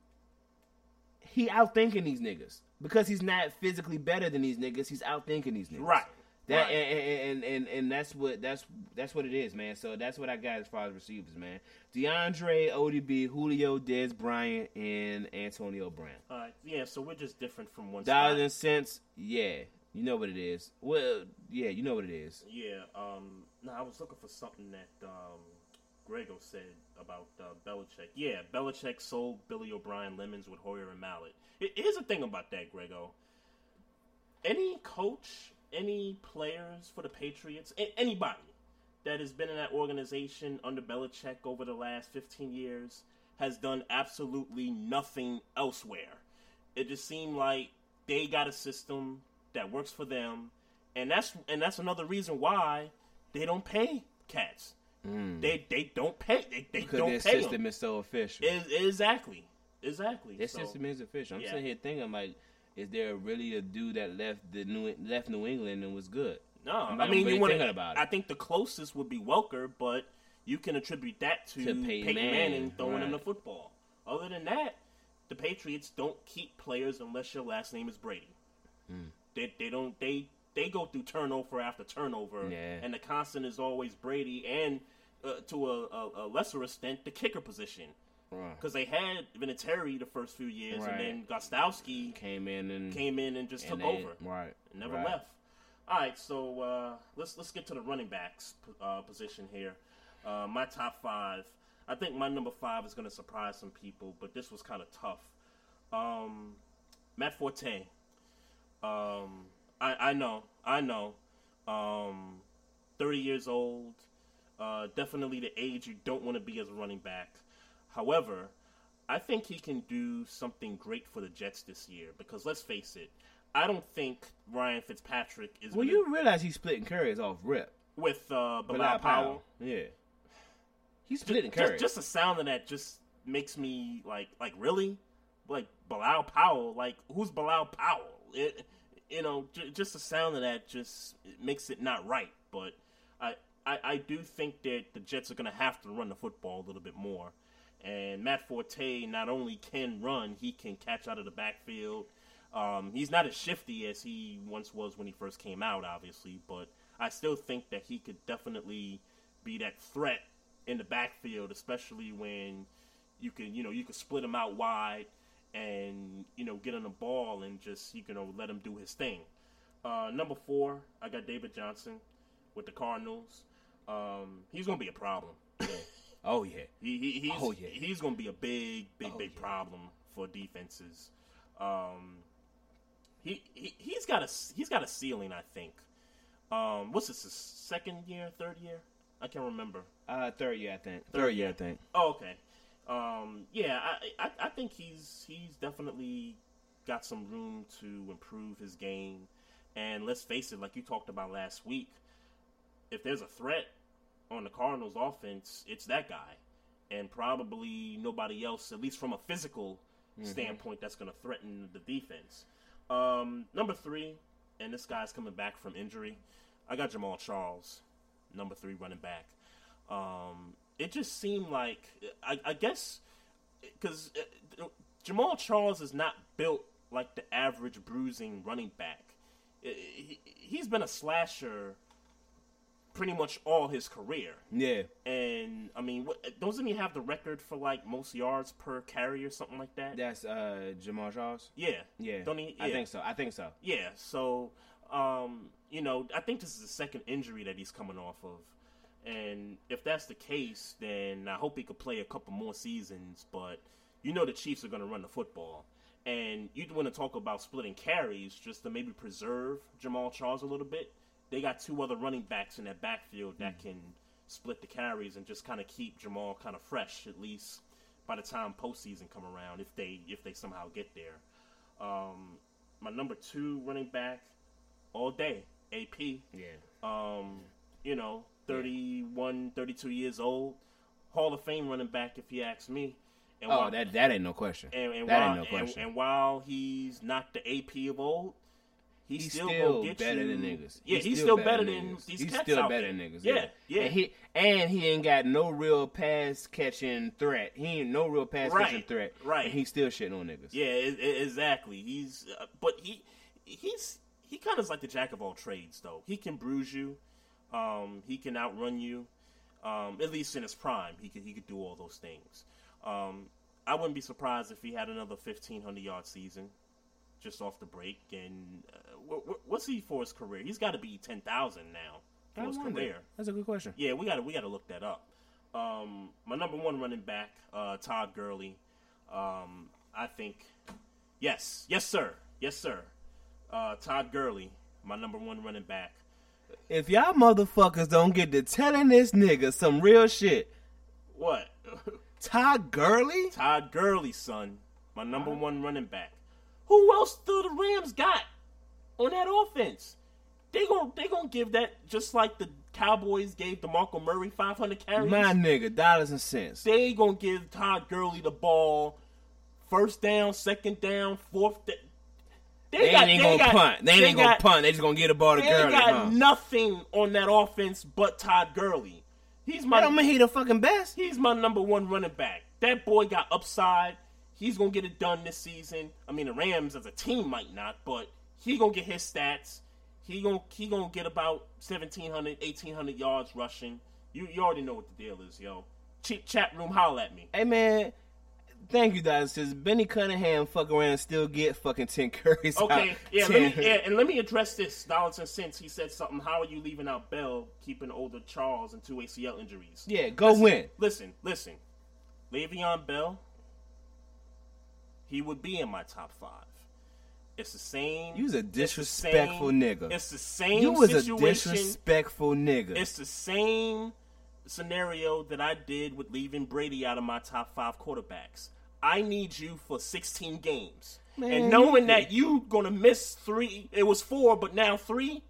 he outthinking these niggas because he's not physically better than these niggas. He's outthinking these niggas. Right. That Right. and, and, and and that's what that's that's what it is, man. So that's what I got as far as receivers, man. DeAndre, ODB, Julio, Dez Bryant, and Antonio Brown. All right. Yeah. So we're just different from one Dollars and cents, yeah, you know what it is. Well, yeah, you know what it is. Yeah. Um. No, I was looking for something that um, Grego said about uh, Belichick. Yeah, Belichick sold Billy O'Brien lemons with Hoyer and Mallett. Here- Here's the thing about that, Grego. Any coach, any players for the Patriots, a- anybody that has been in that organization under Belichick over the last 15 years has done absolutely nothing elsewhere. It just seemed like they got a system that works for them, and that's and that's another reason why they don't pay cats. They they don't pay. They, they Mm. Because don't their pay system them. is so efficient. Is, exactly, exactly. Their So, system is efficient. I'm yeah. sitting here thinking like, is there really a dude that left the New left New England and was good? No, I'm I mean really you want about it. I think the closest would be Welker, but you can attribute that to, To Peyton Peyton, Manning, Manning, throwing right. in the football. Other than that, the Patriots don't keep players unless your last name is Brady. Hmm. They they don't they they go through turnover after turnover, Yeah. and the constant is always Brady, and uh, to a, a, a lesser extent, the kicker position. Because they had Vinatieri the first few years, Right. and then Gostkowski Came in and came in and just and took over Right. and never right. left. All right, so uh, let's let's get to the running backs uh, position here. Uh, my top five. I think my number five is going to surprise some people, but this was kind of tough. Um, Matt Forte. Um, I I know, I know. Um, Thirty years old. Uh, definitely the age you don't want to be as a running back. However, I think he can do something great for the Jets this year because let's face it, I don't think Ryan Fitzpatrick is Well, gonna- you realize he's splitting carries off rip. with uh, Bilal Bilal Powell. Yeah. He's splitting Just, carries. just the sound of that just makes me like, like really, like Bilal Powell. Like who's Bilal Powell? It, you know, j- just the sound of that just it makes it not right. But I, I, I do think that the Jets are going to have to run the football a little bit more. And Matt Forte not only can run, he can catch out of the backfield. Um, he's not as shifty as he once was when he first came out, obviously, but I still think that he could definitely be that threat in the backfield, especially when you can, you know, you can split him out wide and you know get on the ball and just you know let him do his thing. Uh, number four, I got David Johnson with the Cardinals. Um, he's gonna be a problem. Oh yeah. He, he he's Oh, yeah. he's going to be a big big Oh, big yeah. problem for defenses. Um, he, he he's got a he's got a ceiling, I think. Um, what's this? His second year, third year? I can't remember. Uh, third year, I think. Third Third year, I think. Oh, okay. Um, yeah, I, I I think he's he's definitely got some room to improve his game. And let's face it, like you talked about last week, if there's a threat on the Cardinals offense, it's that guy. And probably nobody else, at least from a physical standpoint, that's going to threaten the defense. Um, number three, and this guy's coming back from injury. I got Jamaal Charles, number three running back. Um, it just seemed like, I, I guess, because Jamaal Charles is not built like the average bruising running back. He, he's been a slasher pretty much all his career. Yeah. And I mean, what, doesn't he have the record for like most yards per carry or something like that? That's uh Jamaal Charles. Yeah, Yeah. Don't he? I think so. I think so. Yeah, so um, you know, I think this is the second injury that he's coming off of. And if that's the case, then I hope he could play a couple more seasons, but you know the Chiefs are going to run the football. And you want to talk about splitting carries just to maybe preserve Jamaal Charles a little bit. They got two other running backs in that backfield that can split the carries and just kind of keep Jamaal kind of fresh at least by the time postseason come around if they if they somehow get there. Um, my number two running back all day, AP. Yeah. Um, you know, 31, 32 years old, Hall of Fame running back if you ask me. And Oh, while- that that ain't no question. and, and that while, ain't no and- question. And, while he's not the AP of old, he's, He's still, still, get better you, than niggas. Yeah, he's, still, better, than than niggas. these He's cats still better than niggas. Yeah, yeah. And he and he ain't got no real pass catching threat. He ain't no real pass catching threat. right. And he's still shitting on niggas. Yeah, e- e- exactly. He's, uh, but he, he's he kind of is like the jack of all trades, though. He can bruise you, um, he can outrun you. Um, at least in his prime, he could he could do all those things. Um, I wouldn't be surprised if he had another fifteen hundred yard season, just off the break. And uh, wh- wh- what's he for his career? He's got to be ten thousand now for I his wonder. career. That's a good question. Yeah, we got to we got to look that up. Um, my number one running back, uh, Todd Gurley. Um, I think, yes, yes, sir, yes, sir. Uh, Todd Gurley, my number one running back. If y'all motherfuckers don't get to telling this nigga some real shit, What? Todd Gurley? Todd Gurley, son, my number one running back. Who else do the Rams got on that offense? They gon' they gonna give that just like the Cowboys gave DeMarco Murray 500 carries. My nigga, dollars and cents. they gonna give Todd Gurley the ball first down, second down, fourth. Da- They, ain't gonna got- punt. They, ain't got- gonna punt. They just gonna get the ball to They Gurley. They got huh? nothing on that offense but Todd Gurley. He's my don't mean he the fucking best. he's my number one running back. That boy got upside. He's gonna get it done this season. I mean, the Rams as a team might not, but he gonna get his stats. He gonna he gonna get about 1,700, 1,800 yards rushing. You you already know what the deal is, yo. Ch- chat room, holla at me. Hey man, thank you, Dollars. Says Benny Cunningham fuck around and still get fucking ten curries. Okay, yeah, 10. let me, yeah, and let me address this dollars and cents. He said something. How are you leaving out Bell, keeping older Charles and two ACL injuries? Yeah, go listen, win. Listen, listen. Le'Veon Bell, he would be in my top five. It's the same. You was a it's disrespectful same- nigga. It's the same You was a disrespectful nigga. It's the same scenario that I did with leaving Brady out of my top five quarterbacks. I need you for 16 games. Man, and knowing that you gonna miss three, it was four, but now three.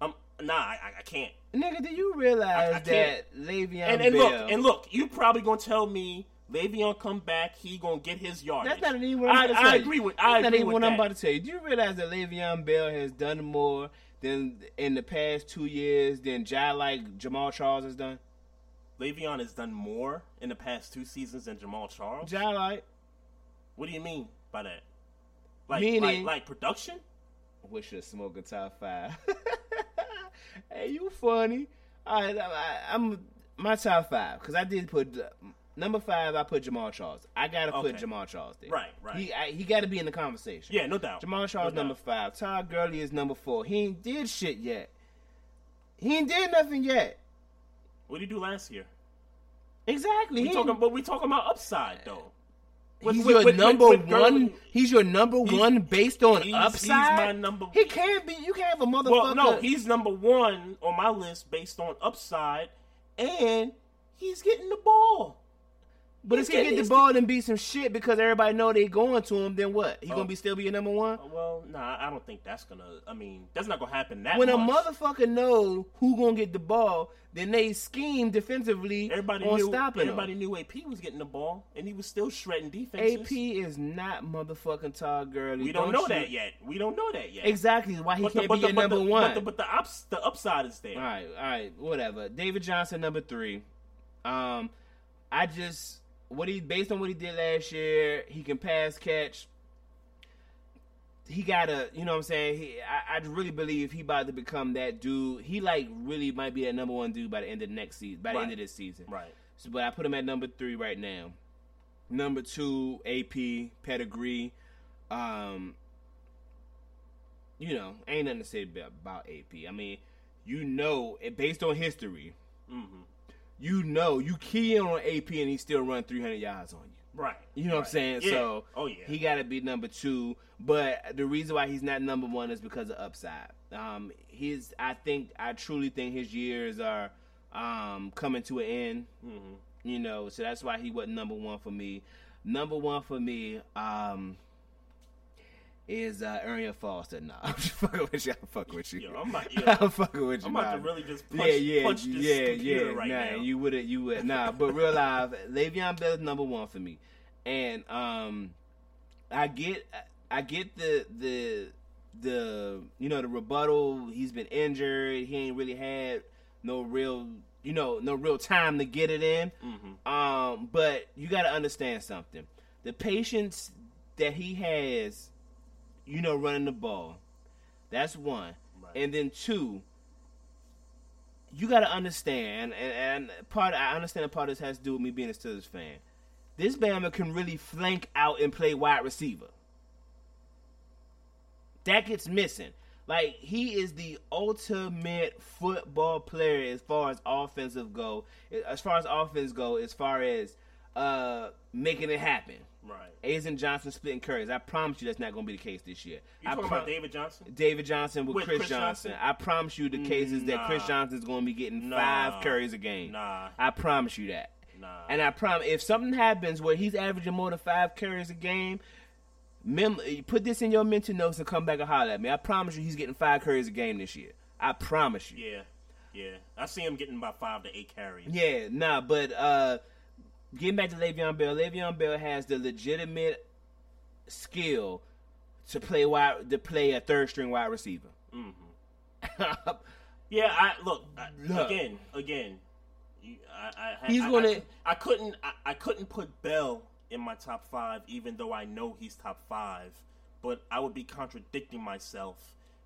Um, nah, I, I- can't. Nigga, do you realize I- I that Le'Veon And, and Bell? look, and look, you probably gonna tell me Le'Veon come back, he gonna get his yardage. That's not even what I'm I, about to I tell you. agree with. That's I not agree even with what I'm about to tell you. Do you realize that Le'Veon Bell has done more than in the past two years than Jai like Jamaal Charles has done? Le'Veon has done more in the past two seasons than Jamaal Charles. Jai like, What do you mean by that? Like, Meaning- like, like production? we should smoke a top five. hey, you funny? All right, I, I'm my top five because I did put uh, number five. I put Jamaal Charles. I gotta put Jamaal Charles there. Right, right. He I, he got to be in the conversation. Yeah, no doubt. Jamaal Charles No number doubt. five. Todd Gurley is number four. He ain't did shit yet. He ain't did nothing yet. What did he do last year? Exactly. We He talking, but we talking about upside though. With- he's with- your with- with- number with one. he's your number He's- one based on he's- he's upside. my number- He can't be. You can't have a motherfucker. Well, no, he's number one on my list based on upside, and he's getting the ball. But if he get the ball and beat some shit because everybody know they going to him, then what? He Oh. gonna be still be your number one? Well, nah, I don't think that's gonna. I mean, that's not gonna happen that way. When a motherfucker know who gonna get the ball, then they scheme defensively everybody on knew stopping everybody him. knew AP was getting the ball, and he was still shredding defenses. AP is not motherfucking Todd Gurley. we don't, know you- that yet. We don't know that yet. Exactly why he But can't but be the, your number the, one. But the, but the, ups, the upside is there. All right, all right, whatever. David Johnson, number three. Um, I just what he based on what he did last year, he can pass catch. He gotta, you know what I'm saying. He, I, I really believe he about to become that dude. He like really might be that number one dude by the end of the next season, by the end of this season. Right. So, but I put him at number three right now. Number two, AP pedigree. Um, you know, ain't nothing to say about, about AP. I mean, you know, it- based on history, hmm you know, you key in on AP and he still run 300 yards on you. Right. You know what I'm saying? Yeah. So oh yeah. he got to be number two. But the reason why he's not number one is because of upside. Um, his, I think, I truly think his years are um, coming to an end. hmm You know, so that's why he wasn't number one for me. Number one for me um, is uh, Arian Foster. Nah, I'm just fucking with you. I'm fucking with you. Yo, I'm about, yo, I'm fucking with you. I'm about nah. to really just punch, yeah, yeah, punch this yeah, computer yeah. right nah, now. you would, you would, nah. But real life, Le'Veon Bell is number one for me, and um, I get, I get the the the you know the rebuttal. He's been injured. He ain't really had no real, you know, no real time to get it in. Mhm. Um, but you got to understand something. The patience that he has, you know, running the ball. That's one. Right. And then two, you got to understand, and, and part I understand a part of this has to do with me being a Steelers fan. This Bama can really flank out and play wide receiver. That gets missing. Like he is the ultimate football player as far as offensive go, as far as offense go, as far as uh making it happen. Right. Azen Johnson splitting carries. I promise you that's not going to be the case this year. You I talking about David Johnson? David Johnson with, With Chris, Chris Johnson. Johnson? I promise you the case is that Chris Johnson is going to be getting Nah. five carries a game. Nah. I promise you that. Nah. And I promise if something happens where he's averaging more than five carries a game, mem- put this in your mental notes and come back and holler at me. I promise you he's getting five carries a game this year. I promise you. Yeah. Yeah. I see him getting about five to eight carries. Yeah, nah, but uh getting back to Le'Veon Bell, Le'Veon Bell has the legitimate skill to play wide to play a third string wide receiver. Mm-hmm. Yeah, I look I, Look. again, again. I, I, He's I, gonna- I, I couldn't. I, I couldn't put Bell in my top five, even though I know he's top five. But I would be contradicting myself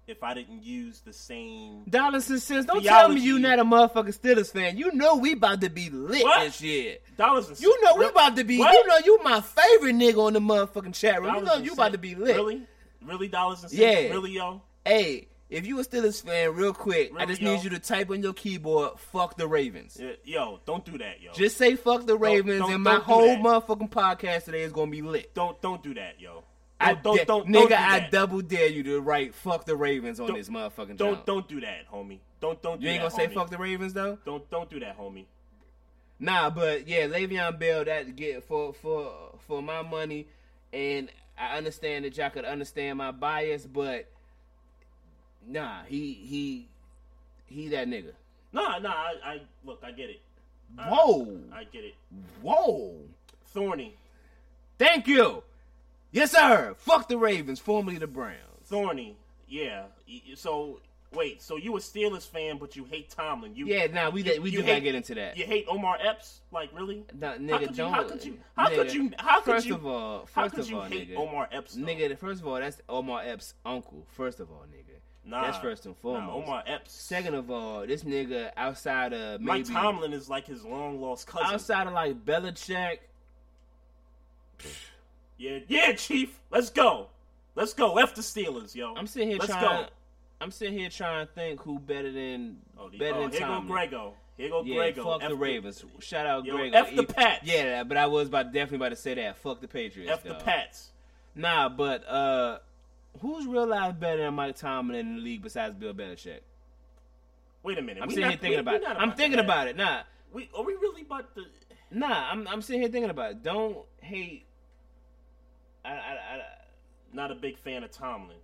if I didn't use the same. Dollars and cents. Don't tell me Theology. you not a motherfucking Steelers fan. You know we about to be lit What? this year. Dollars and You know we about to be. What? You know you my favorite nigga on the motherfucking chat room. You know you about to be lit. Really, really dollars and cents. Yeah. Really, yo. Hey, if you a Steelers fan, real quick, I just yo? need you to type on your keyboard, "Fuck the Ravens." Yeah, Yo, don't do that, yo. Just say "fuck the Ravens," don't- and my don't whole that. motherfucking podcast today is gonna be lit. don't don't do that, yo. I Don't don't da- don't, nigga, don't do I double dare you to write "fuck the Ravens" on Don't- this motherfucking. Don't don't do that, homie. Don't don't. Do You ain't that, gonna say homie. "fuck the Ravens" though. Don't don't do that, homie. Nah, but yeah, Le'Veon Bell that get for for for my money, and I understand that y'all could understand my bias, but nah, he he he that nigga. Nah, nah. I, I look. I get it. I- Whoa, I get it. whoa. Thorny, Thank you. Yes, sir. Fuck the Ravens, formerly the Browns. thorny. Yeah. So wait. So you a Steelers fan, but you hate Tomlin. You Yeah, nah, we you- we do gotta get into that. You hate Omar Epps? Like really? Nah, how nigga, could you? don't. How could you? How nigga, could you? How could first you? of all, how first could of you all, hate nigga, Omar Epps? Though? nigga. First of all, that's Omar Epps' uncle. First of all, nigga. Nah, that's first and foremost. Nah, Omar Epps. Second of all, this nigga outside of maybe Mike Tomlin is like his long lost cousin. outside of like Belichick. Yeah, yeah, Chief. Let's go. Let's go. F the Steelers, yo. I'm sitting here Let's trying. go. I'm sitting here trying to think who better than Oh, the, better oh, than here go Grego. Here go Yeah, Grego. fuck F the Ravens. Shout out Yo, Grego. F the He- Pats. Yeah, but I was about definitely about to say that. Fuck the Patriots. F the. Pats. Nah, but uh, who's real life better than Mike Tomlin in the league besides Bill Belichick? Wait a minute. I'm we sitting not- here thinking we- about it. not I'm thinking that. about it. Nah, We are we really about to? nah. I'm I'm sitting here thinking about it. Don't hate. I, I, I Not a big fan of Tomlin.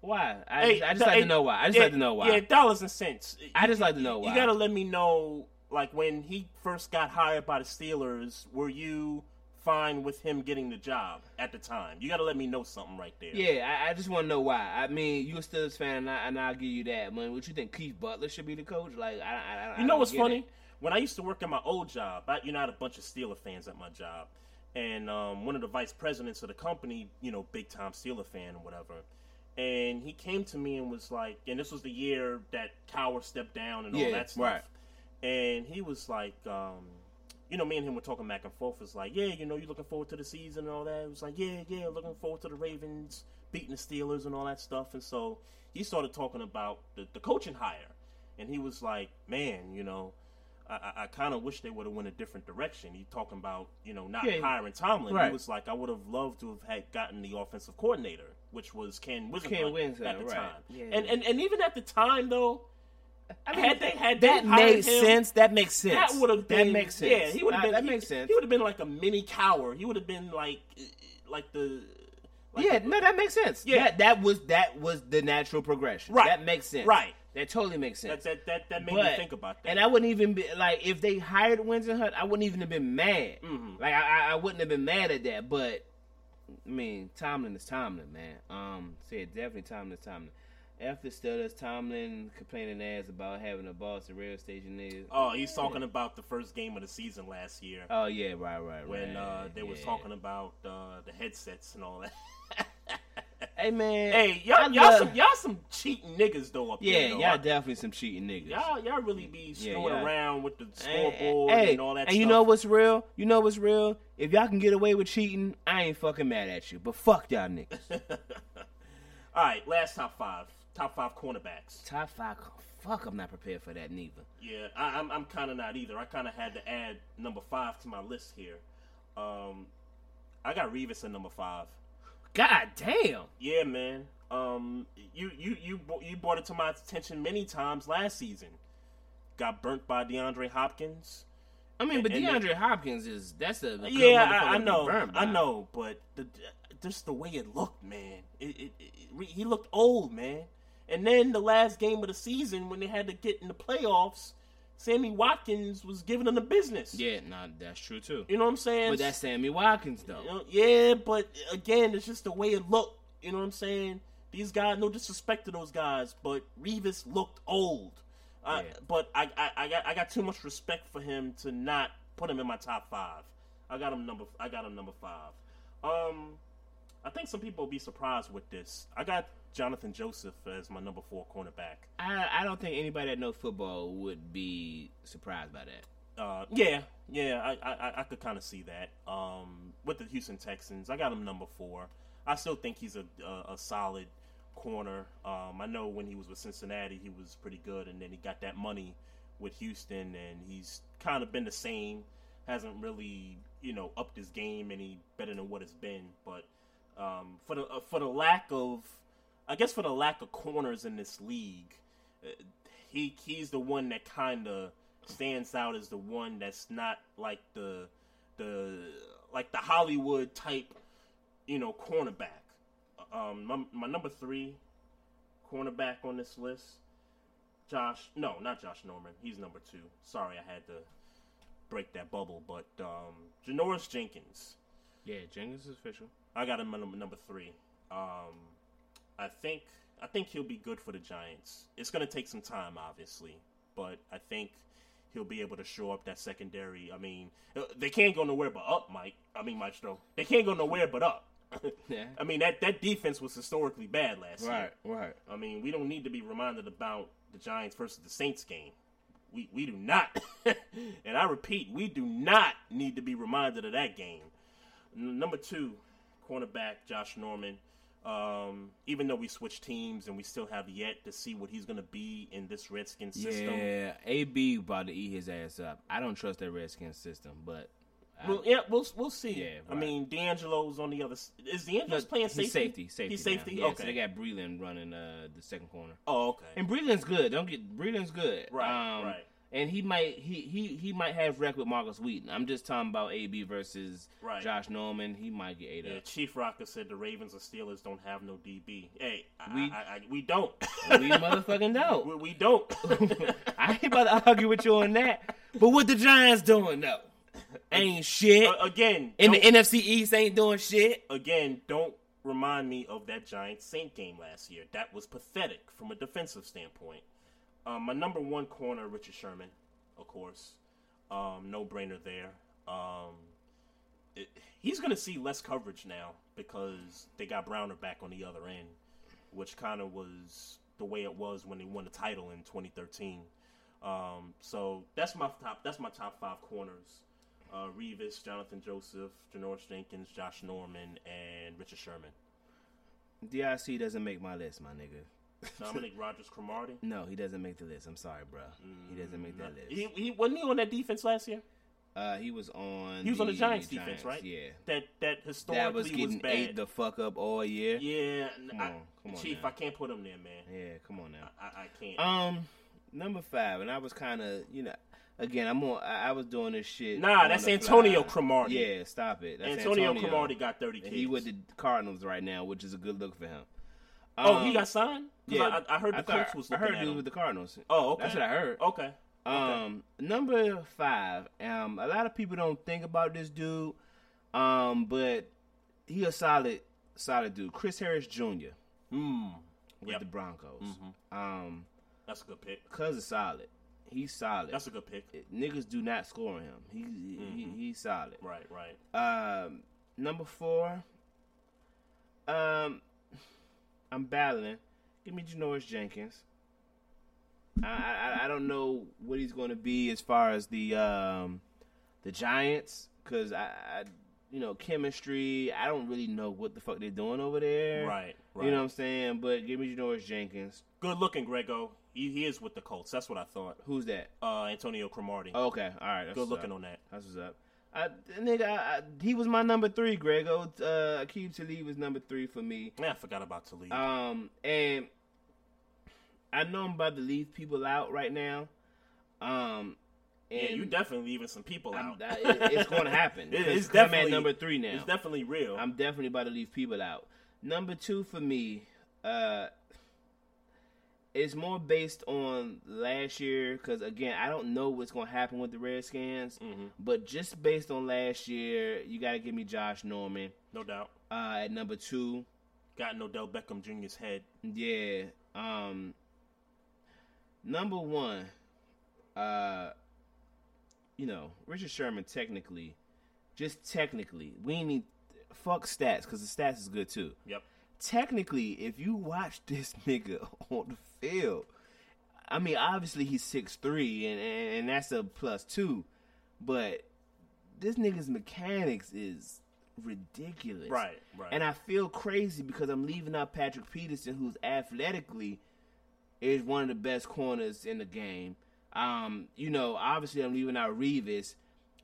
why? I Hey, just, I just like hey, to know why. I just yeah, like to know why. Yeah, dollars and cents. I just like to know why. You gotta let me know, like when he first got hired by the Steelers, were you fine with him getting the job at the time? You gotta let me know something right there. Yeah, I, I just want to know why. I mean, you a Steelers fan, and, I, and I'll give you that. Man, what you think? Keith Butler should be the coach? Like, I, I, I You know what's funny? it. When I used to work at my old job, I, you know, I had a bunch of Steeler fans at my job, and um, one of the vice presidents of the company, you know, big time Steeler fan or whatever, and he came to me and was like, and this was the year that Cowher stepped down and all Yeah, that stuff, right. and he was like, um, you know, me and him were talking back and forth. It's like, yeah, you know, you looking forward to the season and all that. It was like, yeah, yeah, looking forward to the Ravens beating the Steelers and all that stuff. And so he started talking about the, the coaching hire, and he was like, man, you know. I, I, I kind of wish they would have went a different direction. He talking about you know not Yeah, hiring Tomlin. right. He was like, I would have loved to have had gotten the offensive coordinator, which was Ken Whisenhunt at the right. time. Yeah. And, and and even at the time though, I had they had that they hired makes him, sense. That makes sense. that would have That been makes sense. Yeah, he would have been. That he, makes sense. He would have been like a mini Cowher. He would have been like like the. Like yeah, the- no, that makes sense. Yeah. that, that was that was the natural progression. Right. that makes sense. Right. That totally makes sense. that that that, that made but, me think about that. And I wouldn't even be like if they hired Whisenhunt, I wouldn't even have been mad. Mhm. Like I, I, wouldn't have been mad at that. But I mean, Tomlin is Tomlin, man. Um, said definitely Tomlin is Tomlin. After Steelers, Tomlin complaining ass about having a boss at rail station niggas. oh, he's talking about the first game of the season last year. Oh yeah, right, right, when right. uh, they was yeah. talking about uh, the headsets and all that. Hey man, hey, y'all, y'all love- some y'all some cheating niggas though up Yeah, there. though. y'all definitely some cheating niggas. y'all y'all really be Yeah, screwing yeah. around with the And- scoreboard hey, and all that. and stuff. you know what's real? You know what's real? If y'all can get away with cheating, I ain't fucking mad at you. But fuck y'all niggas. all right, last top five, top five cornerbacks. Top five. Fuck, I'm not prepared for that neither. Yeah, I, I'm I'm kind of not either. I kind of had to add number five to my list here. Um, I got Revis at number five. God damn. Yeah, man. Um, you you you you brought it to my attention many times last season. Got burnt by DeAndre Hopkins. I mean, but And- and DeAndre Hopkins is that's a, Yeah, I, I know. I know, but the, just the way it looked, man. It, it, it, he looked old, man. And then the last game of the season, when they had to get in the playoffs, Sammy Watkins was giving them the business. Yeah, nah, that's true too. you know what I'm saying? But that's Sammy Watkins though. You know, yeah, but again, it's just the way it looked. You know what I'm saying? These guys, no disrespect to those guys, but Revis looked old. Uh, Yeah. But I, I, I got, I got too much respect for him to not put him in my top five. I got him number, I got him number five. Um, I think some people will be surprised with this. I got Johnathan Joseph as my number four cornerback. I I don't think anybody that knows football would be surprised by that. Uh, yeah, yeah, I I, I could kind of see that. Um, with the Houston Texans, I got him number four. I still think he's a a, a solid corner. Um, I know when he was with Cincinnati, he was pretty good, and then he got that money with Houston, and he's kind of been the same. Hasn't really, you know, upped his game any better than what it's been. But um, for the uh, for the lack of, I guess for the lack of corners in this league, uh, he he's the one that kind of stands out as the one that's not like the the like the Hollywood type, you know, cornerback. Um, my, my number three cornerback on this list, Josh. No, not Josh Norman. He's number two. Sorry, I had to break that bubble. But um, Janoris Jenkins. Yeah, Jenkins is official. I got him number, number three. Um, I think I think he'll be good for the Giants. It's going to take some time, obviously, but I think he'll be able to show up that secondary. I mean, uh, they can't go nowhere but up, Mike. I mean, Maestro. They can't go nowhere but up. Yeah. I mean, that that defense was historically bad last year. Right, right. I mean, we don't need to be reminded about the Giants versus the Saints game. We we do not, and I repeat, we do not need to be reminded of that game. N- number two, cornerback Josh Norman. Um, even though we switched teams and we still have yet to see what he's going to be in this Redskins system. Yeah, AB about to eat his ass up. I don't trust that Redskins system, but I- Well, yeah, we'll we'll see. Yeah, I mean, D'Angelo's on the other. Is D'Angelo's No, playing he's safety? safety, safety. He's safety. Yeah, okay. so they got Breeland running uh, the second corner, oh, okay. and Breeland's good. Don't get Breeland's good. Right, um, right. And he might he he he might have wreck with Markus Wheaton. I'm just talking about AB versus Right. Josh Norman. He might get ate Yeah, up. Chief Rocker said the Ravens and Steelers don't have no DB. Hey, We- I, I, we don't. we motherfucking don't. we, we don't. I ain't about to argue with you on that. But what the Giants doing though? Ain't shit. Uh, again, In the NFC East ain't doing shit. again, don't remind me of that Giants Saint game last year. That was pathetic from a defensive standpoint. Um, my number one corner, Richard Sherman, of course. Um, no brainer there. Um, it, he's going to see less coverage now because they got Browner back on the other end, which kind of was the way it was when they won the title in 2013. Um, so that's my top. That's my top five corners: uh, Revis, Johnathan Joseph, Janoris Jenkins, Josh Norman, and Richard Sherman. DIC doesn't make my list, my nigga. Dominique Rodgers Cromartie. No, he doesn't make the list. I'm sorry, bro. He doesn't make that list. He, he wasn't he on that defense last year. Uh, he was on. He was on the Giants, defense, right? Yeah. That that historically That was getting bad. ate the fuck up all year. yeah, Come I, on, come Chief, now. I can't put him there, man. Yeah, come on now. I, I can't. Um, number five, and I was kind of, you know, again, I'm on. I, I was doing this shit. Nah, that's Antonio. Cromartie. Yeah, stop it. That's Antonio, Antonio, Cromartie got 30 kids. And he with the Cardinals right now, which is a good look for him. oh, Um, he got signed? 'Cause Yeah, I, I heard the thought- coach was I heard he was with the Cardinals. Oh, okay. That's what I heard. Okay. Um, number five. Um, a lot of people don't think about this dude. Um, but he a solid, solid dude. Chris Harris Jr. Hmm. with Yep. the Broncos. Mhm. Um, That's a good pick. cuz is solid. He's solid. That's a good pick. Niggas do not score on him. He, he Mhm. he's solid. Right, right. Um, number four. Um, I'm battling. Give me Janoris Jenkins. I, I I don't know what he's going to be as far as the um the Giants because I, I you know chemistry. I don't really know what the fuck they're doing over there. Right, right. You know what I'm saying? But give me Janoris Jenkins. Good looking, Grego. He, he is with the Colts. That's what I thought. Who's that? Uh, Antonio Cromartie. Okay, all right. That's Good looking up. on that. That's what's up. I, nigga, I, I, he was my number three, Grego. Uh, Aqib Talib was number three for me. Man, I forgot about Talib. Um, and I know I'm about to leave people out right now. Um, and yeah, you definitely leaving some people I'm- out. It- it's going to happen. It- it's I'm at definitely number three now. It's definitely real. I'm definitely about to leave people out. Number two for me, uh, is more based on last year because again, I don't know what's going to happen with the Redskins, Mhm. but just based on last year, you got to give me Josh Norman no doubt. uh, at number two. Got Odell Beckham Jr.'s head. Yeah. Um. Number one, uh, you know, Richard Sherman. Technically, just technically, we need fuck stats because the stats is good too. Yep. Technically, if you watch this nigga on the field, I mean, obviously he's six three, and, and and that's a plus two, but this nigga's mechanics is ridiculous. Right, right. And I feel crazy because I'm leaving out Patrick Peterson, who's athletically is one of the best corners in the game. Um, you know, obviously I'm leaving out Revis.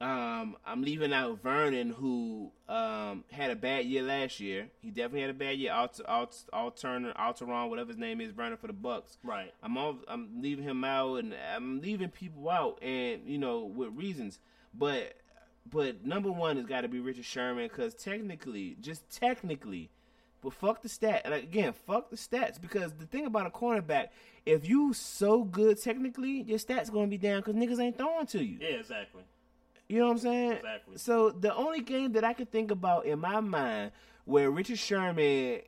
Um, I'm leaving out Vernon, who um, had a bad year last year. He definitely had a bad year. Alter, Alter, Alterner, Alteron, whatever his name is, Vernon for the Bucks. Right. I'm all, I'm leaving him out, and I'm leaving people out, and you know with reasons. But but number one has got to be Richard Sherman because technically, just technically, but fuck the stat. Like again, fuck the stats because the thing about a cornerback, if you so good technically, your stats gonna be down because niggas ain't throwing to you. Yeah, exactly. You know what I'm saying? Exactly. So the only game that I could think about in my mind where Richard Sherman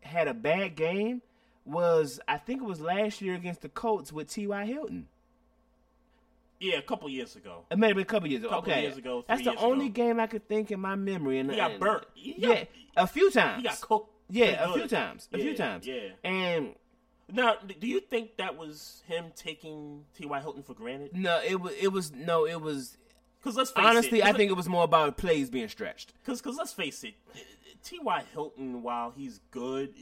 had a bad game was I think it was last year against the Colts with T.Y. Hilton. Yeah, a couple years ago. It may have been a couple years ago. Couple okay, years ago, that's the only ago. game I could think in my memory. And He got burnt. He got- yeah, a few times. He got cooked. Yeah, a few times. A few times. Yeah. And Now, do you think that was him taking T.Y. Hilton for granted? no, it was. It was no. It was Because let's face honestly. it. I think it was more about plays being stretched. Because let's face it, T.Y. Hilton, while he's good,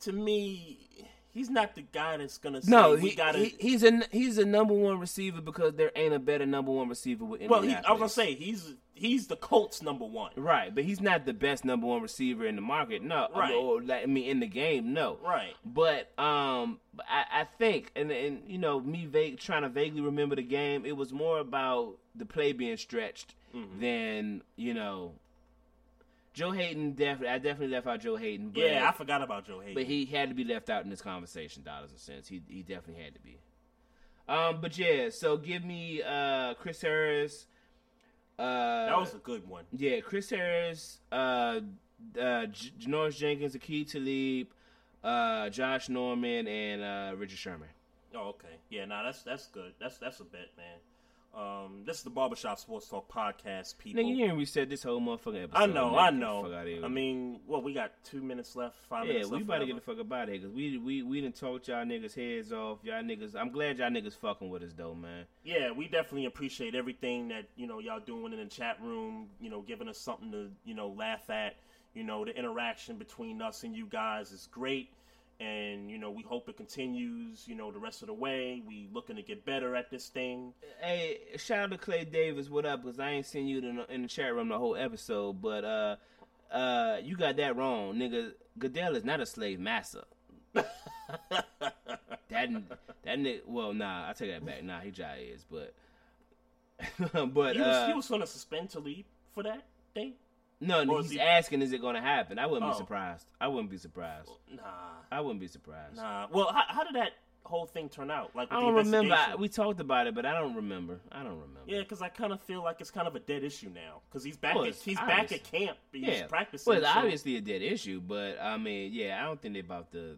to me, he's not the guy that's gonna say No, we he, gotta. he he's a he's a number one receiver because there ain't a better number one receiver with. well, he, I was gonna say he's he's the Colts number one. Right, but he's not the best number one receiver in the market. No, Right. Or, I mean, in the game, no. Right. But um, I, I think, and and you know, me vague, trying to vaguely remember the game, it was more about the play being stretched Mm-hmm. than you know. Joe Haden definitely, I definitely left out Joe Haden. But, Yeah, I forgot about Joe Haden. but he had to be left out in this conversation, dollars and cents. He he definitely had to be. Um, but yeah, so give me uh Chris Harris. Uh, that was a good one. yeah, Chris Harris, uh, uh, J- Janoris Jenkins, Aqib Talib, uh, Josh Norman, and uh, Richard Sherman. Oh, okay. Yeah, nah, that's that's good. That's that's a bet, man. Um, this is the Barbershop Sports Talk podcast, people. Nigga, you didn't reset this whole motherfucking episode. I know. I know. fuck outta here. I mean, well, we got two minutes left, five yeah, minutes we left. about to get the fuck up out of here because we we we done talked y'all niggas heads off. Y'all niggas, I'm glad y'all niggas fucking with us though, man. Yeah, we definitely appreciate everything that you know y'all doing in the chat room. You know, giving us something to you know laugh at. You know, the interaction between us and you guys is great, and you know we hope it continues. You know, the rest of the way. We looking to get better at this thing. Hey, shout out to Clay Davis. What up? Because I ain't seen you in the, in the chat room the whole episode, but uh, uh, you got that wrong, nigga. Goodell is not a slave master. that that nigga. Well, nah, I take that back. Nah, he jai is, but but He was, uh, he was to suspend Talib for that thing. No, is he's he- asking, is it going to happen? I wouldn't Oh. be surprised. I wouldn't be surprised. Nah, I wouldn't be surprised. nah. Well, how, how did that whole thing turn out? Like, I don't remember. I, we talked about it, but I don't remember. I don't remember. Yeah, because I kind of feel like it's kind of a dead issue now. Because he's back. Well, at, he's obvious. back at camp. He's yeah, practicing. Well, it's so- obviously a dead issue, but I mean, yeah, I don't think they about the.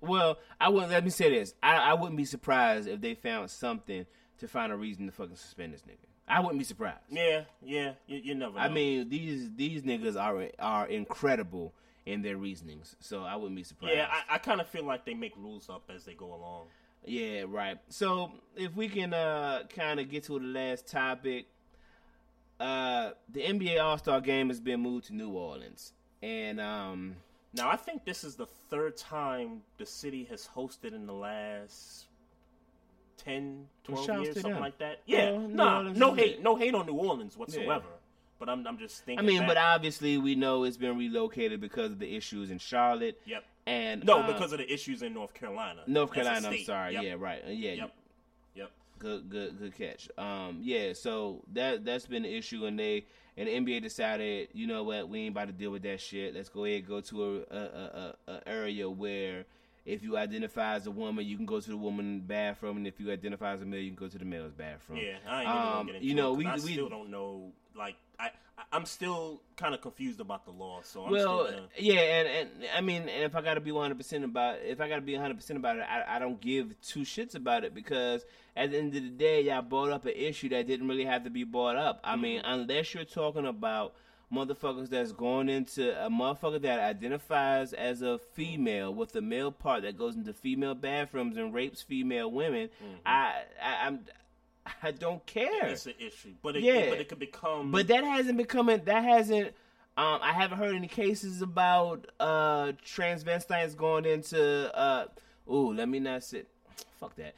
Well, I wouldn't. Let me say this: I, I wouldn't be surprised if they found something to find a reason to fucking suspend this nigga. I wouldn't be surprised. Yeah, yeah. You, you never. Know. I mean, these these niggas are are incredible in their reasonings, so I wouldn't be surprised. yeah. I, I kind of feel like they make rules up as they go along. Yeah, right. So if we can uh kind of get to the last topic, uh the NBA All Star Game has been moved to New Orleans, and um Now, I think this is the third time the city has hosted in the last 10, 12 shouts years, something like that. Yeah, Well, nah, no hate, it. no hate on New Orleans whatsoever. But I'm, I'm just thinking. I mean, back- but obviously we know it's been relocated because of the issues in Charlotte. Yep. And No, uh, because of the issues in North Carolina. North Carolina. I'm sorry. Yep. Yeah, right. Uh, Yeah, Yep. Yep. good, good, good catch. Um, yeah. So that that's been the issue, and they and the NBA decided, you know what, we ain't about to deal with that shit. Let's go ahead go to a, a, a, a area where. If you identify as a woman, you can go to the woman's bathroom, and if you identify as a male, you can go to the male's bathroom. Yeah, I ain't even gonna Um, get into you know, we I we still don't know. Like, I, I'm still kind of confused about the law. So I'm well, still gonna, yeah, and, and I mean, and if I got to be one hundred percent about, if I got to be one hundred percent about it, I, I don't give two shits about it because at the end of the day, y'all brought up an issue that didn't really have to be brought up. I mean, Mm-hmm. unless you're talking about motherfuckers that's going into a motherfucker that identifies as a female with a male part that goes into female bathrooms and rapes female women, I, I I'm I don't care. Mm-hmm. it's an issue, but it, Yeah. but it could become. But that hasn't become it. that hasn't. Um, I haven't heard any cases about uh transvestites going into. uh Ooh, let me not sit. Fuck that.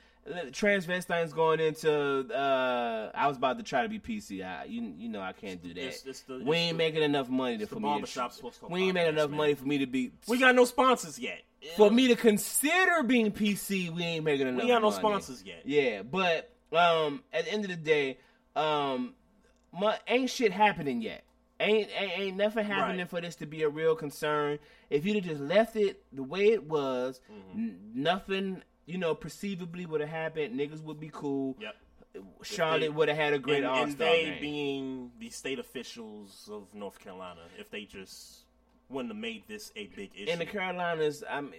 Transvestites going into. uh I was about to try to be PC. I, you you know I can't do that. It's- it's the- we ain't making enough money to, for me. To, we ain't making enough man. money for me to be. We got no sponsors yet. for me to consider being PC, we ain't making enough. Money. We got no money. sponsors yet. Yeah, but um, at the end of the day, um, my, ain't shit happening yet. Ain't, ain't ain't nothing happening Right. for this to be a real concern. If you'd have just left it the way it was, Mm-hmm. n- nothing you know perceivably would have happened. Niggas would be cool. Yep. Charlotte would have had a great and, All and Star they game. being the state officials of North Carolina, if they just wouldn't have made this a big issue. in the Carolinas, I'm.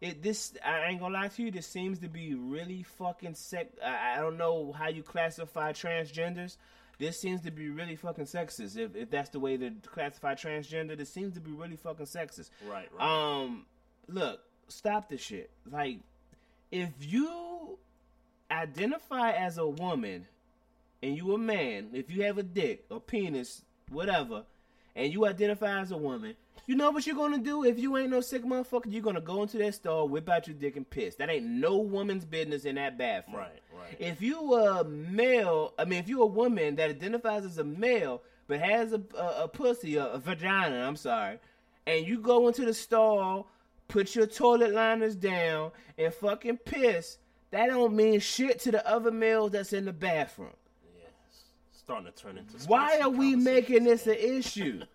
It this I ain't gonna lie to you. This seems to be really fucking sec. I, I don't know how you classify transgenders. This seems to be really fucking sexist. If if that's the way to classify transgender, this seems to be really fucking sexist. Right, right. Um, look, stop this shit. Like, if you identify as a woman and you a man, if you have a dick, a penis, whatever, and you identify as a woman, you know what you're gonna do if you ain't no sick motherfucker? You're gonna go into that store, whip out your dick, and piss. That ain't no woman's business in that bathroom. Right, right. If you a male, I mean, if you a woman that identifies as a male but has a a, a pussy, a, a vagina, I'm sorry, and you go into the stall, put your toilet liners down, and fucking piss, that don't mean shit to the other males that's in the bathroom. yeah, starting to turn into. Why are we making this an issue?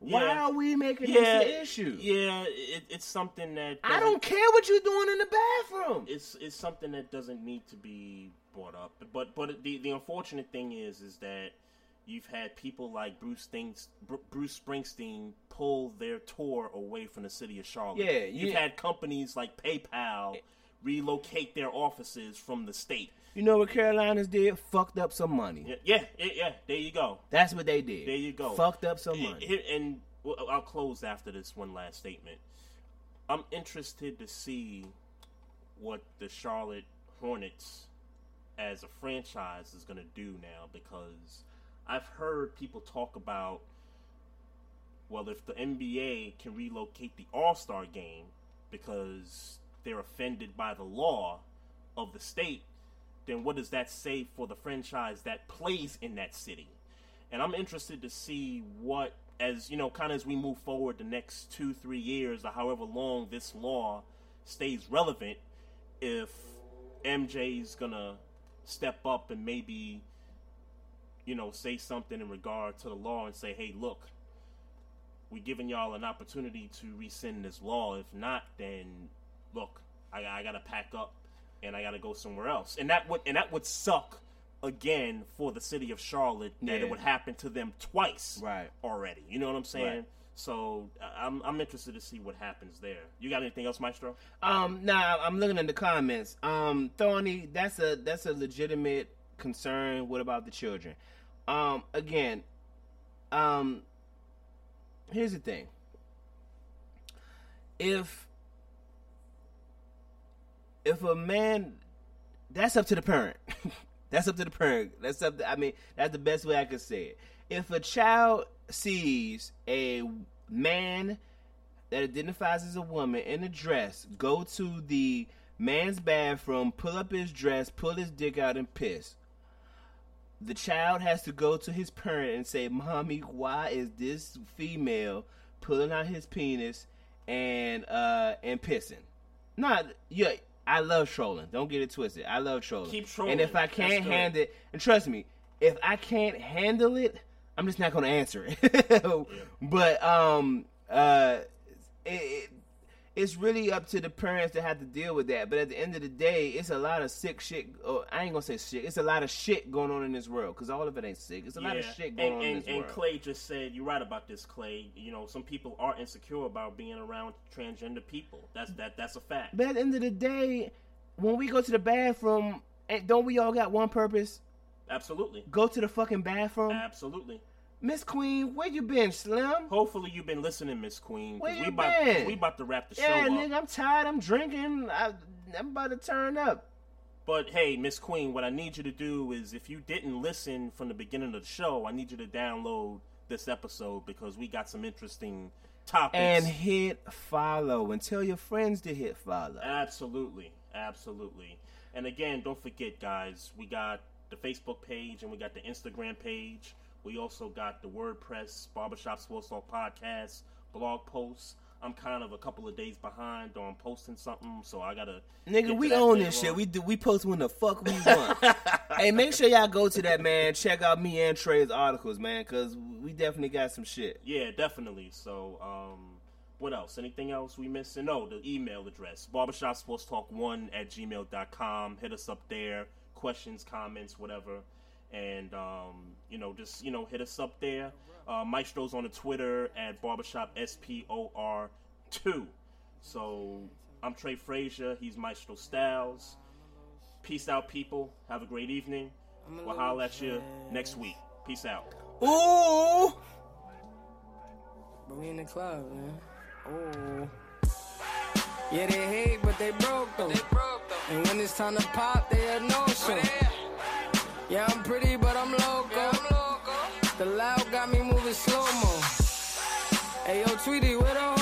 Why Yeah. are we making Yeah, this an issue? Yeah, it, it's something that I don't care what you're doing in the bathroom. It's it's something that doesn't need to be brought up. But but the the unfortunate thing is is that you've had people like Bruce Things, Bruce Springsteen pull their tour away from the city of Charlotte. Yeah, you've had companies like PayPal relocate their offices from the state. You know what Carolinas did? Fucked up some money. Yeah, yeah, yeah. yeah, There you go. That's what they did. There you go. Fucked up some money. here- and I'll close after this one last statement. I'm interested to see what the Charlotte Hornets as a franchise is going to do now because I've heard people talk about well if the NBA can relocate the All-Star game because they're offended by the law of the state then what does that say for the franchise that plays in that city? And I'm interested to see what, as you know, kind of as we move forward the next two, three years, or however long this law stays relevant, if MJ's gonna step up and maybe, you know, say something in regard to the law and say, hey, look, we're giving y'all an opportunity to rescind this law. If not, then look, I, I gotta pack up and I gotta go somewhere else. And that would and that would suck again for the city of Charlotte that Yeah. it would happen to them twice Right. already. You know what I'm saying? Right. So I'm I'm interested to see what happens there. You got anything else, Maestro? Um, nah, I'm looking in the comments. Um, Thorny, that's a that's a legitimate concern. What about the children? Um, again, um, here's the thing. If if a man, that's up to the parent. that's up to the parent. That's up. To, I mean, that's the best way I could say it. If a child sees a man that identifies as a woman in a dress go to the man's bathroom, pull up his dress, pull his dick out, and piss. The child has to go to his parent and say, "Mommy, why is this female pulling out his penis and uh and pissing?" Not yeah. I love trolling. Don't get it twisted. I love trolling. Keep trolling. And if I can't handle it, and trust me, if I can't handle it, I'm just not going to answer it. But um, uh, it, it, it's really up to the parents to have to deal with that. But at the end of the day, it's a lot of sick shit. Or I ain't gonna say shit. It's a lot of shit going on in this world because all of it ain't sick. It's a lot of shit going and, on and, in this and world. Clay just said you're right about this, Clay. You know, some people are insecure about being around transgender people. That's that that's a fact. But at the end of the day, when we go to the bathroom, eh, don't we all got one purpose? Absolutely. Go to the fucking bathroom. Absolutely. Miss Queen, where you been, Slim? Hopefully you've been listening, Miss Queen. Where we you about been? we about to wrap the show up. Yeah, nigga, I'm tired. I'm drinking. I, I'm about to turn up. But hey, Miss Queen, what I need you to do is if you didn't listen from the beginning of the show, I need you to download this episode because we got some interesting topics. And hit follow and tell your friends to hit follow. Absolutely, Absolutely. And again, don't forget, guys, we got the Facebook page and we got the Instagram page. We also got the WordPress Barbershop Sports Talk podcast blog posts. I'm kind of a couple of days behind on posting something, so I gotta. Nigga, we own this shit. on. We do. We post when the fuck we want. hey, make sure y'all go to that man. Check out me and Trey's articles, man, because we definitely got some shit. Yeah, definitely. So, um, what else? Anything else we missing? No, the email address barbershopsportstalk1 at gmail.com. Hit us up there. Questions, comments, whatever. And, um, you know, just, you know, hit us up there. Uh, Maestro's on the Twitter at barbershop SPOR2. So, I'm Trey Frazier. He's Maestro Styles. Peace out, people. Have a great evening. We'll holler at you next week. Peace out. Ooh. But we in the club, man. Ooh. Yeah, they hate, but they broke though. And when it's time to pop, they have no show. Yeah, I'm pretty, but I'm loco. The loud got me moving slow mo. Hey, yo, Tweety, where the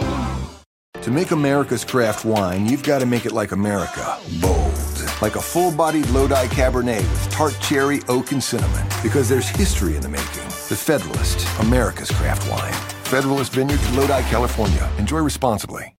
To make America's craft wine, you've got to make it like America. Bold. Like a full bodied Lodi Cabernet with tart cherry, oak, and cinnamon. Because there's history in the making. The Federalist, America's craft wine. Federalist Vineyards, Lodi, California. Enjoy responsibly.